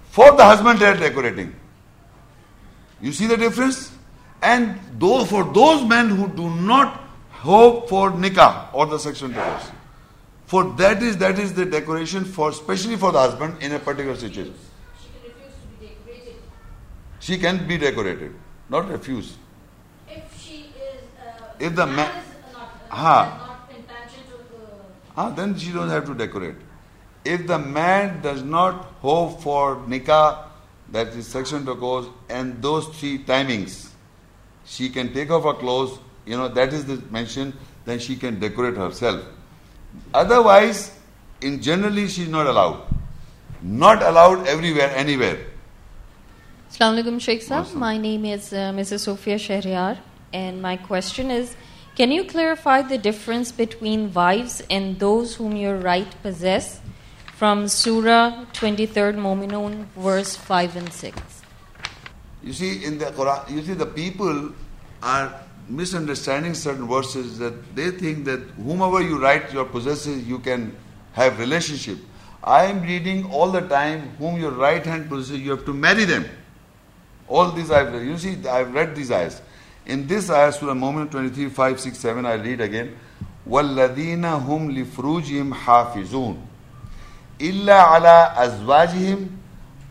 for the husband they are decorating. You see the difference? And though for those men who do not hope for nikah or the sexual intercourse, for that is that is the decoration for especially for the husband in a particular situation. She can refuse to be decorated. She can be decorated, not refuse. If she is, uh, If the man ma- is not, uh, Ha. has not intention to, uh, Ah, then she don't have to decorate. If the man does not hope for nikah, that is sexual intercourse, and those three timings, she can take off her clothes, you know, that is the mention, then she can decorate herself. Otherwise, in generally she is not allowed. Not allowed everywhere, anywhere. Assalamu alaikum, Sheikh Sahab. Awesome. My name is uh, Mrs. Sophia Shahryar, and my question is Can you clarify the difference between wives and those whom your right possess from Surah 23rd Mominun, verse 5 and 6? You see, in the Quran, you see, the people are misunderstanding certain verses that they think that whomever you write your possesses, you can have relationship. I am reading all the time whom your right hand possesses, you have to marry them. All these I've read. You see, I've read these ayahs. In this ayah, Surah Mu'min 23, 5, 6, 7, I read again. وَالَّذِينَ هُمْ لِفْرُوجِهِمْ حَافِظُونَ إِلَّا عَلَىٰ أَزْوَاجِهِمْ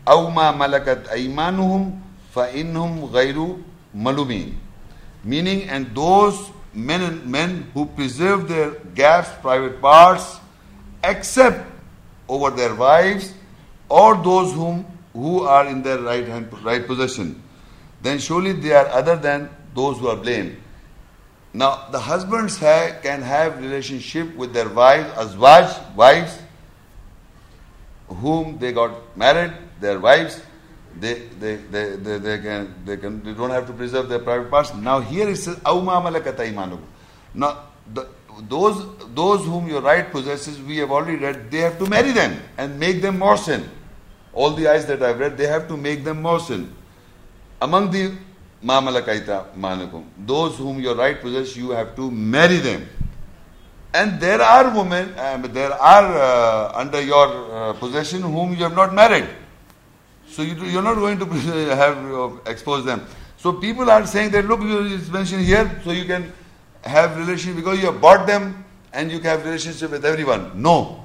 أَوْ مَا مَلَكَتْ أَيْمَانُهُمْ فَإِنْهُمْ غَيْرُ مَلُومِينَ Meaning, and those men and men who preserve their gaps, private parts, except over their wives or those whom who are in their right hand right possession, then surely they are other than those who are blamed. Now the husbands ha- can have relationship with their wives, azwaj, wives, whom they got married, their wives, they, they, they, they, they, can, they, can, they don't have to preserve their private parts. Now here it says, Auma malakata imanukum. Now, the, those, those whom your right possesses, we have already read, they have to marry them and make them morsin. All the ayahs that I've read, they have to make them morsin. Among the ma malakaita manukum, those whom your right possesses, you have to marry them. And there are women, um, there are uh, under your uh, possession whom you have not married. So you, you're not going to have uh, expose them. So people are saying that look, it's mentioned here, so you can have relationship because you have bought them and you can have relationship with everyone. No,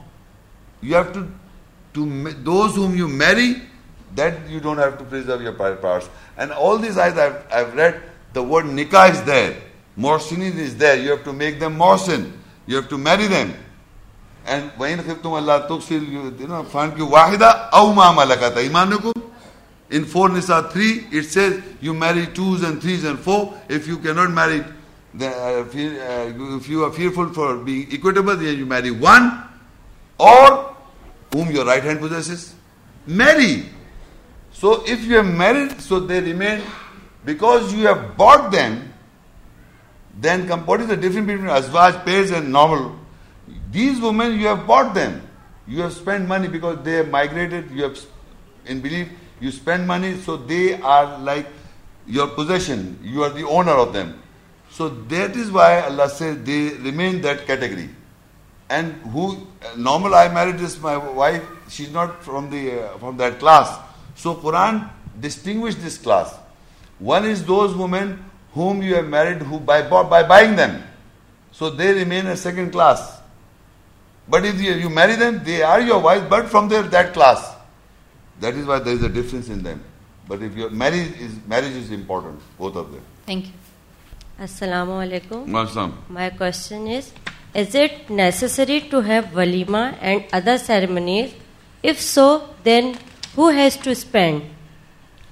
you have to to those whom you marry that you don't have to preserve your private parts. And all these ayahs I've, I've read, the word nikah is there, morsinin is there. You have to make them morsin. You have to marry them. And وَإِنْ to Allah, تُقْسِلْ you know, you wahida, أَوْ مَا مَلَكَتْ أَيْمَانُكُمْ in 4 Nisa 3, it says you marry twos and threes and four. If you cannot marry, the, uh, uh, if you are fearful for being equitable, then you marry one or whom your right hand possesses. Marry. So if you have married, so they remain, because you have bought them, then come, what is the difference between azwaj, pairs and normal? These women, you have bought them. You have spent money because they have migrated, you have, in belief, you spend money, so they are like your possession. You are the owner of them. So that is why Allah says they remain that category. And who, normal I married this, my wife, she's not from the, uh, from that class. So Quran distinguished this class. One is those women whom you have married who by, by buying them. So they remain a second class. But if you, you marry them, they are your wife, but from their, that class. That is why there is a difference in them. But if your marriage is marriage is important, both of them. Thank you. Assalamu alaikum. Muslim. My question is Is it necessary to have walima and other ceremonies? If so, then who has to spend?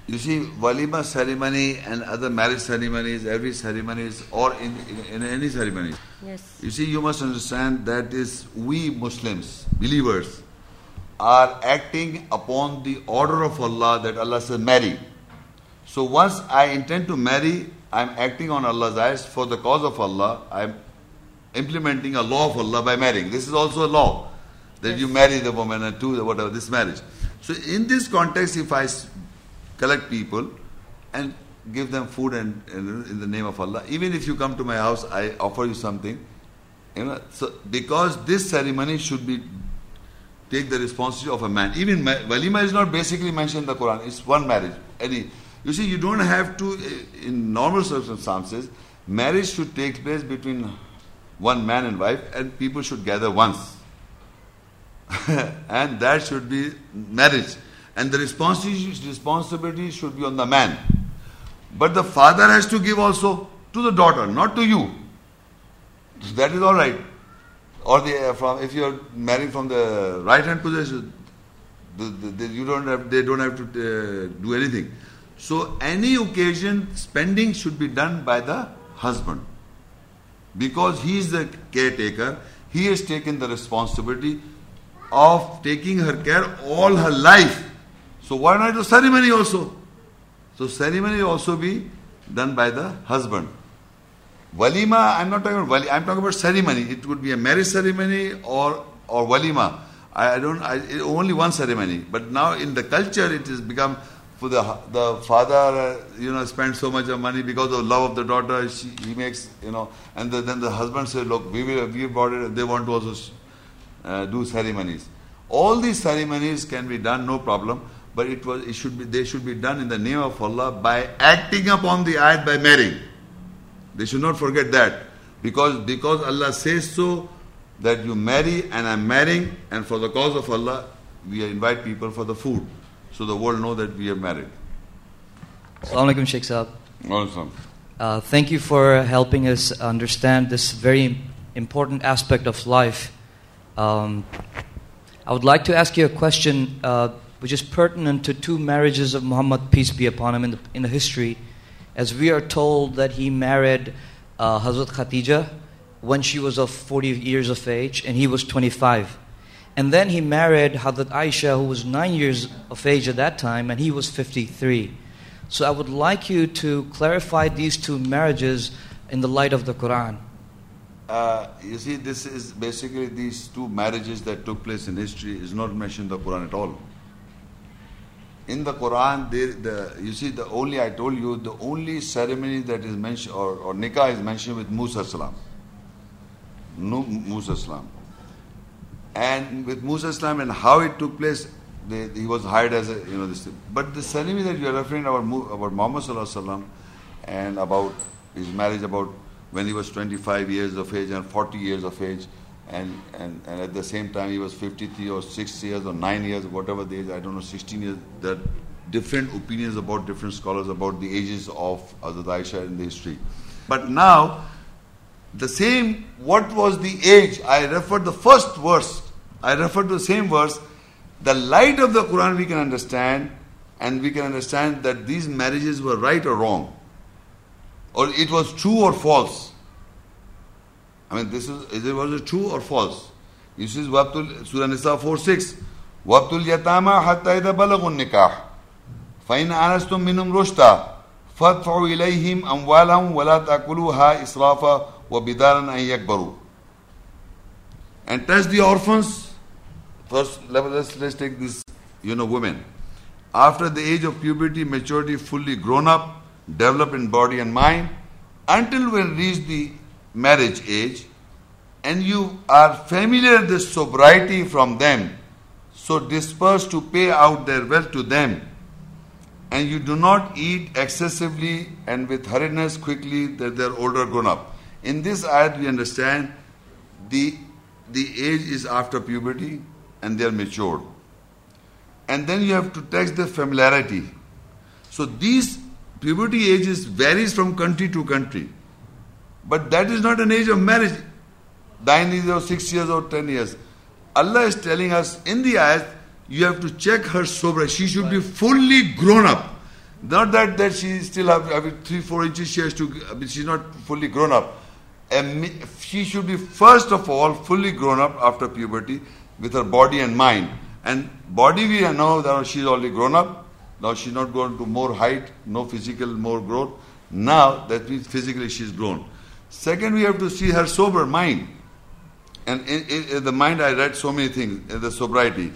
You see, walima ceremony and other marriage ceremonies, every ceremonies or in, in, in any ceremony. Yes. You see, you must understand that is we Muslims, believers, are acting upon the order of Allah that Allah says marry. So once I intend to marry, I'm acting on Allah's eyes for the cause of Allah. I'm implementing a law of Allah by marrying. This is also a law that you marry the woman and to whatever this marriage. So in this context, if I collect people and give them food and, and in the name of Allah, even if you come to my house, I offer you something. You know, so because this ceremony should be take the responsibility of a man. Even ma- walima is not basically mentioned in the Quran. It's one marriage. Any, you see, you don't have to. eh, In normal circumstances, marriage should take place between one man and wife, and people should gather once, and that should be marriage. And the responsibility should be on the man. But the father has to give also to the daughter, not to you. That is all right or the uh, from if you are marrying from the right hand position, the, the, the, you don't have they don't have to uh, do anything. So any occasion spending should be done by the husband because he is the caretaker. He has taken the responsibility of taking her care all her life. So why not the ceremony also? So ceremony also be done by the husband. Walima, I'm not talking about wali, I'm talking about ceremony. It would be a marriage ceremony or or walima. I, I don't. I, only one ceremony. But now in the culture, it has become for the the father, uh, you know, spends so much of money because of love of the daughter. She, he makes, you know, and the, then the husband says, look, we will we brought it. They want to also uh, do ceremonies. All these ceremonies can be done, no problem. But it was it should be they should be done in the name of Allah by acting upon the ayat by marrying. They should not forget that. Because because Allah says so that you marry and I'm marrying and for the cause of Allah we invite people for the food. So the world know that we are married. Assalamu alaikum, Sheikh Saab. Awesome. Uh, thank you for helping us understand this very important aspect of life. Um, I would like to ask you a question uh, which is pertinent to two marriages of Muhammad, peace be upon him, in the, in the history. As we are told that he married uh, Hazrat Khatija when she was of 40 years of age and he was 25. And then he married Hazrat Aisha, who was 9 years of age at that time, and he was 53. So I would like you to clarify these two marriages in the light of the Quran. Uh, you see, this is basically these two marriages that took place in history is not mentioned in the Quran at all. In the Quran, the, you see, the only I told you, the only ceremony that is mentioned or, or nikah is mentioned with Musa salam. No, Musa salam. And with Musa salam and how it took place, he was hired as a you know this. thing. But the ceremony that you are referring about about Muhammad wasallam and about his marriage about when he was 25 years of age and 40 years of age, and, and, and at the same time he was 53 or 6 years or 9 years, whatever the age, I don't know, 16 years. There are different opinions about different scholars about the ages of Hazrat Aisha in the history. But now, the same, what was the age? I referred the first verse. I referred to the same verse. The light of the Quran we can understand, and we can understand that these marriages were right or wrong, or it was true or false. I mean, this is, is it was it true or false? This is Wabtul, Surah Nisa 4 6. Wabtul yatama hatta idha balagun nikah. فإن آنستم منهم رشدا فادفعوا إليهم أموالهم ولا تأكلوها إسرافا وبدارا أن يكبروا and touch the orphans first let- let's, let's take this you know women after the age of puberty maturity fully grown up develop in body and mind until when reach the marriage age and you are familiar with the sobriety from them so disperse to pay out their wealth to them and you do not eat excessively and with hurriedness quickly that they're older grown up. In this ayat we understand the the age is after puberty and they are matured. And then you have to test the familiarity. So these puberty ages varies from country to country. But that is not an age of marriage. Nine years or six years or ten years. Allah is telling us in the ayat, you have to check her sobriety. She should be fully grown up. Not that, that she still have, have three, four inches, she has to, I mean, she's not fully grown up. And she should be first of all fully grown up after puberty with her body and mind. And body we know that she's already grown up. Now she's not going to more height, no physical more growth. Now that means physically she's grown. Second, we have to see her sober mind. And in, in, in the mind, I read so many things, in the sobriety.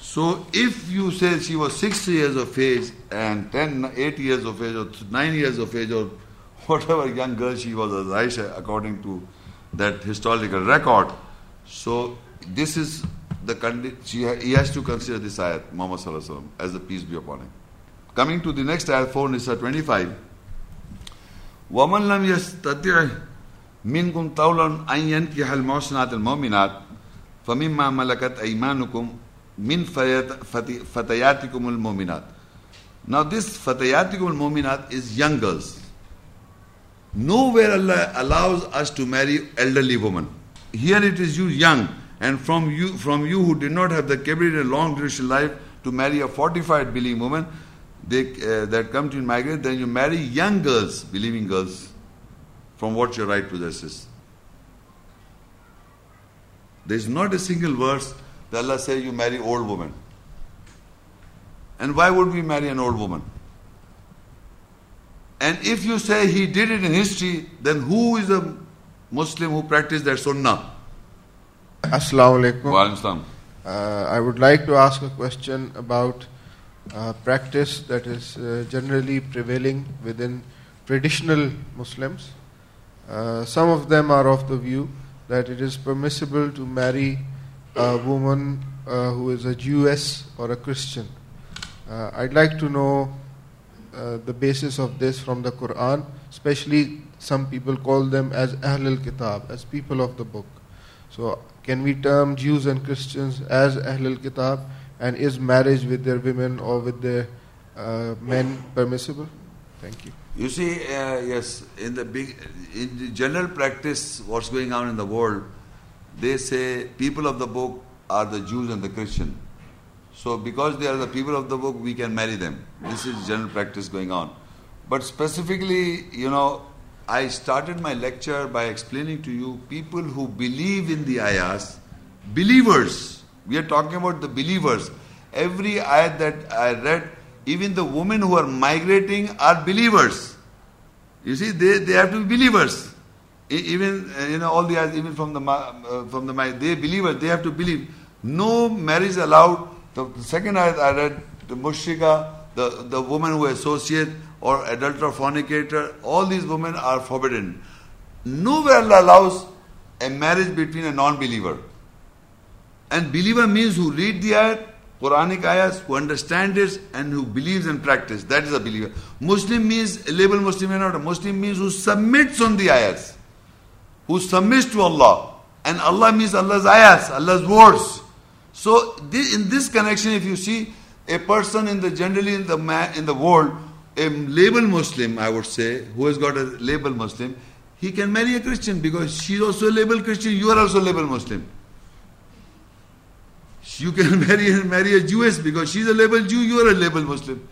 So if you say she was 60 years of age and 10, 8 years of age or 9 years of age or whatever young girl she was as Aisha according to that historical record, so this is the condi- she ha- he has to consider this ayat, Muhammad Sallallahu Alaihi Wasallam, as the peace be upon him. Coming to the next ayat, 4 Nisa 25. ومن لم يستطع منكم طولا أن ينكح المحصنات المؤمنات فمما ملكت أيمانكم من فيت- فت- فتياتكم المؤمنات Now this fatayatikum al-mu'minat is young girls. Nowhere Allah allows us to marry elderly women. Here it is you young and from you from you who did not have the capability in a long duration life to marry a fortified believing woman they, uh, that come to migrate, then you marry young girls, believing girls, from what your right possesses. There is not a single verse that Allah says you marry old woman. And why would we marry an old woman? And if you say he did it in history, then who is a Muslim who practiced that sunnah? Assalamu alaikum. Uh, I would like to ask a question about uh, practice that is uh, generally prevailing within traditional Muslims. Uh, some of them are of the view that it is permissible to marry a woman uh, who is a Jewess or a Christian. Uh, I'd like to know uh, the basis of this from the Quran, especially some people call them as Ahlul Kitab, as people of the book. So, can we term Jews and Christians as Ahlul Kitab? And is marriage with their women or with their uh, men permissible? Thank you. You see, uh, yes, in the big, in the general practice, what's going on in the world, they say people of the book are the Jews and the Christian. So, because they are the people of the book, we can marry them. This is general practice going on. But specifically, you know, I started my lecture by explaining to you people who believe in the ayahs, believers. We are talking about the believers. Every ayat that I read, even the women who are migrating are believers. You see, they, they have to be believers. Even uh, you know all the even from the uh, from the they believers, they have to believe. No marriage allowed. The, the second ayat I read, the mushrika, the the woman who associate or adulterer, fornicator, all these women are forbidden. Nowhere Allah allows a marriage between a non-believer. And believer means who read the ayat, Quranic ayahs, who understand it and who believes and practice. That is a believer. Muslim means, a label Muslim or not. A Muslim means who submits on the ayahs. Who submits to Allah. And Allah means Allah's ayahs, Allah's words. So in this connection, if you see a person in the generally in the ma- in the world, a label Muslim, I would say, who has got a label Muslim, he can marry a Christian because she's also a label Christian, you are also a label Muslim. You can marry marry a Jewess because she's a label Jew, you are a label Muslim.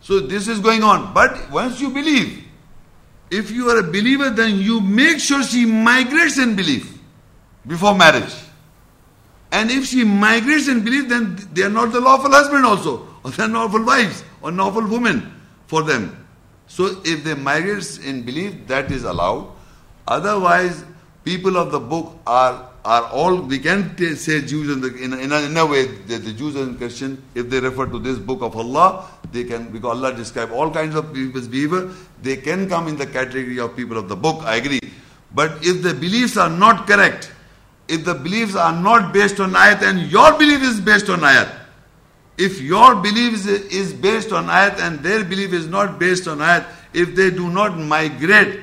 So this is going on. But once you believe, if you are a believer, then you make sure she migrates in belief before marriage. And if she migrates in belief, then they are not the lawful husband also, or they are lawful wives, or lawful women for them. So if they migrate in belief, that is allowed. Otherwise, people of the book are are all we can t- say Jews in, the, in, in, a, in a way that the Jews and Christian if they refer to this book of Allah they can because Allah describe all kinds of people's behavior they can come in the category of people of the book I agree. But if the beliefs are not correct if the beliefs are not based on ayat and your belief is based on ayat if your belief is, is based on ayat and their belief is not based on ayat if they do not migrate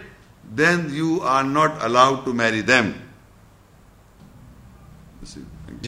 then you are not allowed to marry them You see.